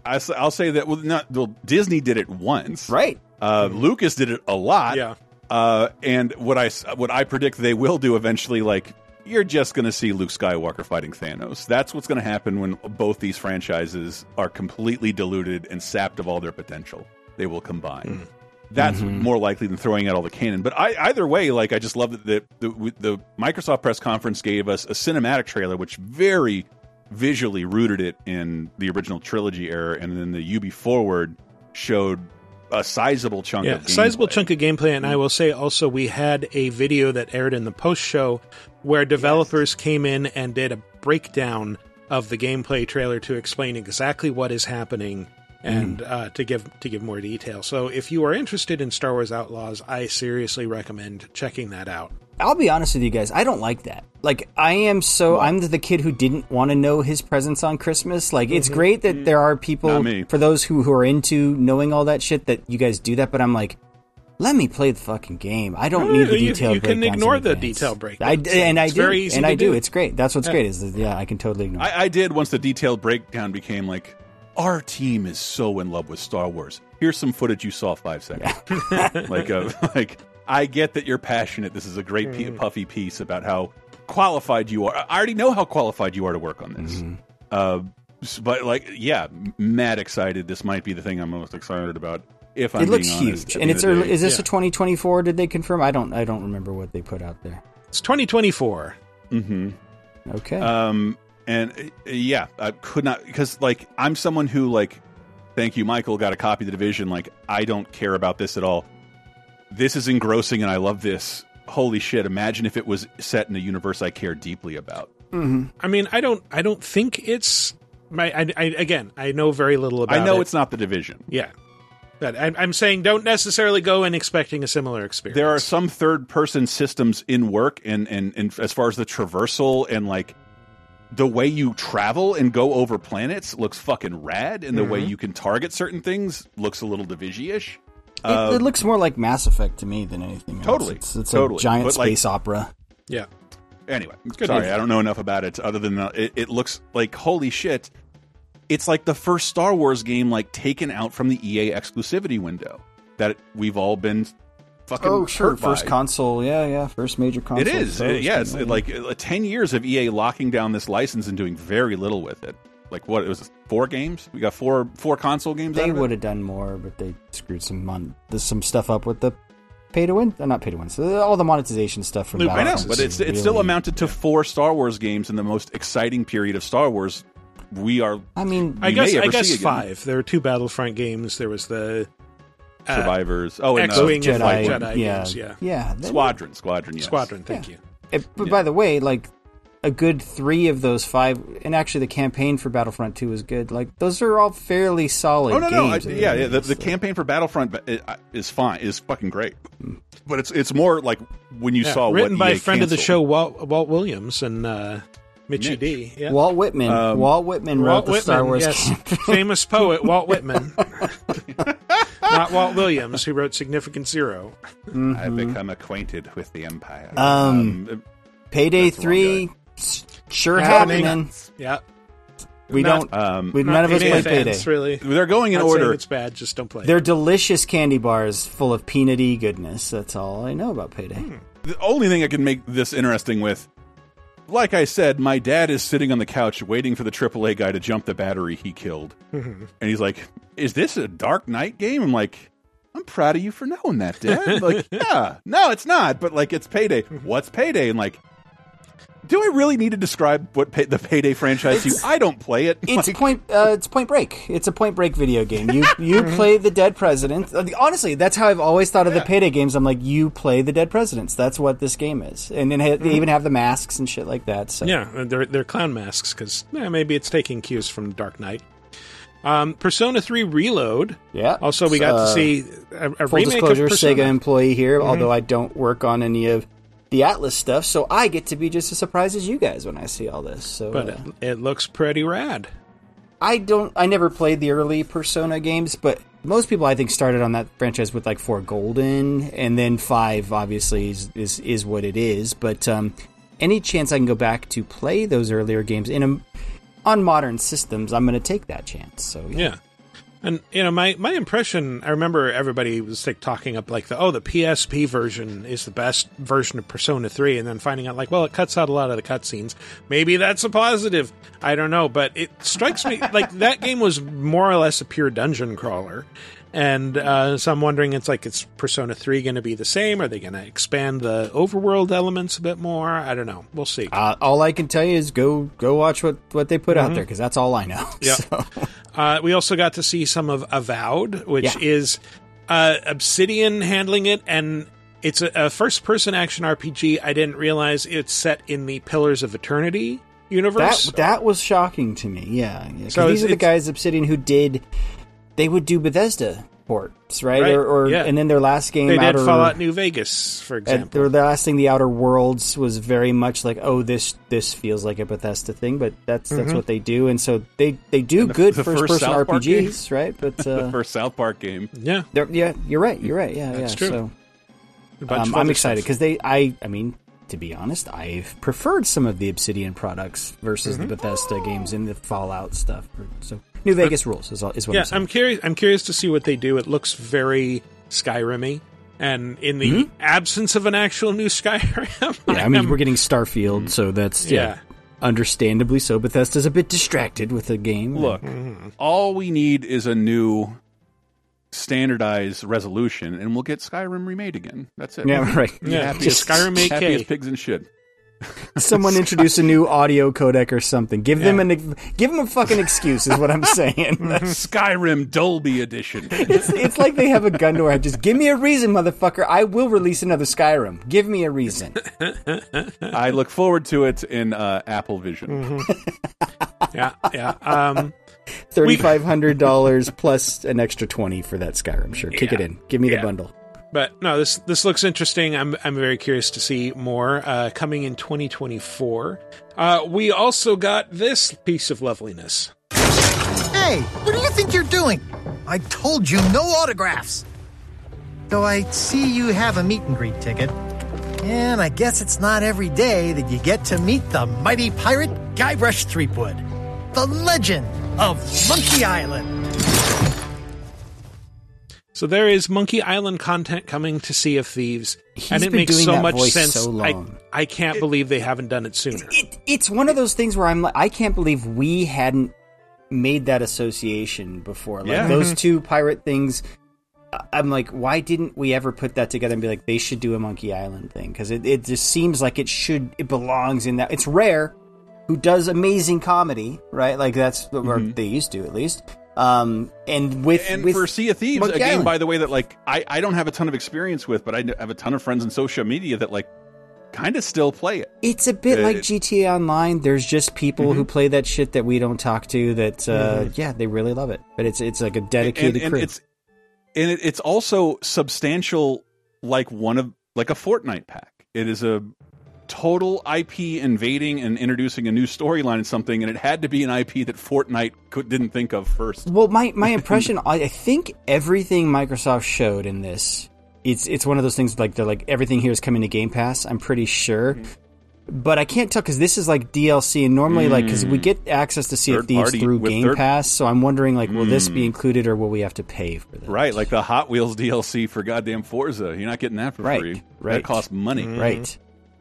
I'll say that. Well, not well, Disney did it once, right? Uh, Lucas did it a lot. Yeah. Uh, and I what I predict they will do eventually, like you're just going to see Luke Skywalker fighting Thanos. That's what's going to happen when both these franchises are completely diluted and sapped of all their potential. They will combine. Hmm. That's mm-hmm. more likely than throwing out all the canon. But I, either way, like I just love that the, the the Microsoft press conference gave us a cinematic trailer, which very visually rooted it in the original trilogy era, and then the UB Forward showed a sizable chunk yeah, of sizable gameplay. chunk of gameplay. And I will say also, we had a video that aired in the post show where developers came in and did a breakdown of the gameplay trailer to explain exactly what is happening and uh, to give to give more detail. So, if you are interested in Star Wars Outlaws, I seriously recommend checking that out. I'll be honest with you guys. I don't like that. Like, I am so. I'm the kid who didn't want to know his presence on Christmas. Like, it's great that there are people, for those who, who are into knowing all that shit, that you guys do that, but I'm like, let me play the fucking game. I don't No, need the you- detailed you can ignore the detail detailed I, breakdowns. and I It's do. very easy and I do. do. It's great. That's what's Yeah. great. Is that, yeah, I can totally ignore. I, I did once the detailed breakdown became like, our team is so in love with Star Wars. Here's some footage you saw five seconds. [laughs] like, uh, [laughs] like I get that you're passionate. This is a great pe- puffy piece about how qualified you are. I already know how qualified you are to work on this. Uh, but like, yeah, mad excited. This might be the thing I'm most excited about. If I'm it looks being honest, huge, and it's end of the early, is this yeah. a 2024? Did they confirm? I don't. I don't remember what they put out there. It's 2024. Mm-hmm. Okay. Um, and uh, yeah, I could not because like I'm someone who like, thank you, Michael, got a copy of the division. Like I don't care about this at all. This is engrossing, and I love this. Holy shit! Imagine if it was set in a universe I care deeply about. I mean, I don't. I don't think it's. My, I, I, again, I know very little about. I know it. it's not the division. Yeah, but I'm, I'm saying don't necessarily go in expecting a similar experience. There are some third-person systems in work, and, and and as far as the traversal and like the way you travel and go over planets looks fucking rad, and the way Mm-hmm. you can target certain things looks a little division-ish. it, it looks more like Mass Effect to me than anything. Else. Totally. It's, it's Totally. a giant But, like- space opera. yeah. Anyway, Good sorry, movie. I don't know enough about it other than uh, it, it looks like holy shit. It's like the first Star Wars game like taken out from the EA exclusivity window that we've all been fucking Oh, sure. hurt First by. console. Yeah, yeah. First major console. It is, Star Wars yes. game, yeah. Like uh, ten years of EA locking down this license and doing very little with it. Like what? It was four games. We got four four console games. They out of it? would have done more, but they screwed some mon- some stuff up with the pay to win. Uh, not pay to win. So all the monetization stuff from I know, but is it's it's still amounted to four Star Wars games in the most exciting period of Star Wars. We are I mean, I guess I guess five. There were two Battlefront games. There was the uh, survivors. Oh, and uh, X-wing and Jedi, Jedi yeah, games. Yeah, yeah. they- Squadron, Squadron, yes. Squadron. Thank you. It, but by the way, like a good three of those five, and actually the campaign for Battlefront Two was good. Like those are all fairly solid. Oh no, no, I, yeah, yeah. The, the campaign for Battlefront uh, is fine, is fucking great. But it's it's more like when you Yeah, saw written what by EA friend of the show Walt, Walt Williams and uh, Mitchie Mitch. D. Yeah. Walt Whitman. Um, Walt Whitman wrote Walt the Whitman, Star Wars. yes, campaign. [laughs] famous poet Walt Whitman, [laughs] not Walt Williams, who wrote Significant Zero. I've become acquainted with the Empire. Um, Payday That's the wrong Three, s- sure Happening. happening. Yeah, We Not- don't. Um, we, Not none of us Payday play fans, Payday. Really, They're going in Not saying order. It's bad. Just don't play. They're delicious candy bars full of peanutty goodness. That's all I know about Payday. Hmm. The only thing I can make this interesting with, like I said, my dad is sitting on the couch waiting for the AAA guy to jump the battery he killed. Mm-hmm. And he's like, Is this a Dark Knight game? I'm like, I'm proud of you for knowing that, Dad. like, [laughs] yeah, no, it's not, but like, it's payday. Mm-hmm. What's payday? And like, do I really need to describe what pay- the payday franchise to you? I don't play it. [laughs] It's Like, point. Uh, it's Point Break. It's a Point Break video game. You [laughs] you Mm-hmm. play the dead president. Uh, Honestly, that's how I've always thought of the payday games. I'm like, you play the dead presidents. That's what this game is. And then they even have the masks and shit like that. So Mm-hmm. Yeah, they're they're clown masks because maybe it's taking cues from Dark Knight. Um, Persona Three Reload. yeah. Also, we got Uh, to see a, a full remake disclosure. Mm-hmm. Sega employee here. Although I don't work on any of the Atlus stuff, so I get to be just as surprised as you guys when I see all this. So, but uh, it, it looks pretty rad. I don't. I never played the early Persona games, but most people I think started on that franchise with like four Golden, and then five obviously is is, is what it is. But um, any chance I can go back to play those earlier games in a, on modern systems, I'm going to take that chance. So yeah. Yeah. And you know my, my impression I remember everybody was like talking up like the oh the PSP version is the best version of Persona 3 and then finding out like well it cuts out a lot of the cutscenes. Maybe that's a positive. I don't know but it strikes me like that game was more or less a pure dungeon crawler and uh, so I'm wondering it's like it's Persona 3 going to be the same are they going to expand the overworld elements a bit more I don't know we'll see Uh, all I can tell you is go go watch what, what they put out there because that's all I know. Mm-hmm. [laughs] Yeah. So, Uh, we also got to see some of Avowed, which Yeah. is uh, Obsidian handling it, and it's a, a first-person action RPG. I didn't realize it's set in the Pillars of Eternity universe. that that was shocking to me. Yeah, yeah. So these are the guys Obsidian who did they would do Bethesda ports, right? Right, Or, or yeah. and then their last game, they did Outer, Fallout New Vegas, for example. their last thing, the Outer Worlds, was very much like, oh, this this feels like a Bethesda thing, but that's that's Mhm. what they do, and so they they do the- good the first first person South RPGs, right? But [laughs] the uh, first South Park game. yeah, yeah, you're right, you're right, yeah, That's yeah. true. So um, I'm excited because they, I, I mean, to be honest, I've preferred some of the Obsidian products versus Mm-hmm. the Bethesda games and the Fallout stuff. So New Vegas rules is, is what yeah, I'm saying. I'm curious. I'm curious to see what they do. It looks very Skyrim-y, and in the Mm-hmm. absence of an actual new [laughs] Skyrim, yeah, I mean, am- we're getting Starfield, so that's yeah, Yeah. understandably so. Bethesda's a bit distracted with the game. Look, all we need is a new standardized resolution, and we'll get Skyrim remade again. That's it. Yeah, [laughs] right. Yeah, happy just Skyrim 8K. happy as pigs and shit. Someone [laughs] introduce a new audio codec or something. Give them an give them a fucking excuse, is what I'm saying. [laughs] Skyrim Dolby Edition. It's, it's like they have a gun to our head. Just give me a reason, motherfucker. I will release another Skyrim. Give me a reason. [laughs] I look forward to it in uh, Apple Vision. yeah, yeah. Um, Thirty five hundred dollars plus an extra twenty for that Skyrim. Sure, kick it in. Give me Yeah. the bundle. But no, this this looks interesting. I'm I'm very curious to see more uh, coming in 2024. Uh, we also got this piece of loveliness. Hey, what do you think you're doing? I told you no autographs. Though I see you have a meet and greet ticket. And I guess it's not every day that you get to meet the mighty pirate Guybrush Threepwood, the legend of Monkey Island. So there is Monkey Island content coming to Sea of Thieves, He's and it been makes doing so that much sense. so I long. I can't believe they haven't done it sooner. It, it's one of those things where I'm like, I can't believe we hadn't made that association before. Like Yeah. those Mm-hmm. two pirate things. I- I'm like, why didn't we ever put that together and be like, they should do a Monkey Island thing? Because it, it just seems like it should, it belongs in that. It's rare who does amazing comedy, right? Like that's what or they used to at least. Um, and with And with for Sea of Thieves, Monkey a game, Island. by the way, that like I, I don't have a ton of experience with, but I have a ton of friends in social media that like kind of still play it. It's a bit Uh, like GTA Online. There's just people Mm-hmm. who play that shit that we don't talk to. That uh, yeah, they really love it. But it's it's like a dedicated and, and crew. it's and it, it's also substantial, like one of like a Fortnite pack. It is a total IP invading and introducing a new storyline and something, and it had to be an IP that Fortnite could, didn't think of first. Well, my my [laughs] impression, I, think everything Microsoft showed in this, it's it's one of those things like they're like everything here is coming to Game Pass. I'm pretty sure. but I can't tell because this is like DLC, and normally, like, because we Mm. get access to Sea of Third Thieves through Game third- Pass. So I'm wondering, like, will this Mm. be included or will we have to pay for this? Right, like the Hot Wheels DLC for goddamn Forza. You're not getting that for Right, free. right. That costs money. Right.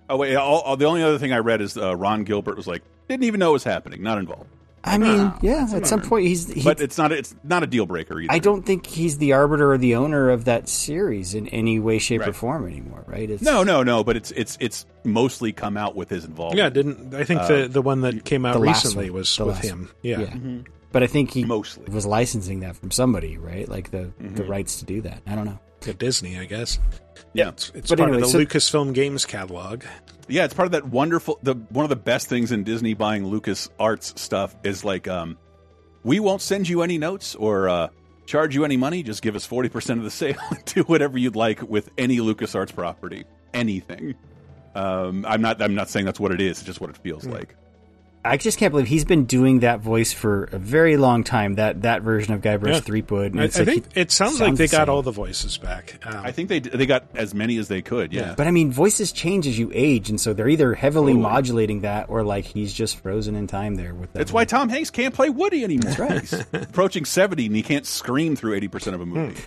Oh wait, all, all- the only other thing I read is uh, Ron Gilbert was like, didn't even know it was happening, not involved. I mean, yeah, at some point he's. He, but it's not it's not a deal breaker either. I don't think he's the arbiter or the owner of that series in any way, shape, or form anymore. Right? It's, No, no, no. But it's it's it's mostly come out with his involvement. Yeah, didn't I think Uh, the the one that came out recently one. was with last him. one. Yeah. Yeah. But I think he Mostly. was licensing that from somebody, right? Like the the Mhm. rights to do that. I don't know. To Disney, I guess. Yeah. It's, it's part anyway, of so- the Lucasfilm Games catalog. Yeah, it's part of that wonderful. The one of the best things in Disney buying Lucas Arts stuff is like, um, we won't send you any notes or uh, charge you any money. Just give us forty percent of the sale. [laughs] Do whatever you'd like with any Lucas Arts property, anything. Um, I'm not. I'm not saying that's what it is. It's just what it feels like. I just can't believe he's been doing that voice for a very long time. That that version of Guybrush Yeah. Threepwood. And I, I like think he- it sounds like they the got all the voices back. Um, I think they they got as many as they could. Yeah. But I mean, voices change as you age, and so they're either heavily Totally. modulating that, or like he's just frozen in time there with that. That's why Tom Hanks can't play Woody anymore. That's right. [laughs] He's approaching seventy and he can't scream through eighty percent of a movie.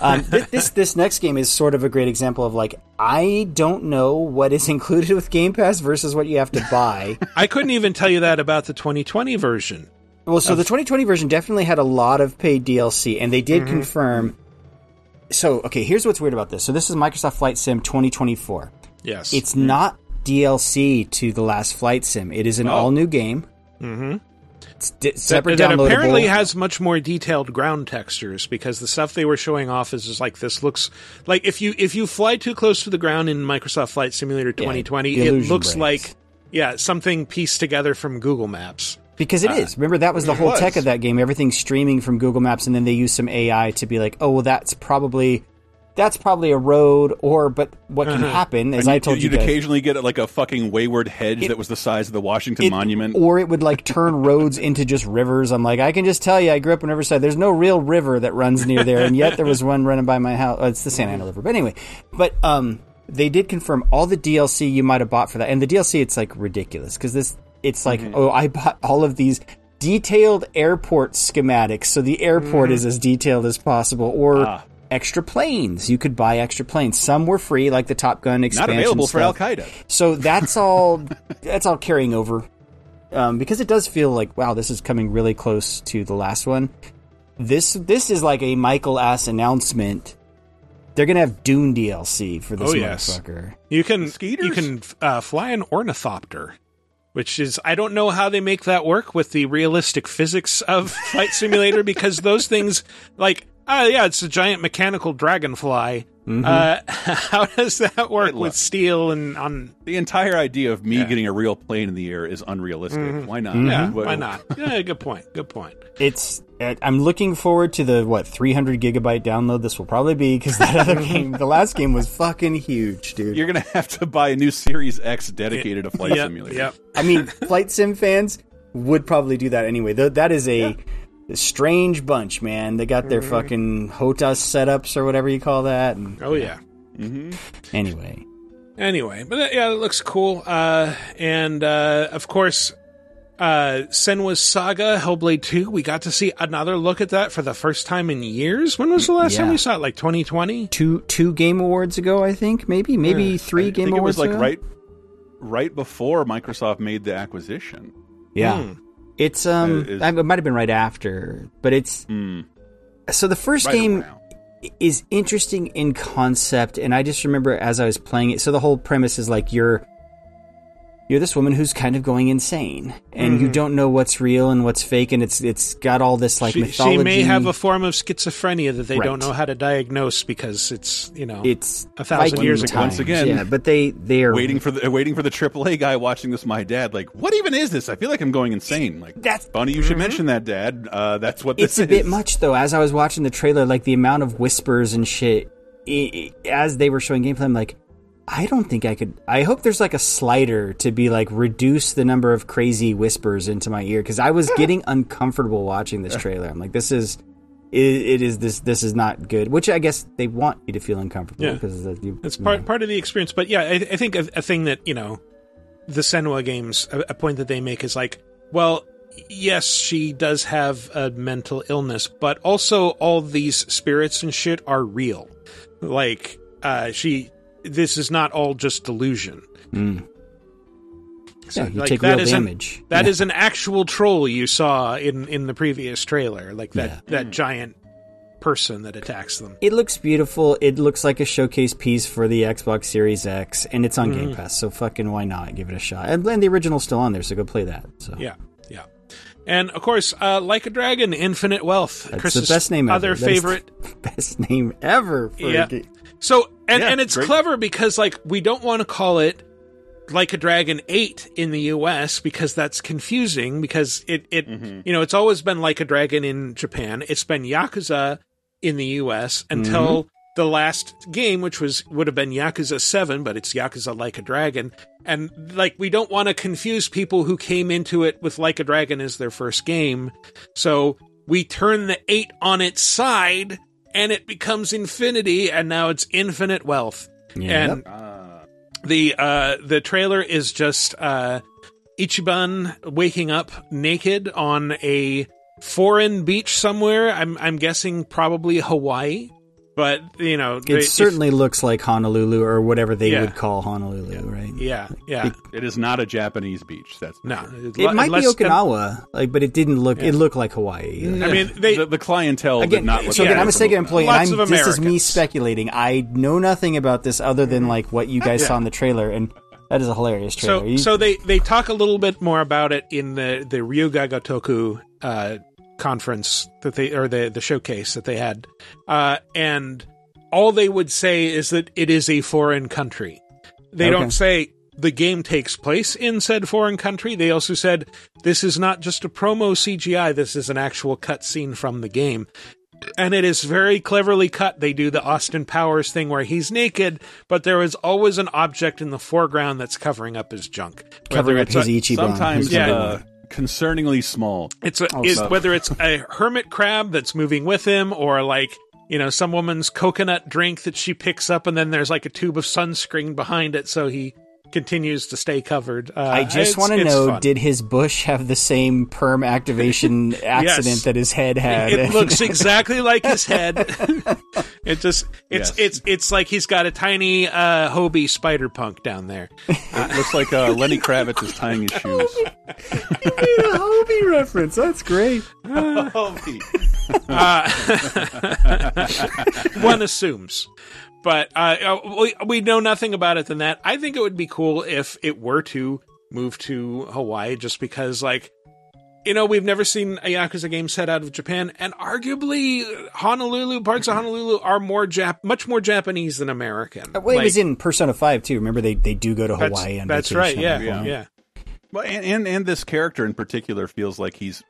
Um, th- this this next game is sort of a great example of like I don't know what is [laughs] included with Game Pass versus what you have to buy. [laughs] I couldn't even tell you that about the 2020 version. Well, so Of- the 2020 version definitely had a lot of paid DLC, and they did Mhm. confirm. So, okay, here's what's weird about this. So, this is Microsoft Flight Sim 2024. Yes. It's not DLC to the last Flight Sim. It is an Oh. all new game. Mm-hmm. Separate that, that apparently has much more detailed ground textures because the stuff they were showing off is just like this looks like if you if you fly too close to the ground in Microsoft Flight Simulator 2020, the it looks breaks. like yeah something pieced together from Google Maps. Because it Uh, is. Remember, that was the whole was. tech of that game. Everything's streaming from Google Maps, and then they use some AI to be like, "Oh, well, that's probably that's probably a road." Or, but what can Uh-huh. happen, as And I told you, you'd guys, occasionally get like a fucking wayward hedge that was the size of the Washington it- Monument. or it would like turn [laughs] roads into just rivers. I'm like, I can just tell you, I grew up in Riverside. There's no real river that runs near there, and yet there was one running by my house. Oh, it's the Santa Ana River, but anyway. But um, they did confirm all the DLC you might have bought for that, and the DLC it's like ridiculous because this it's like, oh, I bought all of these detailed airport schematics, so the airport Mm. is as detailed as possible, or. Ah. Extra planes. You could buy extra planes. Some were free, like the Top Gun expansion. Not expansion. available for Al. Qaeda. So that's [laughs] all. that's all carrying over, um, because it does feel like wow, this is coming really close to the last one. This this is like a Michael Ass announcement. They're gonna have Dune DLC for this oh yes, motherfucker. you can you can uh, fly an ornithopter. Which is, I don't know how they make that work with the realistic physics of Flight Simulator because those things, like, oh yeah, it's a giant mechanical dragonfly. Mhm. Uh, [laughs] how does that work with steel and on? The entire idea of me getting a real plane in the air is unrealistic. Mhm. Why not? Yeah, What- why not? Yeah, good point. Good point. [laughs] It's. uh, I'm looking forward to the what 300 gigabyte download. This will probably be because that other [laughs] game, the last game was fucking huge, dude. You're gonna have to buy a new Series X dedicated to Flight Yep, Simulator. Yep. I mean, Flight Sim fans would probably do that anyway. Th- That is a strange bunch, man. They got their Mhm. fucking HOTAS setups or whatever you call that. And, Oh yeah. Mm-hmm. Anyway, Anyway, but uh, yeah, it looks cool. Uh, and uh, of course, uh, Senua's Saga Hellblade Two. We got to see another look at that for the first time in years. When was the last time we saw it? Like 2020. two two game awards ago, I think maybe maybe Yeah. three I game think awards it was like ago? right, right before Microsoft made the acquisition. Yeah. Hmm. It's um, Uh, is- I- it might have been right after, but it's Hmm. so the first Right game is interesting in concept, and I just remember as I was playing it. So the whole premise is like you're you're this woman who's kind of going insane, and you Mhm. don't know what's real and what's fake, and it's it's got all this like she, mythology. she may have a form of schizophrenia that they Right. don't know how to diagnose because it's you know it's a thousand Viking years ago. Once again, yeah, but they they are waiting for the waiting for the AAA guy watching this. My dad, like, what even is this? I feel like I'm going insane. Like, that's funny. You should mention that, Dad. Uh, that's what it's this a bit much though. As I was watching the trailer, like the amount of whispers and shit, i i as they were showing gameplay, I'm like, I don't think I could. I hope there's like a slider to be like reduce the number of crazy whispers into my ear because I was [laughs] getting uncomfortable watching this trailer. I'm like, this is. It, it is this. This is not good. Which I guess they want you to feel uncomfortable Yeah. because you, It's part part of the experience. But yeah, I, I think a, a thing that you know the Senua games, a, a point that they make is like, well, yes, she does have a mental illness, but also all these spirits and shit are real. Like, uh, she, this is not all just delusion. Mm. So, Yeah, you like, take that real is an- damage. that Yeah. is an actual troll you saw in in the previous trailer, like that Yeah. that giant person that attacks them. It looks beautiful. It looks like a showcase piece for the Xbox Series X, and it's on Game Mhm. Pass. So fucking why not give it a shot? And, and the original's still on there, so go play that. So Yeah, yeah. And of course, uh, like a dragon, infinite wealth. That's Chris's the best name ever. Other That favorite. [laughs] best name ever. For Yeah. a game. So and Yeah, and it's great. clever because like we don't want to call it like a dragon 8 in the US because that's confusing because it it Mm-hmm. you know it's always been like a dragon in Japan it's been yakuza in the US until Mm-hmm. the last game which was would have been yakuza 7 but it's yakuza like a dragon and like we don't want to confuse people who came into it with like a dragon as their first game so we turn the 8 on its side and it becomes infinity and now it's infinite wealth Yeah. and the uh the trailer is just uh Ichiban waking up naked on a foreign beach somewhere. I'm I'm guessing probably Hawaii, but you know, It they- certainly looks like Honolulu or whatever they Yeah. would call Honolulu, right? if- yeah, yeah. It is not a Japanese beach. That's no. It might be Okinawa, like, but it didn't look. It looked like Hawaii. I mean, they the, the clientele Again, did not look so again, I'm a from Sega employee, Lots and I'm, this is me speculating. I know nothing about this other than like what you guys Yeah. saw in the trailer, and that is a hilarious trailer. So, You- so they they talk a little bit more about it in the the Ryu Ga Gotoku uh, conference that they or the the showcase that they had, uh, and all they would say is that it is a foreign country. They Okay. don't say the game takes place in said foreign country. They also said this is not just a promo CGI. This is an actual cutscene from the game. And it is very cleverly cut. They do the Austin Powers thing where he's naked, but there is always an object in the foreground that's covering up his junk. Covering up it's his Ichiban, Sometimes his Yeah. uh, concerningly small. it's a, Oh, is, whether it's a hermit crab that's moving with him, or like you know some woman's coconut drink that she picks up, and then there's like a tube of sunscreen behind it, so he continues to stay covered. Uh, I just want to know: fun. Did his bush have the same perm activation [laughs] accident that his head had? It looks [laughs] exactly like his head. [laughs] it just it's Yes. it's it's like he's got a tiny uh Hobie spider punk down there. It looks like uh, Lenny Kravitz is tying his shoes. You made a Hobie reference. That's great. Uh, one assumes. But uh, uh, we, we know nothing about it than that. I think it would be cool if it were to move to Hawaii just because, like, you know, we've never seen a Yakuza game set out of Japan, and arguably Honolulu, parts of Honolulu are more Jap, much more Japanese than American. Well, it was in Persona Five too. Remember, they they do go to that's, Hawaii. on that's vacation right. Yeah, yeah, yeah. Well, and, and and this character in particular feels like he's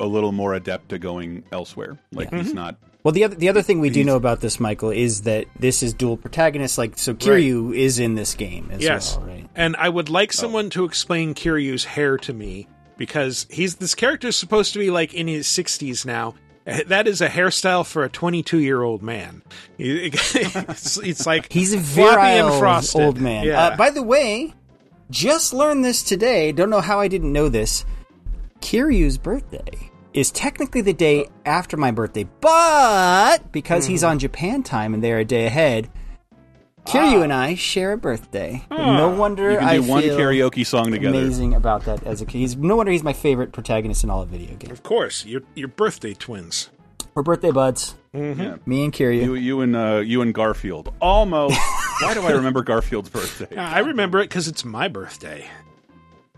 a little more adept to going elsewhere. Like he's not. Well, the other the other thing we do know about this, Michael, is that this is dual protagonists. Like, so Kiryu is in this game as yes. well, right? And I would Oh. like someone to explain Kiryu's hair to me because he's this character is supposed to be like in his 60s now. Uh, That is a hairstyle for a 22 year old man. [laughs] It's, it's like He's a virile old man. Yeah. Uh, by the way, just learned this today. Don't know how I didn't know this. Kiryu's birthday is technically the day after my birthday, but because he's Mm-hmm. on Japan time and they're a day ahead, Kiryu and I share a birthday. Ah. No wonder You can I one feel karaoke song together. amazing about that as a kid. He's no wonder he's my favorite protagonist in all of video games. of course, your your birthday twins. We're birthday buds. Yeah. Me and Kiryu. You, you and uh, you and Garfield. Almost. [laughs] Why do I remember Garfield's birthday? I remember it because it's my birthday.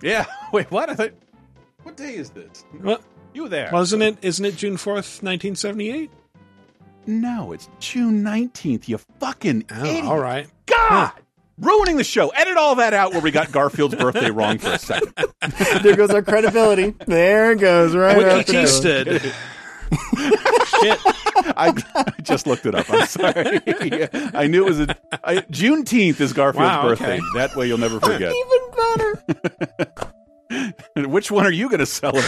Yeah. [laughs] Wait. What? I thought. What day is this? Well, You there? wasn't it? Isn't it June 4th, 1978? No, it's June nineteenth. You fucking Oh, idiot. all right. God. Ruining the show. Edit all that out where we got Garfield's birthday [laughs] wrong for a second. there goes our credibility. There it goes. Right. Wiki after that one. Teasted. [laughs] Shit. I, I just looked it up. I'm sorry. [laughs] I knew it was a I, Juneteenth is Garfield's Wow, birthday. That way you'll never forget. Even better. [laughs] Which one are you going to celebrate?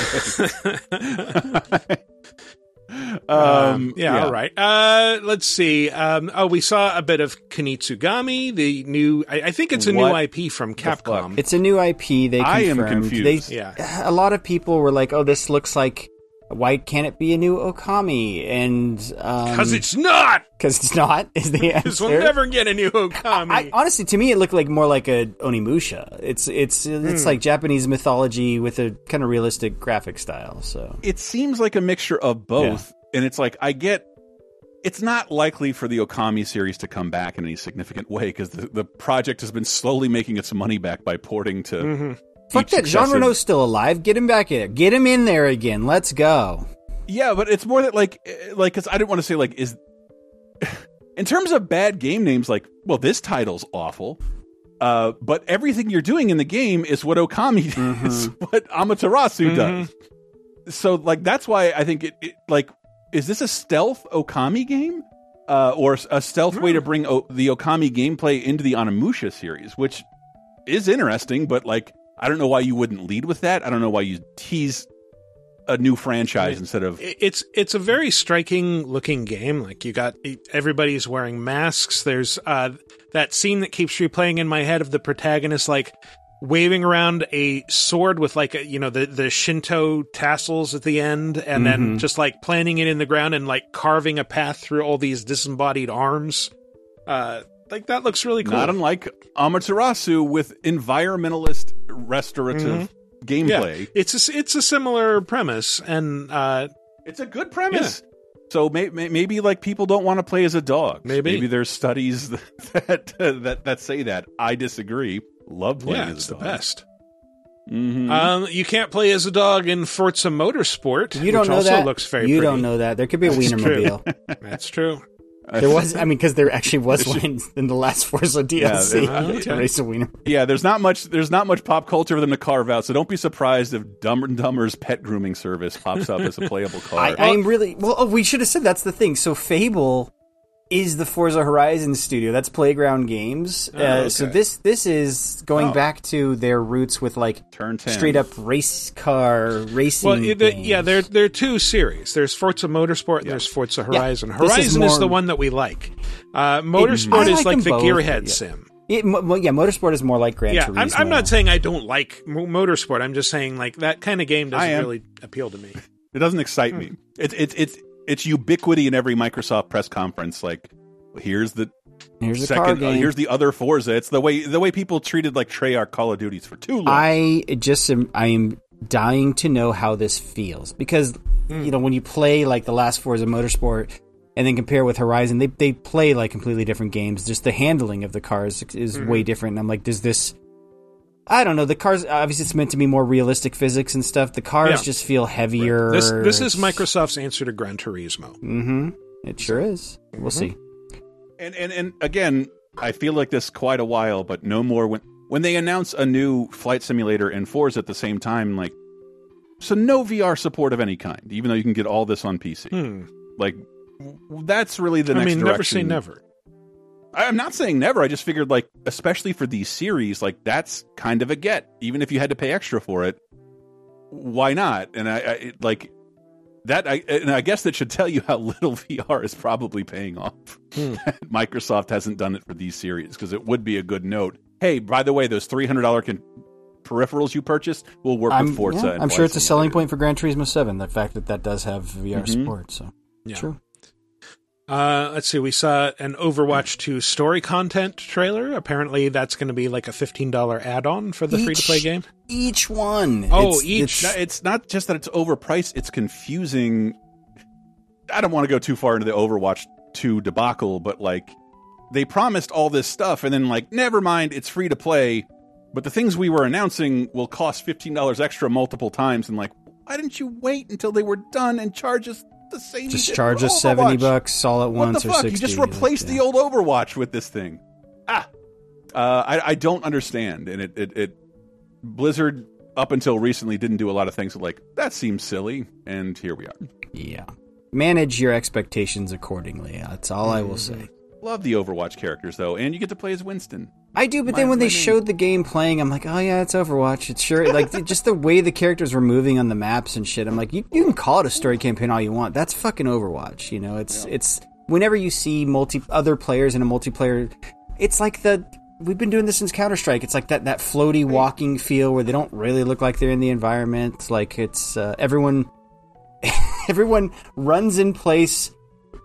Um, yeah, yeah. all right. Uh, let's see. Um, oh, we saw a bit of Kunitsu-Gami, the new. I, I think it's a What new IP from Capcom. It's a new IP. They I am confused. They, Yeah. A lot of people were like, "Oh, this looks like why can't it be a new Okami?" And Because um, it's not. because it's not is the [laughs] Because answer. we'll never get a new Okami. I, honestly, to me, it looked like more like a Onimusha. It's it's it's Hmm. like Japanese mythology with a kind of realistic graphic style. So it seems like a mixture of both, and it's like I get. It's not likely for the Okami series to come back in any significant way because the, the project has been slowly making its money back by porting to. Mm-hmm. Fuck that. Jean Renault's still alive. Get him back in there. Get him in there again. Let's go. Yeah, but it's more that like eh, like because I didn't want to say like is [laughs] in terms of bad game names like well this title's awful. Uh, but everything you're doing in the game is what Okami [laughs] is, what Amaterasu does. So, like, that's why I think it, it like is this a stealth Okami game, uh, or a stealth way to bring o the Okami gameplay into the Onimusha series, which is interesting. But like, I don't know why you wouldn't lead with that. I don't know why you tease a new franchise instead of it's it's a very striking looking game. Like you got everybody's wearing masks. There's uh, that scene that keeps replaying in my head of the protagonist like waving around a sword with like a, you know the the Shinto tassels at the end, and then Mhm. just like planting it in the ground and like carving a path through all these disembodied arms. Uh, like that looks really cool. not unlike Amaterasu with environmentalist restorative gameplay. Yeah, it's a, it's a similar premise, and uh, It's a good premise. So may, may, maybe like people don't want to play as a dog. Maybe. maybe there's studies [laughs] that that that say that. I disagree. Love playing yeah, as it's a the dog. best. Mhm. Um, you can't play as a dog in Forza Motorsport. You don't which know also that. looks very you pretty. don't know that. There could be a That's true. Wienermobile. That's true. There was, I mean, because there actually was one in the last Forza DLC Yeah, to oh, okay. race wiener. Yeah, there's not much. There's not much pop culture for them to carve out. So don't be surprised if Dumber and Dumber's pet grooming service pops up as a playable car. I, I'm really well. Oh, we should have said that's the thing. So Fable is the Forza Horizon studio. That's Playground Games. Oh, uh, So this this is going Oh. back to their roots with like Turn straight up race car racing. Well, yeah, the- games. yeah, there there are two series. There's Forza Motorsport and there's Forza Horizon. this is Horizon is, more- the one that we like. Uh, Motorsport I is like like the both, gearhead yeah. sim. It, well, yeah, Motorsport is more like Gran yeah, Turismo. I'm, I'm not saying I don't like mo- Motorsport. I'm just saying like that kind of game doesn't really appeal to me. It doesn't excite me. It's it's it's it's ubiquity in every Microsoft press conference. Like, here's the Here's a second. car uh, here's the other Forza. It's the way the way people treated like Treyarch Call of Duties for too long. I just am. I am dying to know how this feels because you know when you play like the last Forza Motorsport and then compare with Horizon, they they play like completely different games. Just the handling of the cars is way different. And I'm like, does this? I don't know. The cars obviously it's meant to be more realistic physics and stuff. The cars Yeah. just feel heavier. This this is Microsoft's answer to Gran Turismo. Mm-hmm. It sure is. We'll see. And and and again, I feel like this quite a while, but no more when when they announce a new flight simulator and Forza at the same time, like so no VR support of any kind, even though you can get all this on PC. Hmm. Like that's really the I next mean, direction. never say never. I- I'm not saying never. I just figured like, especially for these series, like that's kind of a get. Even if you had to pay extra for it, why not? And I, I it, like that. I and I guess that should tell you how [laughs] little VR is probably paying off. Hmm. [laughs] Microsoft hasn't done it for these series because it would be a good note. Hey, by the way, those three hundred dollar con- peripherals you purchased will work I'm, with Forza. yeah, and I'm sure it's a selling Simulator. point for Gran Turismo Seven. The fact that that does have VR Mhm. support. So Yeah. true. Uh, let's see. We saw an Overwatch 2 story content trailer. Apparently, that's going to be like a fifteen dollar add on for the free to play game. Each one. Oh, It's- each. No, It's not just that it's overpriced; it's confusing. I don't want to go too far into the Overwatch two debacle, but like they promised all this stuff, and then like, never mind, it's free to play. But the things we were announcing will cost fifteen dollars extra multiple times, and like, why didn't you wait until they were done and charge us the same? Just charge us seventy bucks all at What once the or fuck? sixty. You just replaced like, the old Overwatch with this thing. Ah, uh, I, I don't understand, and it, it it Blizzard up until recently didn't do a lot of things like that seems silly, and here we are. Yeah. Manage your expectations accordingly. That's all I will say. Love the Overwatch characters though, and you get to play as Winston. I do, but then when they showed the game playing, I'm like, oh yeah, it's Overwatch. It's sure like just the way the characters were moving on the maps and shit. I'm like, you, you can call it a story campaign all you want. That's fucking Overwatch. You know, it's it's whenever you see multi other players in a multiplayer, it's like the we've been doing this since Counter Strike. It's like that that floaty walking feel where they don't really look like they're in the environment. Like it's uh, everyone [laughs] everyone runs in place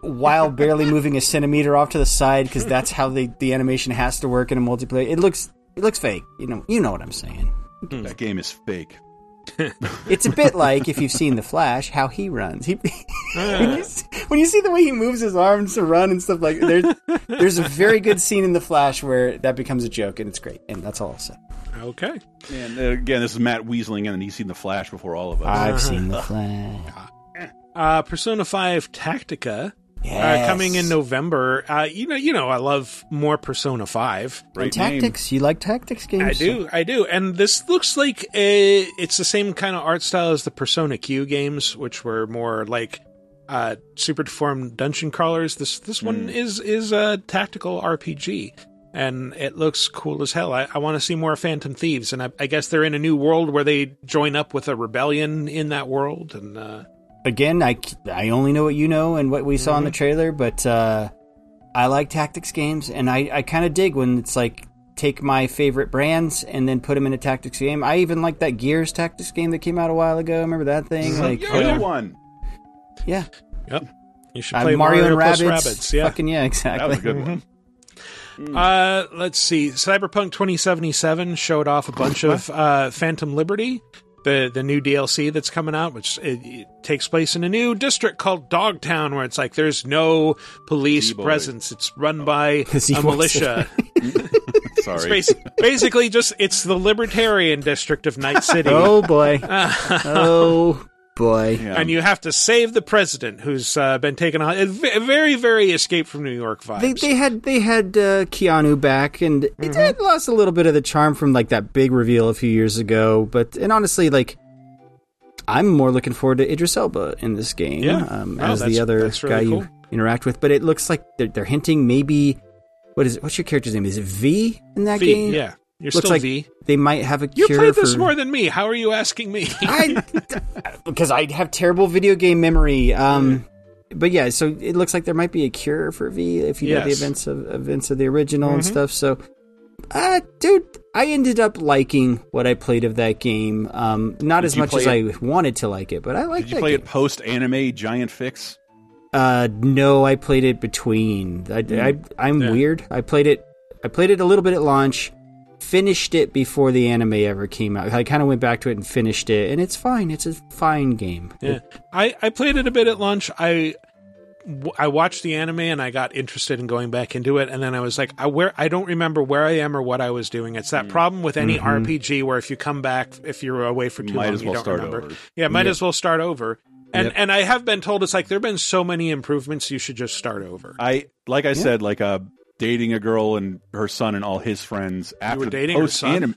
while barely moving a centimeter off to the side because that's how the the animation has to work in a multiplayer. It looks it looks fake. You know you know what I'm saying. That game is fake. [laughs] It's a bit like if you've seen the Flash, how he runs. He [laughs] when, you, see- when you see the way he moves his arms to run and stuff like there's there's a very good scene in the Flash where that becomes a joke and it's great. And that's all I'll say. Okay. And uh, again, this is Matt weaseling in, and he's seen the Flash before all of us. I've seen the [laughs] Flash. Uh, Persona 5 Tactica. Uh, coming in November. Uh, you know, you know, I love more Persona Five. And tactics, you like tactics games? I do, I do, and this looks like a, it's the same kind of art style as the Persona Q games, which were more like uh, super deformed dungeon crawlers. This this one is is a tactical RPG, and it looks cool as hell. I, I want to see more Phantom Thieves, and I, I guess they're in a new world where they join up with a rebellion in that world, and uh, again, I, I only know what you know and what we saw in the Mhm. trailer, but uh, I like tactics games, and I, I kind of dig when it's like take my favorite brands and then put them in a tactics game. I even like that Gears tactics game that came out a while ago. Remember that thing? Mhm. Like, Yeah, yeah. one. yeah, yep, you should Uh, play Mario, Mario, and plus Rabbids. Rabbids. Yeah, fucking yeah, exactly. That was a good one. Uh, let's see. Cyberpunk 2077 showed off a bunch of uh, Phantom Liberty, the the new DLC that's coming out, which it, it takes place in a new district called Dogtown, where it's like there's no police Z-boy. presence. It's run oh. by [laughs] a Z-boy. militia. [laughs] It's Sorry. basi- basically just it's the libertarian district of Night [laughs] City. Oh boy, oh boy. Yeah. And you have to save the president, who's uh, been taken on. a Very, very Escape from New York vibes. They, they had they had uh, Keanu back, and it Mm-hmm. had lost a little bit of the charm from like that big reveal a few years ago. But and honestly, like I'm more looking forward to Idris Elba in this game, Yeah. um, Oh, as the other really guy cool. you interact with. But it looks like they're, they're hinting maybe what is it? What's your character's name? Is it V in that V, game? yeah. You're looks still like V. They might have a You cure You played this for more than me. How are you asking me? [laughs] I because I have terrible video game memory. Um, but yeah, so it looks like there might be a cure for V if you know the events of events of the original and Mhm. stuff. So, uh, dude, I ended up liking what I played of that game. Um, not Did as much play as I wanted to like it, but I like Did you that play game. it post anime giant fix? Uh, no, I played it between. I, I I'm Yeah. weird. I played it. I played it a little bit at launch. Finished it before the anime ever came out. I kind of went back to it and finished it, and it's fine. It's a fine game. Yeah, I, I played it a bit at lunch. I I watched the anime and I got interested in going back into it, and then I was like, I where I don't remember where I am or what I was doing. It's that Mm. problem with any Mhm. RPG where if you come back, if you're away for too Might long, as you don't start remember. over. Yeah, might Yep. as well start over. And Yep. and I have been told it's like there've been so many improvements, you should just start over. I like I said, like uh, dating a girl and her son and all his friends. After were the dating her post son? anim-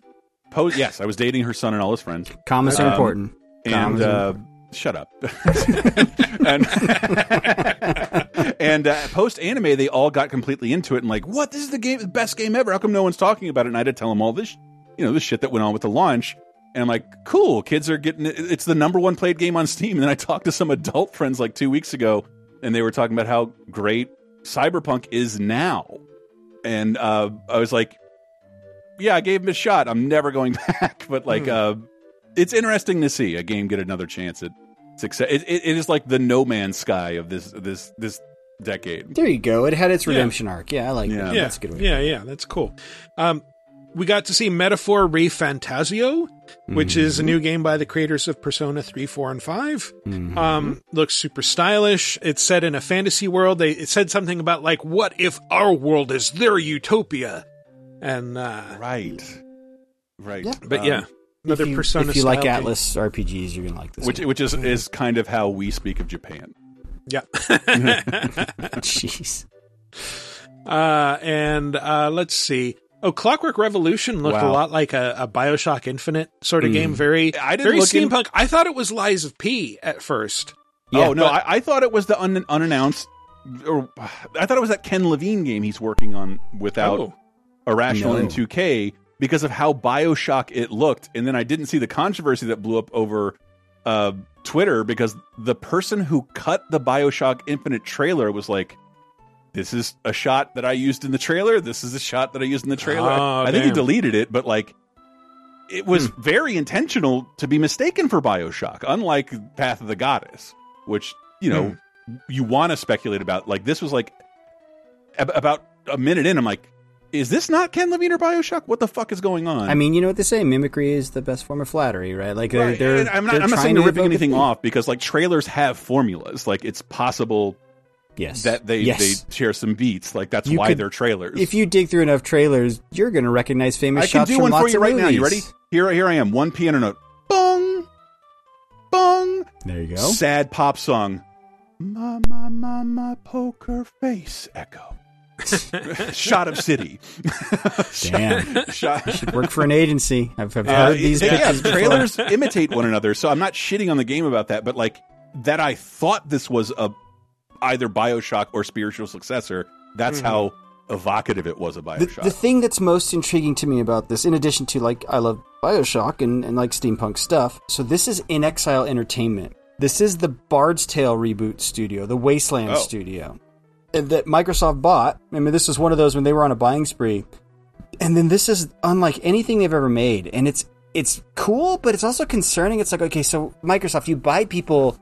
post, yes, I was dating her son and all his friends. Comments are Um, important. and Comments are uh, shut up. [laughs] and [laughs] and uh, post anime, they all got completely into it and like, what? This is the game, the best game ever. How come no one's talking about it? And I had to tell them all this, you know, this shit that went on with the launch. And I'm like, cool, kids are getting it. It's the number one played game on Steam. And then I talked to some adult friends like two weeks ago, and they were talking about how great Cyberpunk is now. And uh, I was like, yeah, I gave him a shot. I'm never going [laughs] back. But like, Hmm. uh, it's interesting to see a game get another chance at success. It, it, it is like the No Man's Sky of this this this decade. There you go. It had its Yeah. redemption arc. Yeah, I like Yeah. that. yeah, That's a good way. yeah, yeah, that's cool. Um, we got to see Metaphor ReFantazio, which is a new game by the creators of Persona 3, 4, and 5. Mhm. Um, looks super stylish. It's set in a fantasy world. They it said something about like, what if our world is their utopia? And uh, Right, right. Yeah. but Um, yeah, another if you, Persona. if you like style game. Atlus RPGs, you're gonna like this. which game. which is is kind of how we speak of Japan. yeah. [laughs] [laughs] Jeez. uh, and uh, let's see. Oh, Clockwork Revolution looked a lot like a, a Bioshock Infinite sort of Mm. game. Very, I didn't very look in- steampunk. I thought it was Lies of P at first. Yeah, oh no, but- I, I thought it was the un, unannounced, or I thought it was that Ken Levine game he's working on without Oh. Irrational No. in 2K because of how Bioshock it looked, and then I didn't see the controversy that blew up over uh, Twitter because the person who cut the Bioshock Infinite trailer was like. This is a shot that I used in the trailer. This is a shot that I used in the trailer. Oh, I think he deleted it, but like it was hmm. very intentional to be mistaken for Bioshock, unlike Path of the Goddess, which you know hmm. you want to speculate about. Like this was like ab about a minute in, I'm like, is this not Ken Levine or Bioshock? What the fuck is going on? I mean, you know what they say: mimicry is the best form of flattery, right? Like they're Right, they're. I'm not, they're I'm not trying saying they're to ripping anything off because like trailers have formulas. Like it's possible Yes, that they Yes. they share some beats. Like that's You why could- they're trailers. If you dig through enough trailers, you're going to recognize famous I can do from one for you of right now. You ready? Here, here I am. One piano note. Bong, bong. There you go. Sad pop song. Ma ma ma ma poker face echo. [laughs] Shot of city. [laughs] Damn. [laughs] Shot. Should work for an agency. I've, I've Uh, heard these they- yeah, trailers imitate one another, so I'm not shitting on the game about that. But like that, I thought this was a either Bioshock or spiritual successor. That's Mhm. how evocative it was of The, Bioshock. the thing that's most intriguing to me about this, in addition to like I love Bioshock and, and like steampunk stuff, so this is inXile Entertainment. This is the Bard's Tale reboot studio, the Wasteland Oh. studio that Microsoft bought. I mean, this was one of those when they were on a buying spree, and then this is unlike anything they've ever made, and it's it's cool, but it's also concerning. It's like okay, so Microsoft, you buy people.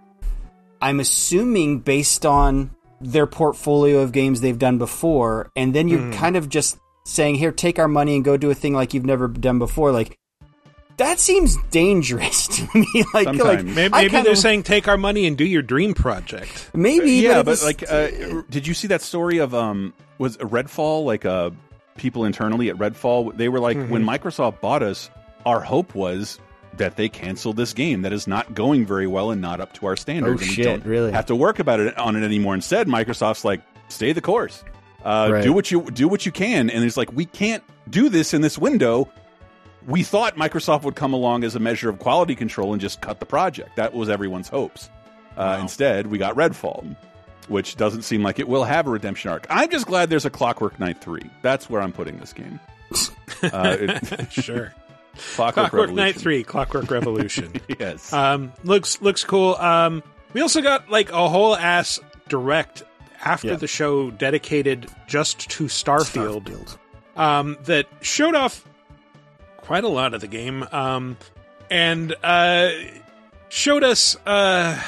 I'm assuming based on their portfolio of games they've done before, and then you're Mhm. kind of just saying, "Here, take our money and go do a thing like you've never done before." Like that seems dangerous [laughs] to me. like, like Sometimes. Maybe, maybe kind they're saying take our money and do your dream project. maybe, yeah, but, but, it's- like, uh, did you see that story of um was Redfall like uh people internally at Redfall? They were like, Mm-hmm. when Microsoft bought us, our hope was that they canceled this game that is not going very well and not up to our standards. Oh, and we shit, don't really? have to work about it on it anymore. Instead, Microsoft's like, stay the course. Uh, Right. Do what you do what you can, and it's like we can't do this in this window. We thought Microsoft would come along as a measure of quality control and just cut the project. That was everyone's hopes. Uh, Instead, we got Redfall, which doesn't seem like it will have a redemption arc. I'm just glad there's a Clockwork Knight 3. That's where I'm putting this game. [laughs] Uh, it- Sure. Clockwork, Clockwork Knight Revolution. Three, Clockwork Revolution. [laughs] yes. Um, looks looks cool. Um, we also got like a whole ass direct after Yeah. the show dedicated just to Starfield, Um, that showed off quite a lot of the game. Um, and uh, showed us uh,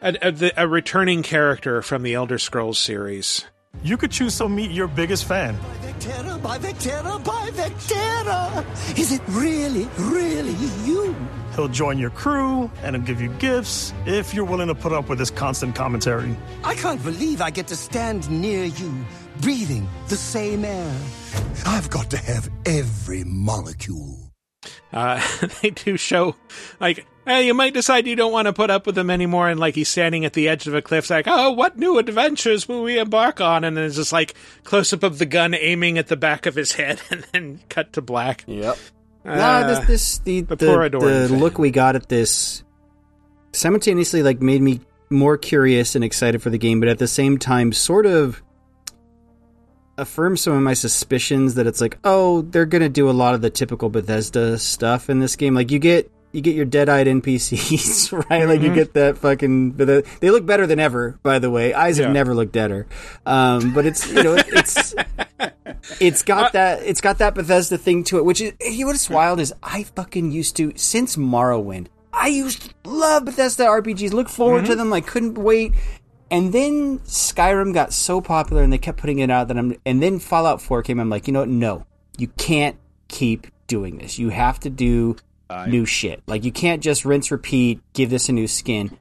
a, a, a returning character from the Elder Scrolls series. You could choose to meet your biggest fan. Vectera, by Vectera, by Vectera! Is it really, really you? He'll join your crew and he'll give you gifts if you're willing to put up with his constant commentary. I can't believe I get to stand near you, breathing the same air. I've got to have every molecule. Uh, [laughs] they do show like, hey, you might decide you don't want to put up with him anymore, and like he's standing at the edge of a cliff, like, oh, what new adventures will we embark on? And then it's just like close up of the gun aiming at the back of his head, [laughs] and then cut to black. Yep. Uh, nah, this this the the the, the look we got at this simultaneously like made me more curious and excited for the game, but at the same time, sort of affirmed some of my suspicions that it's like, oh, they're gonna do a lot of the typical Bethesda stuff in this game. Like you get you get your dead-eyed NPCs, [laughs] right? Like you Mhm. get that fucking. They look better than ever, by the way. Eyes Yeah. have never looked deader. Um, but it's you know it's it's got that it's got that Bethesda thing to it, which is you know what's wild is I fucking used to since Morrowind. I used to love Bethesda RPGs, look forward to them, like couldn't wait. And then Skyrim got so popular and they kept putting it out that I'm and then Fallout 4 came, I'm like, you know what, no. You can't keep doing this. You have to do new shit. Like you can't just rinse repeat, give this a new skin.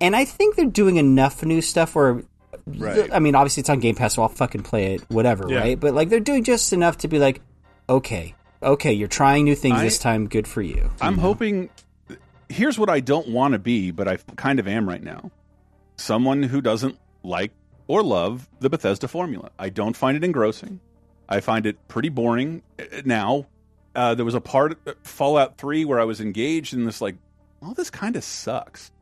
And I think they're doing enough new stuff where Right. I mean, obviously it's on Game Pass, so I'll fucking play it, whatever, Yeah. right? But like they're doing just enough to be like, okay, okay, you're trying new things I- this time. Good for you. I'm hoping. Here's what I don't want to be, but I kind of am right now. Someone who doesn't like or love the Bethesda formula. I don't find it engrossing. I find it pretty boring now. Uh, there was a part Fallout 3 where I was engaged in this, like, well, this kind of sucks.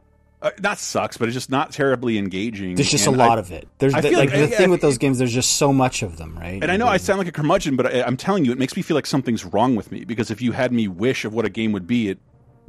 uh, not sucks, but it's just not terribly engaging. There's just and a lot I- of it. There's the, feel like, the I- thing I- with those games. There's just so much of them, right? And I know I sound like a curmudgeon, but I, I'm telling you, it makes me feel like something's wrong with me. Because if you had me wish of what a game would be, it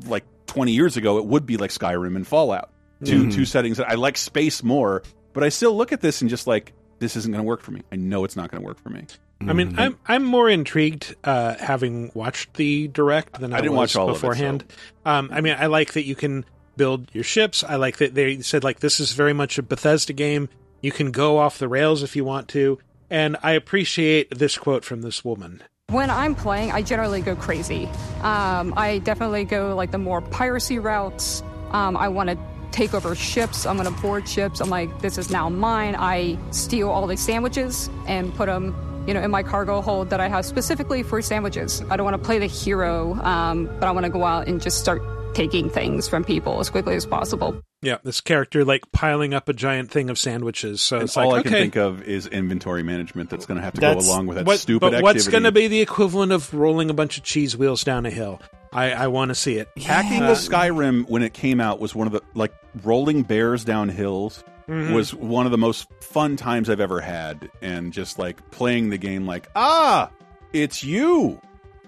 like 20 years ago, it would be like Skyrim and Fallout. 2 Mhm. two settings that I like space more, but I still look at this and just like this isn't going to work for me. I know it's not going to work for me. I mean, I'm I'm more intrigued uh, having watched the direct than I, I didn't was watch all of it, beforehand. Um, I mean, I like that you can build your ships. I like that they said like this is very much a Bethesda game. You can go off the rails if you want to, and I appreciate this quote from this woman. When I'm playing, I generally go crazy. Um, I definitely go like the more piracy routes. Um, I want to take over ships. I'm going to board ships. I'm like, this is now mine. I steal all the sandwiches and put them, you know, in my cargo hold that I have specifically for sandwiches. I don't want to play the hero, um, but I want to go out and just start taking things from people as quickly as possible. Yeah, this character like piling up a giant thing of sandwiches. So And it's all like I okay. can think of is inventory management that's going to have to That's- go along with that what- stupid But what's going to be the equivalent of rolling a bunch of cheese wheels down a hill? I, I want to see it. Hacking the Skyrim when it came out was one of the like rolling bears down hills Mhm. was one of the most fun times I've ever had, and just like playing the game like ah, it's you.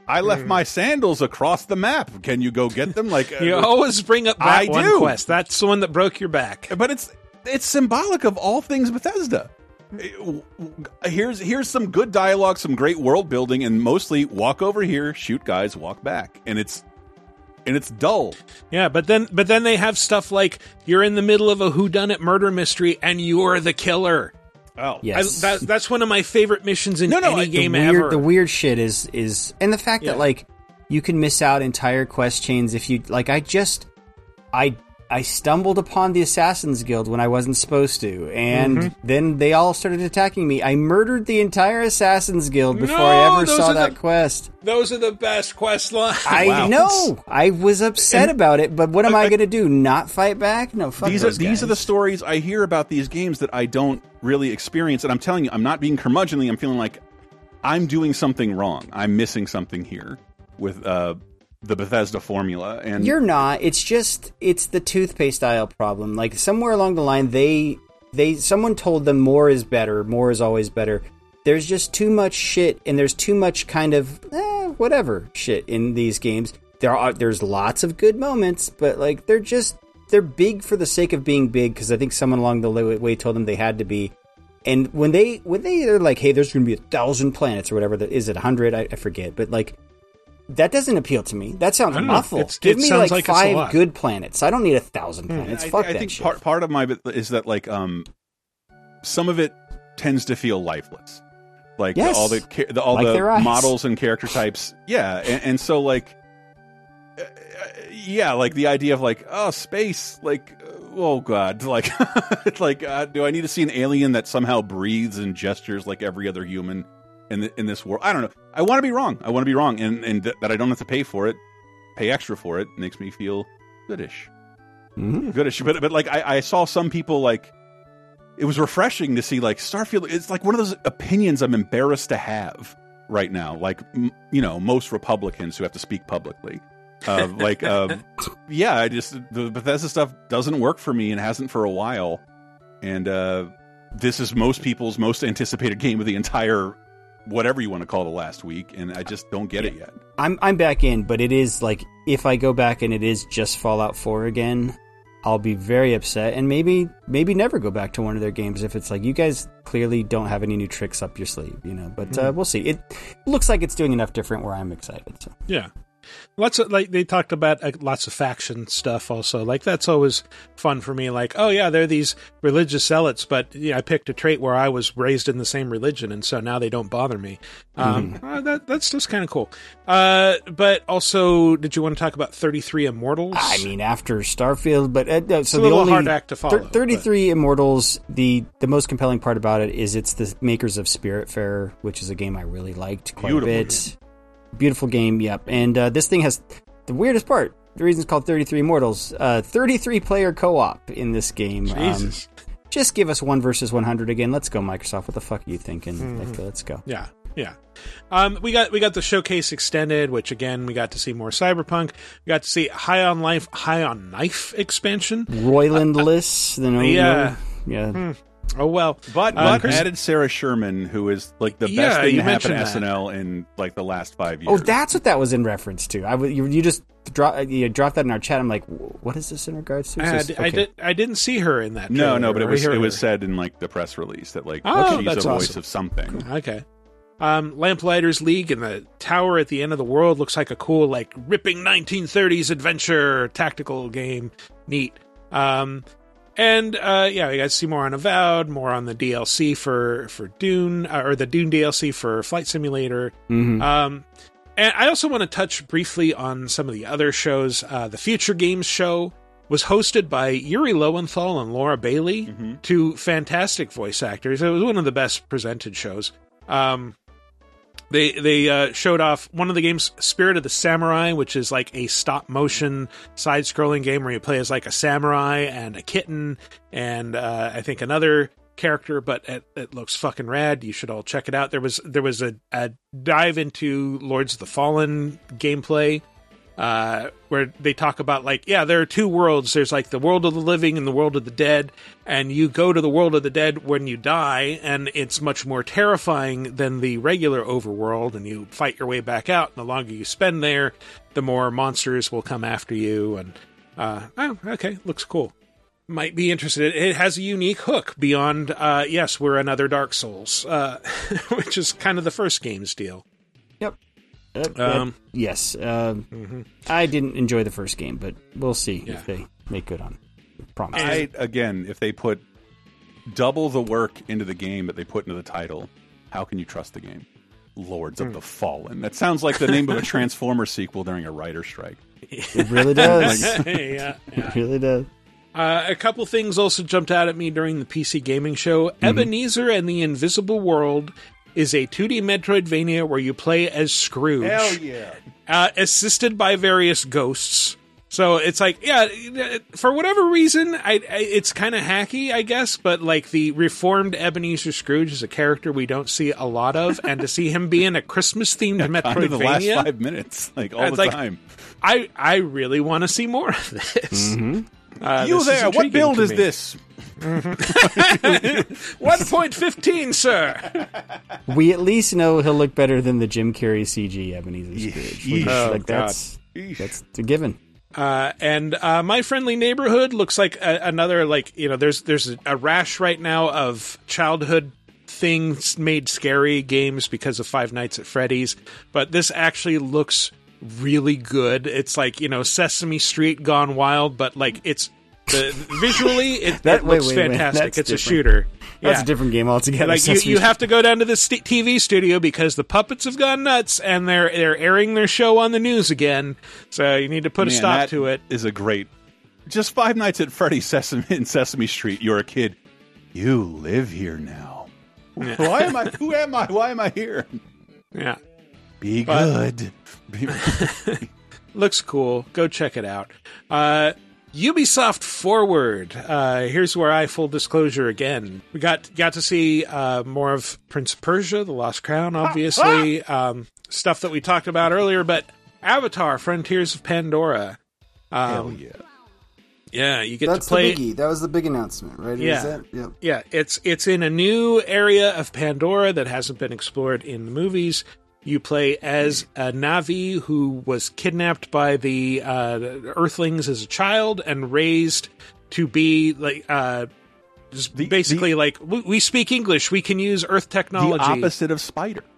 I left Mm. my sandals across the map. Can you go get them? Like [laughs] You uh, always bring up that I one do. quest. That's the one that broke your back. But it's it's symbolic of all things Bethesda. Here's here's some good dialogue, some great world building, and mostly walk over here, shoot guys, walk back, and it's and it's dull. Yeah, but then but then they have stuff like you're in the middle of a whodunit murder mystery and you're the killer. Oh, Yes. I, that, that's one of my favorite missions in any the game weird, ever. The weird shit is is and the fact Yeah. that like you can miss out entire quest chains if you like. I just I I stumbled upon the Assassins Guild when I wasn't supposed to, and Mhm. then they all started attacking me. I murdered the entire Assassins Guild before No, I ever those saw are that the- quest. Those are the best quest lines. [laughs] I know. I was upset about it, but what am I, going to do? Not fight back? No, fuck these are those these are the stories I hear about these games that I don't really experience, and I'm telling you, I'm not being curmudgeonly. I'm feeling like I'm doing something wrong. I'm missing something here with uh, the Bethesda formula, and You're not. It's just it's the toothpaste aisle problem. Like somewhere along the line, they they someone told them more is better. More is always better. There's just too much shit, and there's too much kind of eh, whatever shit in these games. There are there's lots of good moments, but like they're just they're big for the sake of being big because I think someone along the way told them they had to be. And when they when they are like, hey, there's going to be a thousand planets or whatever that is it, hundred? I, I forget, but like that doesn't appeal to me. That sounds I awful. It's- Give it me sounds like, like five good planets. I don't need a thousand planets. I, Fuck I that think shit. part part of my is that like um some of it tends to feel lifeless like Yes. all the, the all Like the models and character [sighs] types yeah and, and so like uh, yeah like the idea of like oh space like uh, oh god [laughs] like it's [laughs] like uh, do i need to see an alien that somehow breathes and gestures like every other human in the, in this world i don't know i want to be wrong i want to be wrong and and th- that i don't have to pay for it pay extra for it makes me feel goodish Mm-hmm. goodish. But but like I, I saw some people like it was refreshing to see like Starfield. It's like one of those opinions I'm embarrassed to have right now. Like m- you know most Republicans who have to speak publicly. Uh, [laughs] like um, yeah, I just the Bethesda stuff doesn't work for me and hasn't for a while. And uh, this is most people's most anticipated game of the entire whatever you want to call the last week, and I just don't get it yet. I'm I'm back in, but it is like if I go back and it is just Fallout 4 again, I'll be very upset and maybe maybe never go back to one of their games if it's like you guys clearly don't have any new tricks up your sleeve, you know. But uh, Mhm. we'll see. It looks like it's doing enough different where I'm excited. So Yeah. Lots of like they talked about uh, lots of faction stuff also. Like that's always fun for me. Like, oh yeah, they're these religious zealots, but yeah, I picked a trait where I was raised in the same religion, and so now they don't bother me. Um, uh, that that's just kind of cool. Uh, but also, did you want to talk about Thirty Three Immortals? I mean, after Starfield, but uh, uh, so a the only hard act to follow, thir- Thirty-three Immortals. The the most compelling part about it is it's the makers of Spiritfarer, which is a game I really liked quite Beautiful a bit. Beautiful game, yep. And uh, this thing has the weirdest part. The reason it's called Thirty Three Immortals. Uh, Thirty-three player co-op in this game. Um, just give us one versus one hundred again. Let's go, Microsoft. What the fuck are you thinking? Mhm. Like, let's go. Yeah. Yeah. Um, we got we got the showcase extended, which again we got to see more cyberpunk. We got to see High on Life, High on Knife expansion. Roylandless, the no, yeah. yeah. Hmm. Oh well, But, Uh, but Chris- added Sarah Sherman, who is like the Yeah, best thing you to happen to. SNL in like the last five years. Oh, that's what that was in reference to. I w- you, you just drop you dropped that in our chat. I'm like, what is this in regards to? I, had, this- I did I didn't see her in that. no, trailer, no, but it was it was said in like the press release that like Oh, she's that's a voice awesome. of something. Okay. Um, Lamplighters League and the tower at the end of the world looks like a cool, like ripping 1930s adventure tactical game. Neat. Um, and uh, yeah, we got to see more on Avowed, more on the DLC for for Dune, uh, or the Dune DLC for Flight Simulator. Mhm. Um, and I also want to touch briefly on some of the other shows. Uh, the Future Games show was hosted by Yuri Lowenthal and Laura Bailey, two fantastic voice actors. It was one of the best presented shows. Um, they they uh, showed off one of the games, Spirit of the Samurai, which is like a stop motion side scrolling game where you play as like a samurai and a kitten and uh, I think another character, but it, it looks fucking rad. You should all check it out. There was there was a, a dive into Lords of the Fallen gameplay uh, where they talk about like, yeah, there are two worlds. There's like the world of the living and the world of the dead, and you go to the world of the dead when you die, and it's much more terrifying than the regular overworld, and you fight your way back out. And the longer you spend there, the more monsters will come after you. And uh, oh, okay, looks cool. Might be interested. It has a unique hook beyond, uh, yes, we're another Dark Souls, uh, [laughs] which is kind of the first game's deal. Yep. Uh, uh, Um, yes. Um, mhm. I didn't enjoy the first game, but we'll see Yeah. if they make good on it. Promise. I again, if they put double the work into the game that they put into the title, how can you trust the game? Lords Hmm. of the Fallen. That sounds like the name of a Transformer [laughs] sequel during a writer strike. It really [laughs] does. [laughs] yeah, yeah. It really does. Uh, a couple things also jumped out at me during the PC gaming show. Mm-hmm. Ebenezer and the Invisible World is a 2D Metroidvania where you play as Scrooge, yeah! uh, assisted by various ghosts. So it's like, yeah, for whatever reason, I, I it's kind of hacky, I guess. But like the reformed Ebenezer Scrooge is a character we don't see a lot of, [laughs] and to see him be in a Christmas themed Kind Metroidvania, the last five minutes, like all the like, time. I I really want to see more of this. Uh, Mm-hmm. you there? What build to is me. this? [laughs] One point fifteen, sir. We at least know he'll look better than the Jim Carrey CG Ebenezer Scrooge. Yeesh. Which, Oh, like that's that's a given. Uh, and uh, my friendly neighborhood looks like a, another like you know there's there's a, a rash right now of childhood things made scary games because of Five Nights at Freddy's, but this actually looks really good. It's like you know Sesame Street gone wild, but like it's the visually it, [laughs] That- it wait, looks wait, wait. fantastic. That's It's a different. shooter. That's a different game altogether. Like you, you have to go down to the st- TV studio because the puppets have gone nuts and they're they're airing their show on the news again. So you need to put a stop that to it. Is a great. Just Five Nights at Freddy's Sesame in Sesame Street. You're a kid. You live here now. Yeah. Why am I? Who am I? Why am I here? Yeah. Be But- good. [laughs] Be- Looks cool. Go check it out. Uh, Ubisoft Forward. Uh, here's where I full disclosure again. We got got to see uh, more of Prince of Persia: The Lost Crown, [laughs] obviously um, stuff that we talked about earlier, but Avatar: Frontiers of Pandora. Um, Hell yeah! Yeah, you get That's to play. the biggie. That was the big announcement, right? Is Yeah. that- yep. Yeah, it's it's in a new area of Pandora that hasn't been explored in the movies. You play as a Navi who was kidnapped by the uh, Earthlings as a child and raised to be like uh, just basically like we, we speak English. We can use Earth technology. The opposite of Spider. [laughs]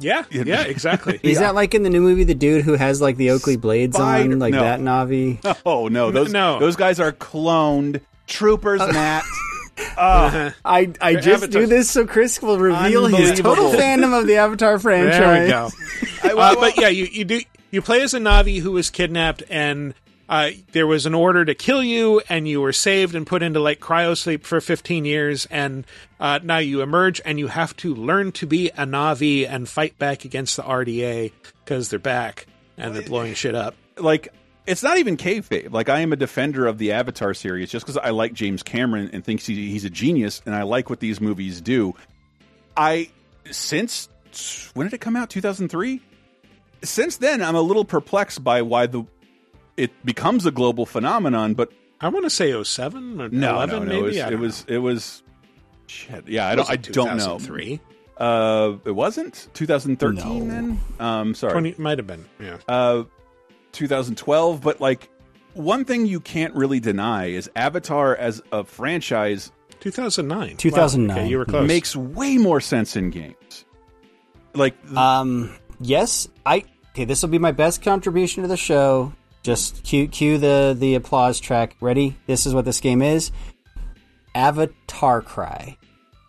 Yeah, yeah, exactly. Is that like in the new movie, the dude who has like the Oakley blades Spider- on, like no. that Navi? [laughs] Oh no, those No. those guys are cloned [laughs] troopers, Matt. Uh, [laughs] I I just Avatar- do this so Chris will reveal his total [laughs] fandom of the Avatar franchise. There we go. [laughs] uh, but yeah, you, you do you play as a Navi who was kidnapped, and uh, there was an order to kill you, and you were saved and put into like cryosleep for 15 years, and uh, now you emerge, and you have to learn to be a Navi and fight back against the RDA because they're back and they're blowing shit up. like it's not even kayfabe. Like I am a defender of the Avatar series just because I like James Cameron and thinks he, he's a genius, and I like what these movies do. I since when did it come out? 2003. Since then, I'm a little perplexed by why the it becomes a global phenomenon. But I want to say 07 or no, 11 no, no. maybe. It was it was, it was shit. Yeah, I don't. I don't know. 2003. Uh, it wasn't 2013. Then, um, sorry, 20 might have been. Yeah. uh, 2012. But like, one thing you can't really deny is Avatar as a franchise 2009. 2009. Okay, you were close. makes way more sense in games. Like, Um, yes, I okay. This will be my best contribution to the show. Just cue cue the the applause track. Ready? This is what this game is. Avatar Cry.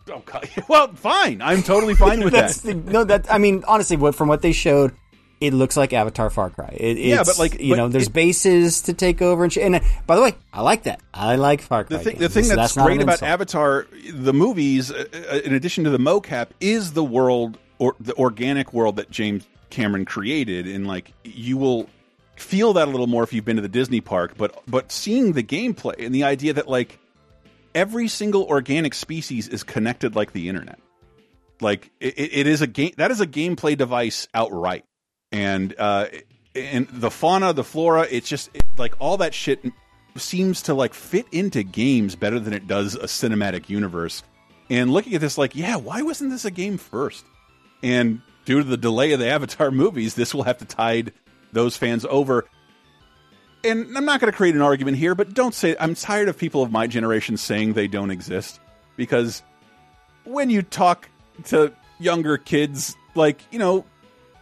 God. [laughs] well, fine. I'm totally fine with [laughs] That's that. the, no. That I mean, honestly, what from what they showed, it looks like Avatar Far Cry. It, Yeah, but, like, you but know, there's it- bases to take over and shit. And uh, by the way, I like that. I like Far Cry. The thing, the thing So that's, not great about. Avatar, the movies, uh, uh, in addition to the mocap, is the world or the organic world that James Cameron created, and like you will feel that a little more if you've been to the Disney park. But but seeing the gameplay and the idea that like every single organic species is connected like the internet, like it, it is a game that is a gameplay device outright, and uh, and the fauna, the flora, it's just it, like all that shit seems to like fit into games better than it does a cinematic universe. And looking at this, like, yeah, why wasn't this a game first? And due to the delay of the [laughs] Avatar movies, this will have to tide those fans over. And I'm not going to create an argument here, but don't say I'm tired of people of my generation saying they don't exist because when you talk to younger kids, like, you know,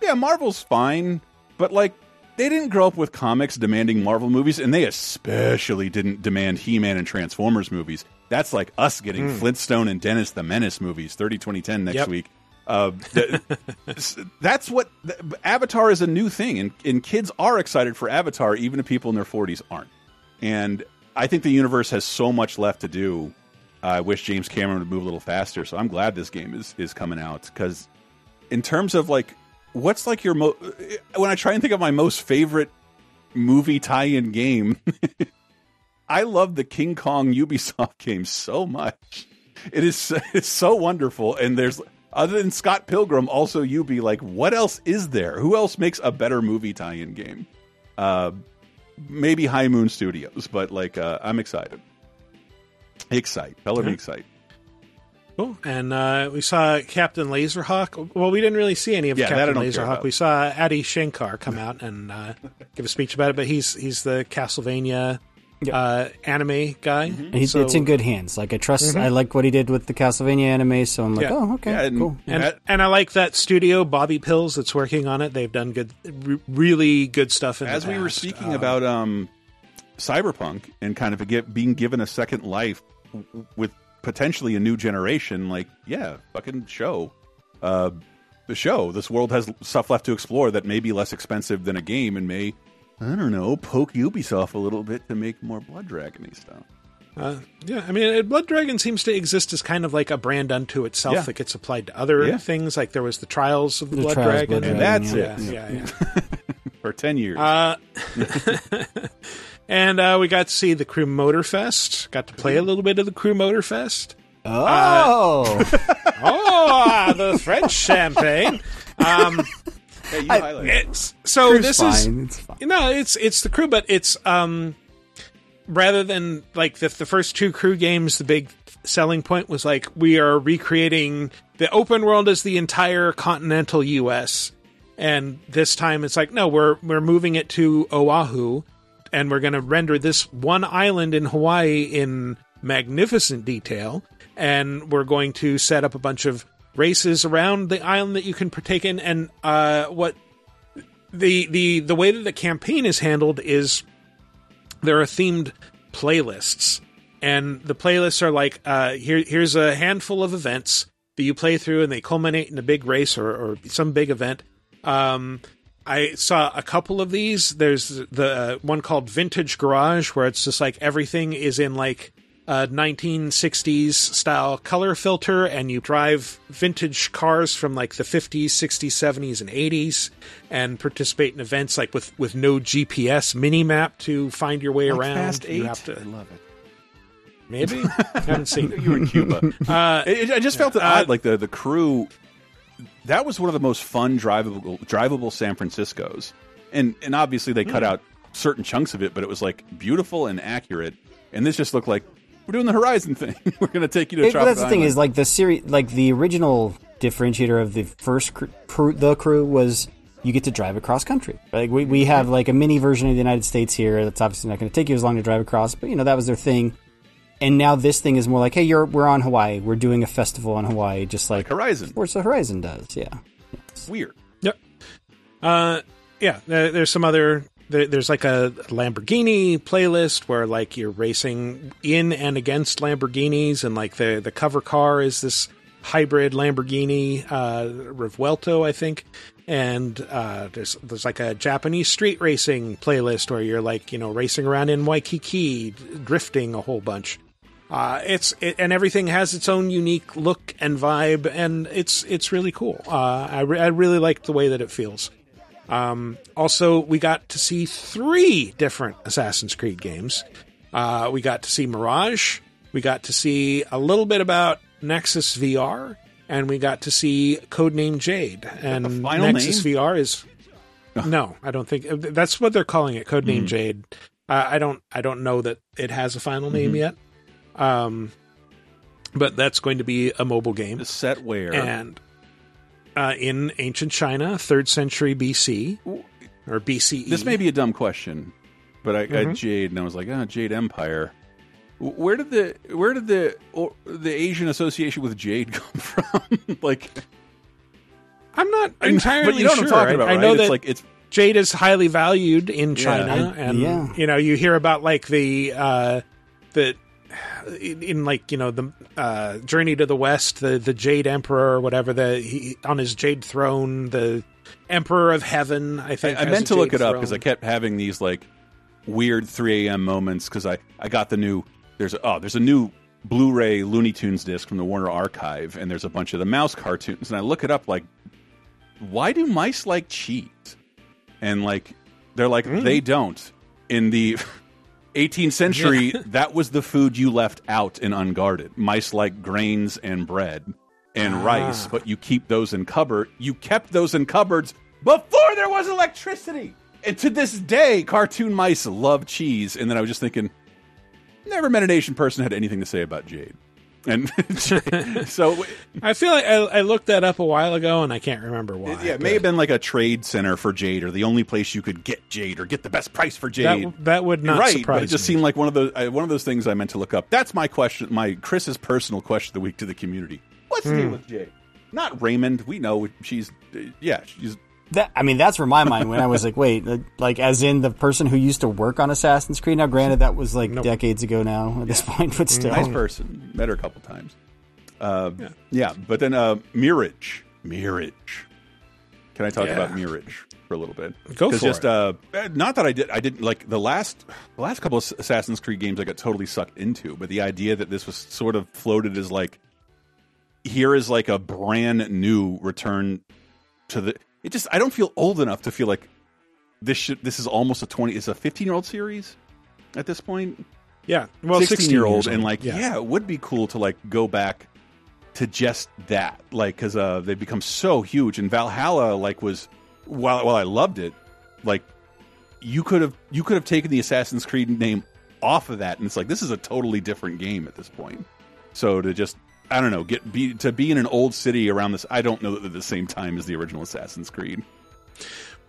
yeah, Marvel's fine, but like they didn't grow up with comics demanding Marvel movies, and they especially didn't demand He Man and Transformers movies. That's like us getting Mm. Flintstone and Dennis the Menace movies, 30 2010 next Yep. week. Uh, th- [laughs] that's what th- Avatar is a new thing, and, and kids are excited for Avatar, even if people in their 40s aren't. And I think the universe has so much left to do. I wish James Cameron would move a little faster. So I'm glad this game is is coming out because in terms of like what's like your mo when I try and think of my most favorite movie tie-in game, [laughs] I love the King Kong Ubisoft game so much. It is [laughs] it's so wonderful, and there's other than Scott Pilgrim, also Ubi. Like, what else is there? Who else makes a better movie tie-in game? Uh, maybe High Moon Studios, but like, uh, I'm excited. Excite, tell Yeah. excite. Cool. And uh, we saw Captain Laserhawk. Well, we didn't really see any of Yeah, that Captain Laserhawk. We saw Adi Shankar come out and uh, give a speech about it, but he's he's the Castlevania uh, anime guy. Mm-hmm. He's, So- it's in good hands. Like I trust. Mhm. I like what he did with the Castlevania anime. So I'm like, Yeah. oh, okay, Yeah, and- cool. And, and I like that studio, Bobby Pills, that's working on it. They've done good, re- really good stuff. In the As we were speaking Uh, about um, cyberpunk and kind of a, get, being given a second life with potentially a new generation, like yeah, fucking show. Uh, the show. This world has stuff left to explore that may be less expensive than a game and may, I don't know, poke Ubisoft a little bit to make more Blood Dragony stuff. Uh, yeah, I mean, Blood Dragon seems to exist as kind of like a brand unto itself Yeah. that gets applied to other Yeah. things. Like there was the Trials of the, The Blood Trials of Dragon, Blood And that's yeah, it. yeah, yeah. [laughs] For 10 years. Uh, [laughs] [laughs] and uh, we got to see the Crew Motorfest. Got to play a little bit of the Crew Motorfest. Oh, [laughs] oh, the French champagne. Um, hey, you highlight it's so Crew's this fine. is It's fine. no, it's it's the crew, but it's um rather than like the the first two crew games, the big selling point was like we are recreating the open world as the entire continental U.S. And this time it's like no, we're we're moving it to Oahu, and we're going to render this one island in Hawaii in magnificent detail, and we're going to set up a bunch of races around the island that you can partake in. And uh, what the the the way that the campaign is handled is there are themed playlists. And the playlists are like uh here here's a handful of events that you play through and they culminate in a big race or, or some big event. Um I saw a couple of these. There's the uh, one called Vintage Garage, where it's just like everything is in like a 1960s style color filter, and you drive vintage cars from like the 50s, 60s, 70s, and 80s, and participate in events like with with no GPS mini map to find your way Like around. Fast You have to I love it. maybe [laughs] I haven't seen it. You were in Cuba. Uh, It- it- I just felt it Uh, odd, like the the crew. That was one of the most fun drivable drivable San Franciscos, and and obviously they cut Hmm. out certain chunks of it, but it was like beautiful and accurate. And this just looked like we're doing the Horizon [laughs] thing. we're going to take you to. It- but that's the Tropic thing is like the series, like the original differentiator of the first cr- crew, the crew was you get to drive across country. Like we, we have like a mini version of the United States here. That's obviously not going to take you as long to drive across, but you know that was their thing. And now this thing is more like, hey, you're we're on Hawaii. We're doing a festival on Hawaii, just like, Horizon. Forza Horizon does. Yeah, weird. Yep. Uh, yeah. There, there's some other. There, there's like a Lamborghini playlist where like you're racing in and against Lamborghinis, and like the the cover car is this hybrid Lamborghini uh, Revuelto, I think. And uh, there's there's like a Japanese street racing playlist where you're like you know racing around in Waikiki, drifting a whole bunch. Uh, it's it, and everything has its own unique look and vibe, and it's it's really cool. Uh, I re- I really like the way that it feels. Um, also, we got to see three different Assassin's Creed games. Uh, we got to see Mirage. We got to see a little bit about Nexus VR, and we got to see Codename Jade. And Nexus name? VR is no, I don't think that's what they're calling it. Codename Hmm. Jade. Uh, I don't I don't know that it has a final name Mhm. yet. Um, but that's going to be a mobile game. The set where and uh, in ancient China, third century BC or BCE. This may be a dumb question, but I, I Mhm. Jade and I was like, ah, Jade Empire. Where did the where did the or, the Asian association with Jade [laughs] come from? [laughs] like, I'm not entirely but you know what sure. I'm talking about, I, right? know It's that like it's jade is highly valued in Yeah. China, I- and yeah. you know you hear about like the uh, the in, in like you know the uh, journey to the west, the the Jade Emperor or whatever the he, on his Jade throne, the Emperor of Heaven. I I, think I has meant to look it up because I kept having these like weird 3 a.m. moments because I I got the new there's a, oh there's a new Blu-ray Looney Tunes disc from the Warner Archive and there's a bunch of the mouse cartoons and I look it up like why do mice like cheese and like they're like Hmm. they don't in the [laughs] 18th century [laughs] that was the food you left out and unguarded. Mice like grains and bread and Ah. rice but you keep those in cupboard. You kept those in cupboards before there was electricity! And to this day cartoon mice love cheese. And then i was just thinking never met an asian person had anything to say about jade and [laughs] so I feel like I, I looked that up a while ago and I can't remember why. yeah, it may have been like a trade center for Jade, or the only place you could get Jade, or get the best price for Jade. That, that would not right, surprise but it just me. seemed like one of those uh, one of those things I meant to look up. That's my question, my Chris's personal question of the week to the community. What's the Hmm. deal with Jade? Not Raymond. We know she's uh, yeah, she's That I mean, that's where my mind went. I was like, wait, uh, like as in the person who used to work on Assassin's Creed. Now, granted, that was like decades ago now at this point, but still, nice person. Met her a couple times. Uh, yeah. but then uh, Mirage, Mirage. Can I talk Yeah. about Mirage for a little bit? Go for just, it. Uh, not that I did. I didn't like the last the last couple of Assassin's Creed games. I got totally sucked into, but the idea that this was sort of floated as like here is like a brand new return to the. It just I don't feel old enough to feel like this should. This is almost a twenty. It's a fifteen year old series at this point. Yeah, well, 16 year old, and like yeah. yeah. it would be cool to like go back to just that, like because uh, they've become so huge. And Valhalla, like, was while while I loved it, like you could have you could have taken the Assassin's Creed name off of that, and it's like this is a totally different game at this point. So to just I don't know get be to be in an old city around this, I don't know that they're the same time as the original Assassin's Creed.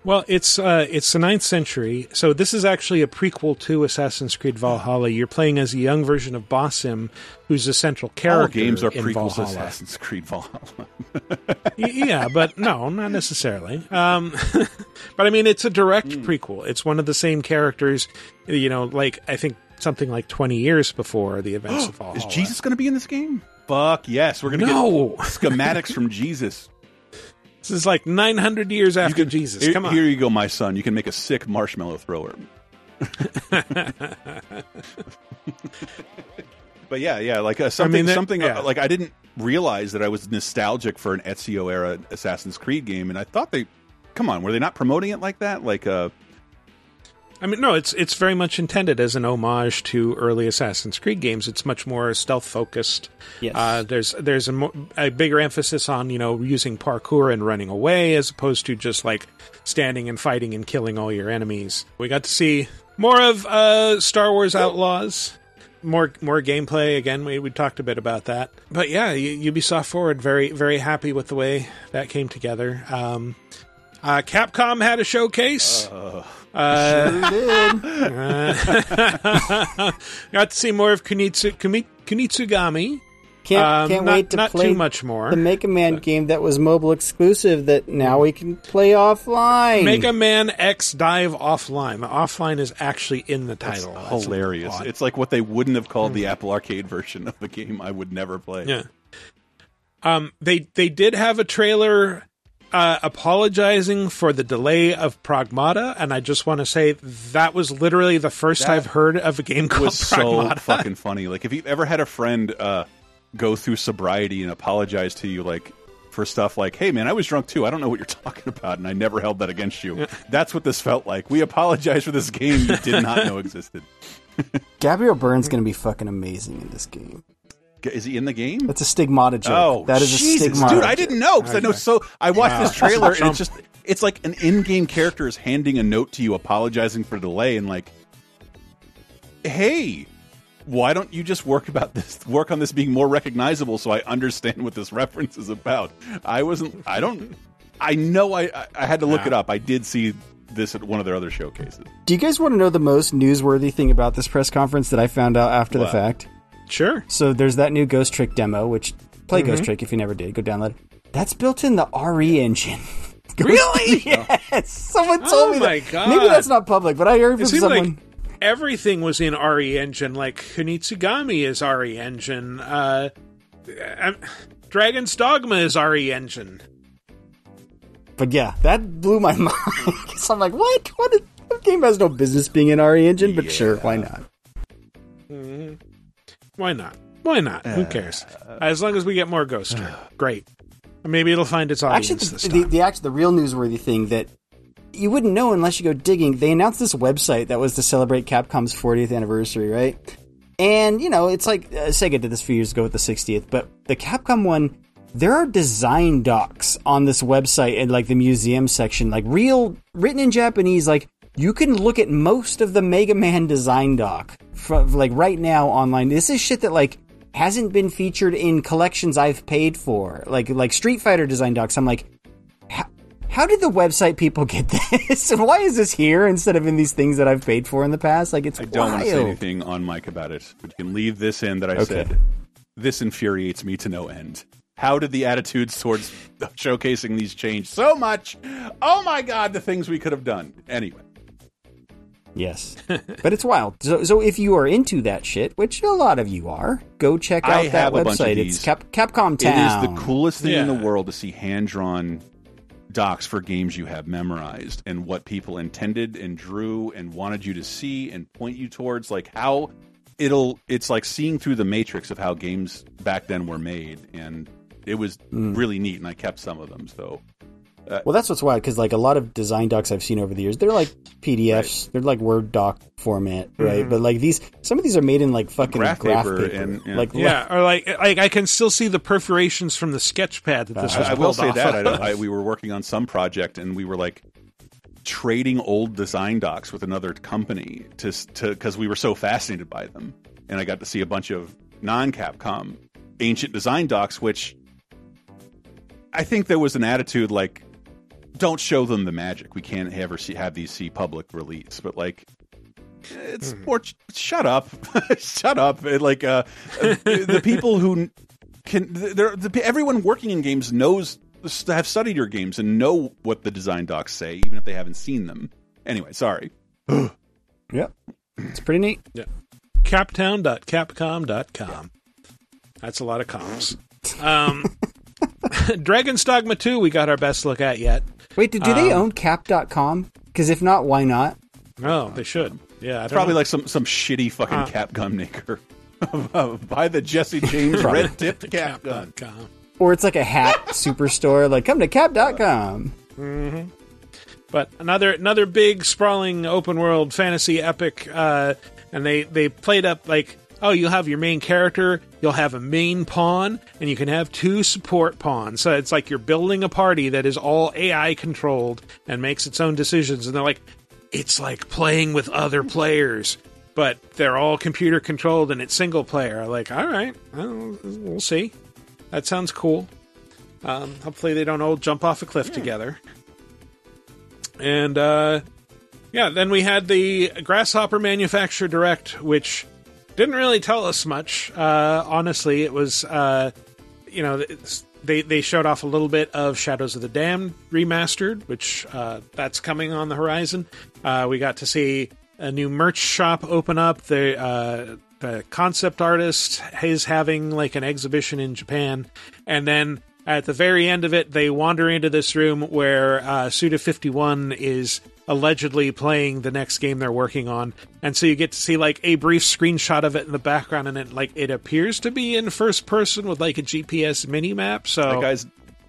Well, it's uh, it's the ninth century, so this is actually a prequel to Assassin's Creed Valhalla. You're playing as a young version of Basim, who's a central character. All games are in prequels to Assassin's Creed Valhalla. [laughs] Yeah, but no, not necessarily. Um, [laughs] but I mean, it's a direct Hmm. prequel. It's one of the same characters. You know, like I think something like 20 years before the events of [gasps] Valhalla. Is Jesus going to be in this game? Fuck yes, we're going to No. get schematics from Jesus. This is like 900 years after can- Jesus. Here, Come on. here you go, my son. You can make a sick marshmallow thrower. [laughs] but yeah, yeah, like uh, something, that- something uh, like I didn't realize that I was nostalgic for an Ezio era Assassin's Creed game, and I thought they, come on, were they not promoting it like that? Like, uh, I mean, no, it's it's very much intended as an homage to early Assassin's Creed games. It's much more stealth focused. Yes. Uh, there's there's a, mo- a bigger emphasis on you know using parkour and running away as opposed to just like standing and fighting and killing all your enemies. We got to see more of uh, Star Wars Outlaws. More more gameplay again. We we talked a bit about that, but yeah, Ubisoft Forward very very happy with the way that came together. Um, uh, Capcom had a showcase. Uh, uh, [laughs] [laughs] got to see more of Kunitsu, Kumi, Kunitsugami. Can't Um, can't not- wait to not play too much more. the Mega Man game that was mobile exclusive that now we can play offline. Mega Man X Dive Offline. The offline is actually in the title. That's a little Hilarious. odd. It's like what they wouldn't have called the Apple Arcade version of the game I would never play. Yeah. Um, they they did have a trailer uh, apologizing for the delay of Pragmata, and I just want to say that was literally the first That I've heard of a game called was so Pragmata. [laughs] fucking funny. Like if you've ever had a friend uh, go through sobriety and apologize to you, like for stuff like, "Hey, man, I was drunk too. I don't know what you're [laughs] talking about, and I never held that against you." That's what this felt like. We apologize for this game you did not know existed. [laughs] Gabriel Byrne's going to be fucking amazing in this game. Is he in the game? That's a stigmata joke. Oh, that is a Jesus, stigmata. dude! I didn't know because I know so. I watched Wow. this trailer and it's just it's like an in-game character is handing a note to you, apologizing for delay, and like, hey, why don't you just work about this? Work on this being more recognizable, so I understand what this reference is about. I wasn't. I don't. I know. I I, I had to look Yeah. it up. I did see this at one of their other showcases. Do you guys want to know the most newsworthy thing about this press conference that I found out after the fact? Sure. So there's that new Ghost Trick demo, which play Ghost Mhm. Trick if you never did. Go download. it. That's built in the RE engine. [laughs] Ghost- Really? [laughs] yes. Someone told Oh me my that. God. Maybe that's not public, but I heard from someone. like everything was in RE Engine. Like Kunitsugami is RE Engine. Uh, um, Dragon's Dogma is RE Engine. But yeah, that blew my [laughs] mind. 'Cause I'm like, what? What? Is, game has no business being in RE engine, but sure, why not? Mhm. Why not? Why not? Who cares? As long as we get more Ghost Trick, great. Maybe it'll find its audience Actually, this the, time. the, the actual the real newsworthy thing that you wouldn't know unless you go digging. They announced this website that was to celebrate Capcom's 40th anniversary, right? And you know, it's like uh, Sega did this a few years ago with the 60th, but the Capcom one, there are design docs on this website and like the museum section, like real written in Japanese. Like you can look at most of the Mega Man design doc from like right now online. This is shit that like hasn't been featured in collections I've paid for, like like Street Fighter design docs. I'm like, how, did the website people [laughs] get this? And why is this here instead of in these things that I've paid for in the past? Like it's I don't want to say anything on mic about it, but you can leave this in that I Okay. said. This infuriates me to no end. How did the attitudes towards [laughs] showcasing these change so much? Oh my god, the things we could have done. Anyway, Yes, [laughs] but it's wild. So, so if you are into that shit, which a lot of you are, go check out I that have a bunch of website. these. It's Cap- Capcom Town. It is the coolest thing in the world to see hand drawn docs for games you have memorized and what people intended and drew and wanted you to see and point you towards. Like how it'll, it's like seeing through the matrix of how games back then were made. And it was Mm. really neat. And I kept some of them. So, uh, Well, that's what's wild because like a lot of design docs I've seen over the years, they're like PDFs, they're like Word doc format, right? Mhm. But like these, some of these are made in like fucking Graph graph, paper paper, and- yeah. like yeah, or like like I can still see the perforations from the sketch pad that this was. I, I will say off that of. I, I, [laughs] we were working on some project and we were like trading old design docs with another company to to because we were so fascinated by them, and I got to see a bunch of non Capcom ancient design docs, which I think there was an attitude like, don't show them the magic. We can't ever see have these see public release, but like. It's more. Shut up, [laughs] shut up. It, Like uh, the people who can, they're, the, everyone working in games knows have studied your games and know what the design docs say, even if they haven't seen them. Anyway, sorry. [gasps] Yep, it's pretty neat. Yeah. Captown.capcom.com. That's a lot of comms. Um, [laughs] Dragon's Dogma 2, we got our best look at yet. Wait, do, do they Um, own Cap.com? Because if not, why not? No, they should. Yeah, It's probably know. like some some shitty fucking Uh. cap gun maker. [laughs] Buy the Jesse James red tipped cap gun. Or it's like a hat [laughs] superstore, like come to Cap.com. hmm But another another big sprawling open world fantasy epic, uh, and they they played up like oh you'll have your main character, you'll have a main pawn, and you can have two support pawns. So it's like you're building a party that is all AI controlled and makes its own decisions. And they're like, it's like playing with other players. But they're all computer controlled and it's single player. Like, all right, well, we'll see. That sounds cool. Um, hopefully, they don't all jump off a cliff together. And uh, yeah, then we had the Grasshopper Manufacturer Direct, which didn't really tell us much. Uh, honestly, it was uh, you know they they showed off a little bit of Shadows of the Damned remastered, which uh, that's coming on the horizon. Uh, we got to see a new merch shop open up. The uh, the concept artist is having like an exhibition in Japan, and then at the very end of it, they wander into this room where uh, Suda Fifty One is allegedly playing the next game they're working on, and so you get to see like a brief screenshot of it in the background, and it like it appears to be in first person with like a GPS mini map. So That guy's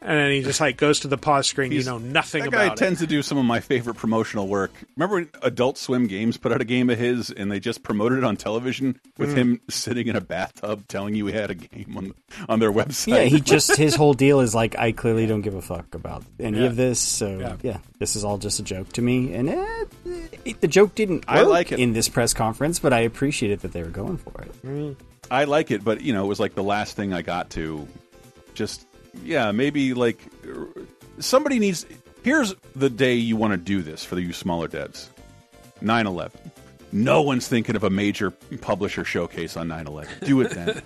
and then he just like goes to the pause screen. You know nothing that guy about it. tends to do some of my favorite promotional work. Remember when Adult Swim Games put out a game of his and they just promoted it on television with Mm. him sitting in a bathtub telling you he had a game on on their website? Yeah, he just [laughs] his whole deal is like I clearly don't give a fuck about any Yeah. of this. So Yeah. yeah. this is all just a joke to me. And eh, it, the joke didn't I like it. in this press conference, but I appreciated that they were going for it. I like it, but you know, it was like the last thing I got to. Just yeah, maybe like somebody needs. Here's the day you want to do this for you smaller devs. 9/11. No one's thinking of a major publisher showcase on 9/11. Do it then.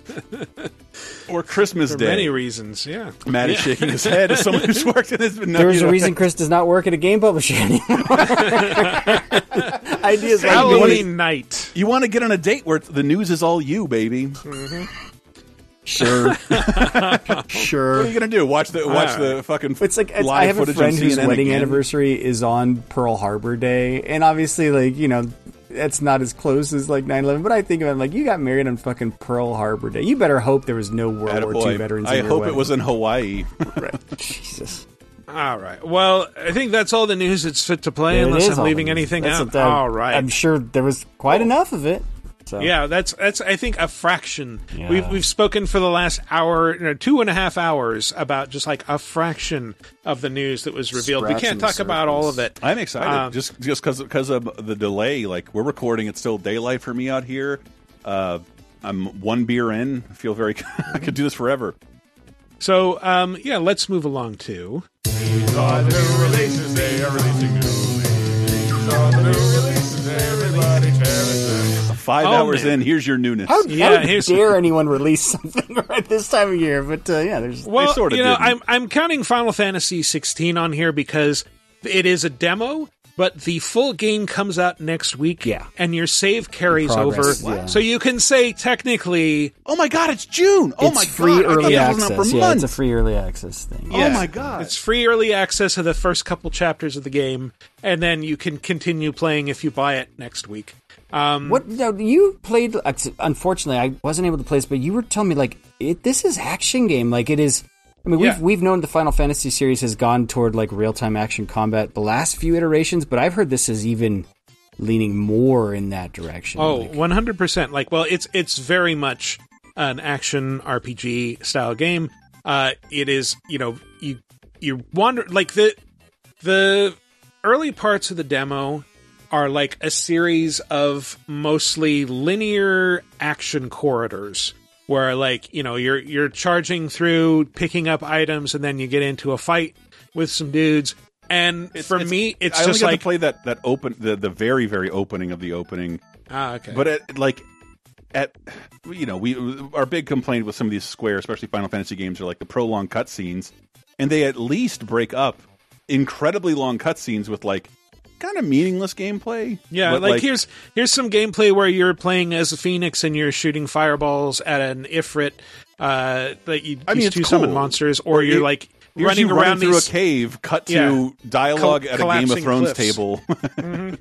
[laughs] or Christmas For Day. many reasons, yeah. Matt is shaking his head as someone who's worked in this. No, There's a know, reason Chris does not work at a game publisher anymore. [laughs] Ideas like Halloween these. night. You want to get on a date where the news is all you, baby. Mm-hmm. Sure, [laughs] sure. What are you gonna do? Watch the watch the fucking It's like it's, live I have a footage friend on whose wedding again? anniversary is on Pearl Harbor Day, and obviously, like you know, that's not as close as like 9-11, But I think of it like you got married on fucking Pearl Harbor Day. You better hope there was no World War II veterans. I in your hope it was in Hawaii. right. [laughs] Jesus. All right. Well, I think that's all the news that's fit to play, It unless I'm leaving anything That's out. what I- all right. I'm sure there was quite enough of it. So. Yeah, that's that's I think a fraction. Yeah. We've we've spoken for the last hour, you know, two and a half hours about just like a fraction of the news that was revealed. we can't talk about all of it. I'm excited Um, just just because because of the delay. Like we're recording, it's still daylight for me out here. Uh, I'm one beer in. I feel very. [laughs] I could do this forever. So, um, yeah, let's move along to. These are the new releases, they are releasing new releases. These are the new releases, everybody cherish them. Five Oh, hours man. in, here's your newness. How, Yeah, how here's- dare [laughs] anyone release something [laughs] right this time of year? But uh, yeah, there's Well, sorta you know, didn't. I'm I'm counting Final Fantasy 16 on here because it is a demo, but the full game comes out next week. Yeah, and your save carries Progress, over, yeah. so you can say technically, "Oh my god, it's June! Oh it's my free god, I thought early that access. for Yeah, it's a free early access thing. Oh my god! It's free early access of the first couple chapters of the game, and then you can continue playing if you buy it next week. Um, What no, you played? Unfortunately, I wasn't able to play this, but you were telling me like it. This is action game. Like it is. I mean, we've Yeah. we've known the Final Fantasy series has gone toward like real time action combat the last few iterations, but I've heard this is even leaning more in that direction. Oh, 100%. Like, well, it's it's very much an action RPG style game. Uh, it is, you know, you you wander like the the early parts of the demo are like a series of mostly linear action corridors where like, you know, you're you're charging through picking up items and then you get into a fight with some dudes. And for me, it's I just like to play that that open the the very very opening of the opening. Ah, okay. But at, like at you know we our big complaint with some of these Square, especially Final Fantasy games, are like the prolonged cutscenes, and they at least break up incredibly long cutscenes with like kind of meaningless gameplay. Yeah, But, like, here's here's some gameplay where you're playing as a phoenix and you're shooting fireballs at an ifrit uh, that you I mean, it's to summon monsters, or you're it- like here's running you around through these- a cave, cut to Yeah. dialogue Col- at a Game of Thrones cliffs. table. [laughs] Mhm.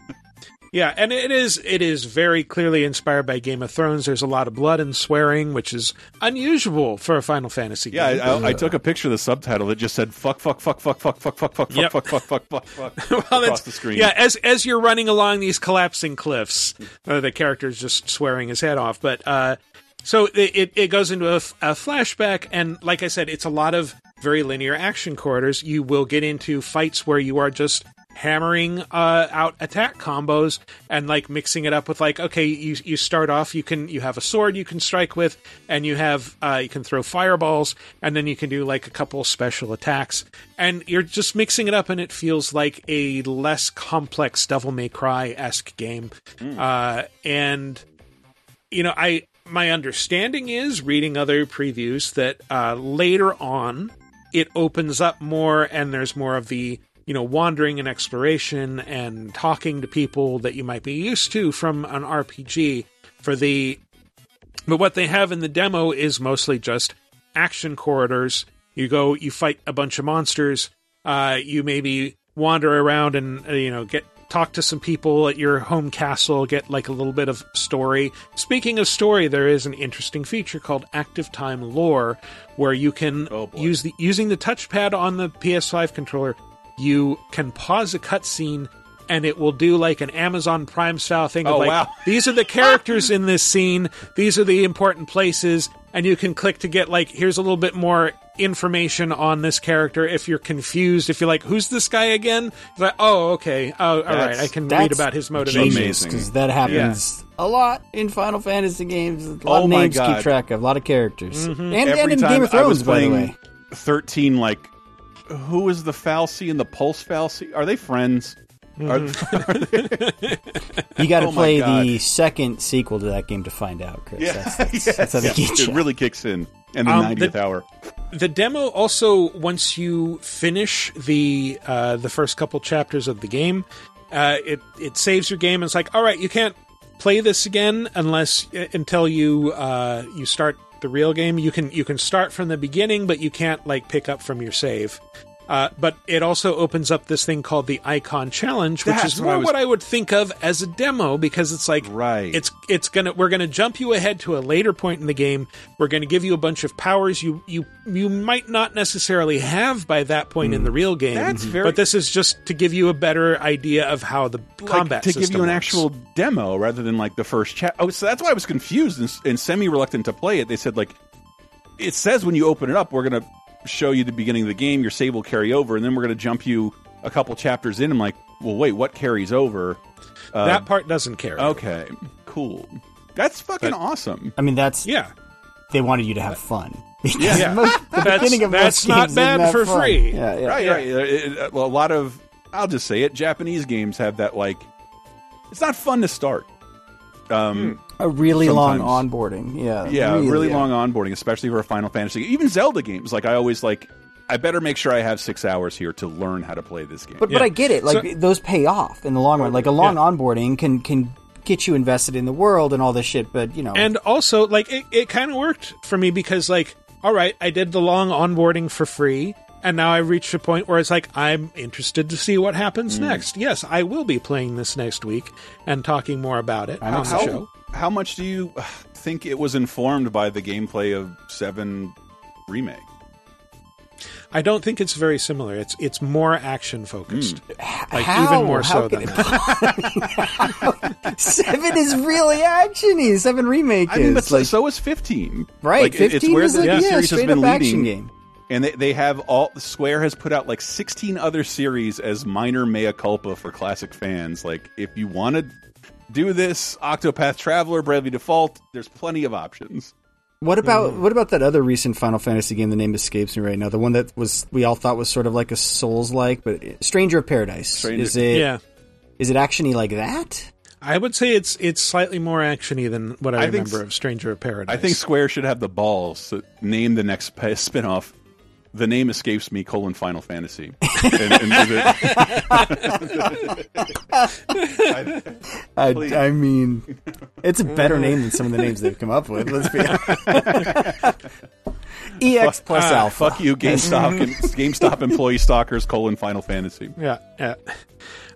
Yeah, and it is it is very clearly inspired by Game of Thrones. There's a lot of blood and swearing, which is unusual for a Final Fantasy Yeah, game. I, I, I took a picture of the subtitle that just said "fuck, fuck, fuck, fuck, fuck, fuck, fuck, fuck, Yep. fuck, fuck, fuck, fuck, fuck, fuck" [laughs] well, across the screen. Yeah, as as you're running along these collapsing cliffs, uh, the character's just swearing his head off. But uh, so it, it it goes into a, f- a flashback, and like I said, it's a lot of very linear action corridors. You will get into fights where you are just hammering uh, out attack combos and like mixing it up with like okay you you start off you can you have a sword you can strike with and you have uh, you can throw fireballs and then you can do like a couple special attacks. And you're just mixing it up and it feels like a less complex devil may cry esque game uh, and you know i my understanding is reading other previews that uh, later on it opens up more and there's more of the you know wandering and exploration and talking to people that you might be used to from an RPG for the but what they have in the demo is mostly just action corridors. You go you fight a bunch of monsters. Uh you maybe wander around and uh, you know get talk to some people at your home castle get like a little bit of story. Speaking of story there is an interesting feature called active time lore where you can use the using the touchpad on the PS5 controller you can pause a cutscene and it will do like an Amazon Prime style thing of Oh, like wow. [laughs] these are the characters in this scene, these are the important places, and you can click to get like here's a little bit more information on this character if you're confused, if you're like, who's this guy again? It's like, oh, okay. Oh, all right, I can read about his motivation. genius, because that happens a lot in Final Fantasy games. A lot Oh of my names to keep track of, a lot of characters, mm-hmm. and, and Every in time Game of I was Thrones, by the playing way. Thirteen, like who is the fal'Cie and the Pulse fal'Cie? Are they friends? Are- [laughs] [laughs] You got to Oh play the second sequel to that game to find out, Chris. Yeah, That's, that's, [laughs] yes, that's how they yes, get it you. really kicks in, and the Um, ninetieth the- hour. The demo also, once you finish the uh, the first couple chapters of the game, uh, it it saves your game. And it's like, all right, you can't play this again unless uh, until you uh, you start the real game. You can you can start from the beginning, but you can't like pick up from your save. Uh, but it also opens up this thing called the Icon Challenge, which That's is what more I was- what I would think of as a demo because it's like right. it's it's gonna we're gonna jump you ahead to a later point in the game. We're gonna give you a bunch of powers you you you might not necessarily have by that point in the real game. That's very- but this is just to give you a better idea of how the combat to give you an works. actual demo rather than like the first chat. Oh, so that's why I was confused and, and semi reluctant to play it. They said like it says when you open it up, we're gonna show you the beginning of the game. Your save will carry over, and then we're gonna jump you a couple chapters in. I'm like, well, wait, what carries over? Uh, that part doesn't carry. Okay, cool. That's fucking But- awesome. I mean, that's yeah. They wanted you to have fun. [laughs] Because Yeah. most, the That's- beginning of that's most not games bad isn't that for fun. free. Yeah, yeah. right, right. Uh, it- uh, well, a lot of I'll just say it. Japanese games have that like it's not fun to start. Um, A really sometimes. long onboarding. Yeah. yeah, really, yeah. long onboarding, especially for a Final Fantasy. Even Zelda games, like I always like. I better make sure I have six hours here to learn how to play this game. But but I get it. Like So- those pay off in the long run. Like a long onboarding can can get you invested in the world and all this shit. But you know, And also, like, it, it kind of worked for me because, like, all right, I did the long onboarding for free, and now I've reached a point where it's like, I'm interested to see what happens Mm. next. Yes, I will be playing this next week and talking more about it on the how, show. how much do you uh, think it was informed by the gameplay of Seven Remake? I don't think it's very similar. It's it's more action focused, Hmm. like How? even more How so than it that. [laughs] seven is really actiony. Seven remake I mean, is but so- like so is fifteen. Right, Like, it- it's 15 where is the, like, the yeah, series has straight been up action leading. game. And they, they have all Square has put out like sixteen other series as minor mea culpa for classic fans. Like if you want to do this, Octopath Traveler, Bravely Default, there's plenty of options. What about Mm. what about that other recent Final Fantasy game? The name escapes me right now. The one that was we all thought was sort of like a Souls like, but it- Stranger of Paradise. Stranger- Is it? Yeah. Is it actiony like that? I would say it's it's slightly more actiony than what I, I remember s- of Stranger of Paradise. I think Square should have the balls to name the next pa- [laughs] spinoff. The name escapes me: colon Final Fantasy. And- and do the- [laughs] I, I mean, it's a better name than some of the names they've come up with. Let's be [laughs] honest. EX plus Ah, alpha. Fuck you, GameStop. and [laughs] GameStop employee stalkers: colon Final Fantasy. Yeah, yeah.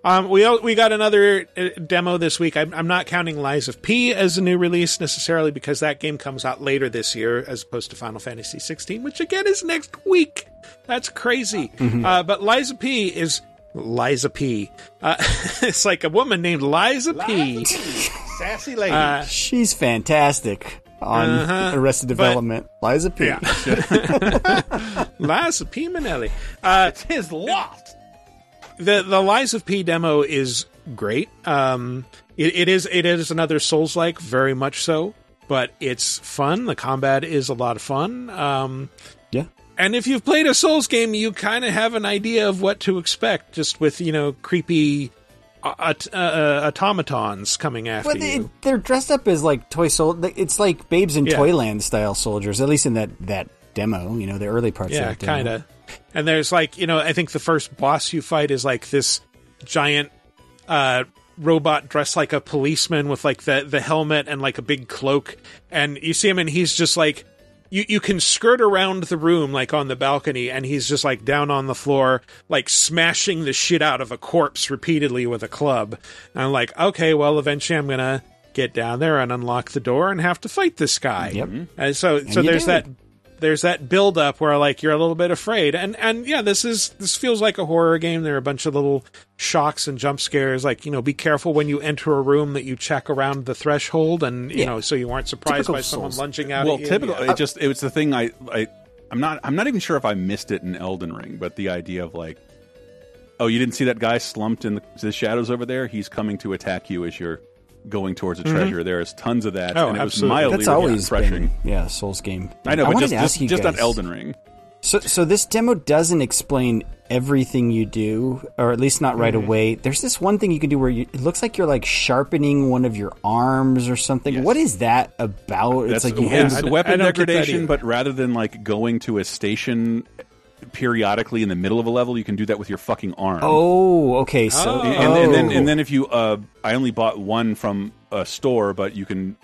Um, we we got another uh, demo this week. I'm, I'm not counting Lies of P as a new release necessarily because that game comes out later this year as opposed to Final Fantasy 16, which again is next week. That's crazy. Mhm. Uh, but Liza P is Liza P. Uh, [laughs] it's like a woman named Liza P. Sassy lady. Uh, She's fantastic on Uh-huh. Arrested But- Development. Liza P. [laughs] Liza P. Minnelli. Uh, it's his lot. The the Lies of P demo is great. Um, it, it is it is another Souls like, very much so, but it's fun. The combat is a lot of fun. Um, yeah. And if you've played a Souls game, you kind of have an idea of what to expect, just with you know creepy uh, aut- uh, uh, automatons coming after Well, you. they, they're dressed up as like toy sol. It's like Babes in Yeah. Toyland style soldiers, at least in that that demo. You know, the early parts. of Yeah, that kind of. And there's like, you know, I think the first boss you fight is like this giant uh robot dressed like a policeman with like the the helmet and like a big cloak and you see him and he's just like you you can skirt around the room like on the balcony and he's just like down on the floor like smashing the shit out of a corpse repeatedly with a club. And I'm like, "Okay, well eventually I'm going to get down there and unlock the door and have to fight this guy." Yep. And so so there's do. that there's that build up where like you're a little bit afraid and and yeah this is this feels like a horror game there are a bunch of little shocks and jump scares like you know be careful when you enter a room that you check around the threshold and you Yeah. know so you aren't surprised Typical by someone Souls. lunging out Well, at you. typical. Yeah. It just it was the thing I I I'm not I'm not even sure if I missed it in Elden Ring, but the idea of like, oh, you didn't see that guy slumped in the, the shadows over there? He's coming to attack you as you're going towards a Mhm. treasure. There's tons of that, Oh, and it was absolutely. mildly That's always refreshing. been yeah, Souls game. I know, I but wanted just to ask just, you just not guys- Elden Ring. So, so this demo doesn't explain everything you do, or at least not right Mhm. away. There's this one thing you can do where you, it looks like you're like sharpening one of your arms or something. What is that about? That's it's like you it's have weapon degradation, but rather than like going to a station periodically in the middle of a level, you can do that with your fucking arm. Oh, okay. So, and, and then oh. and then if you uh, I only bought one from a store, but you can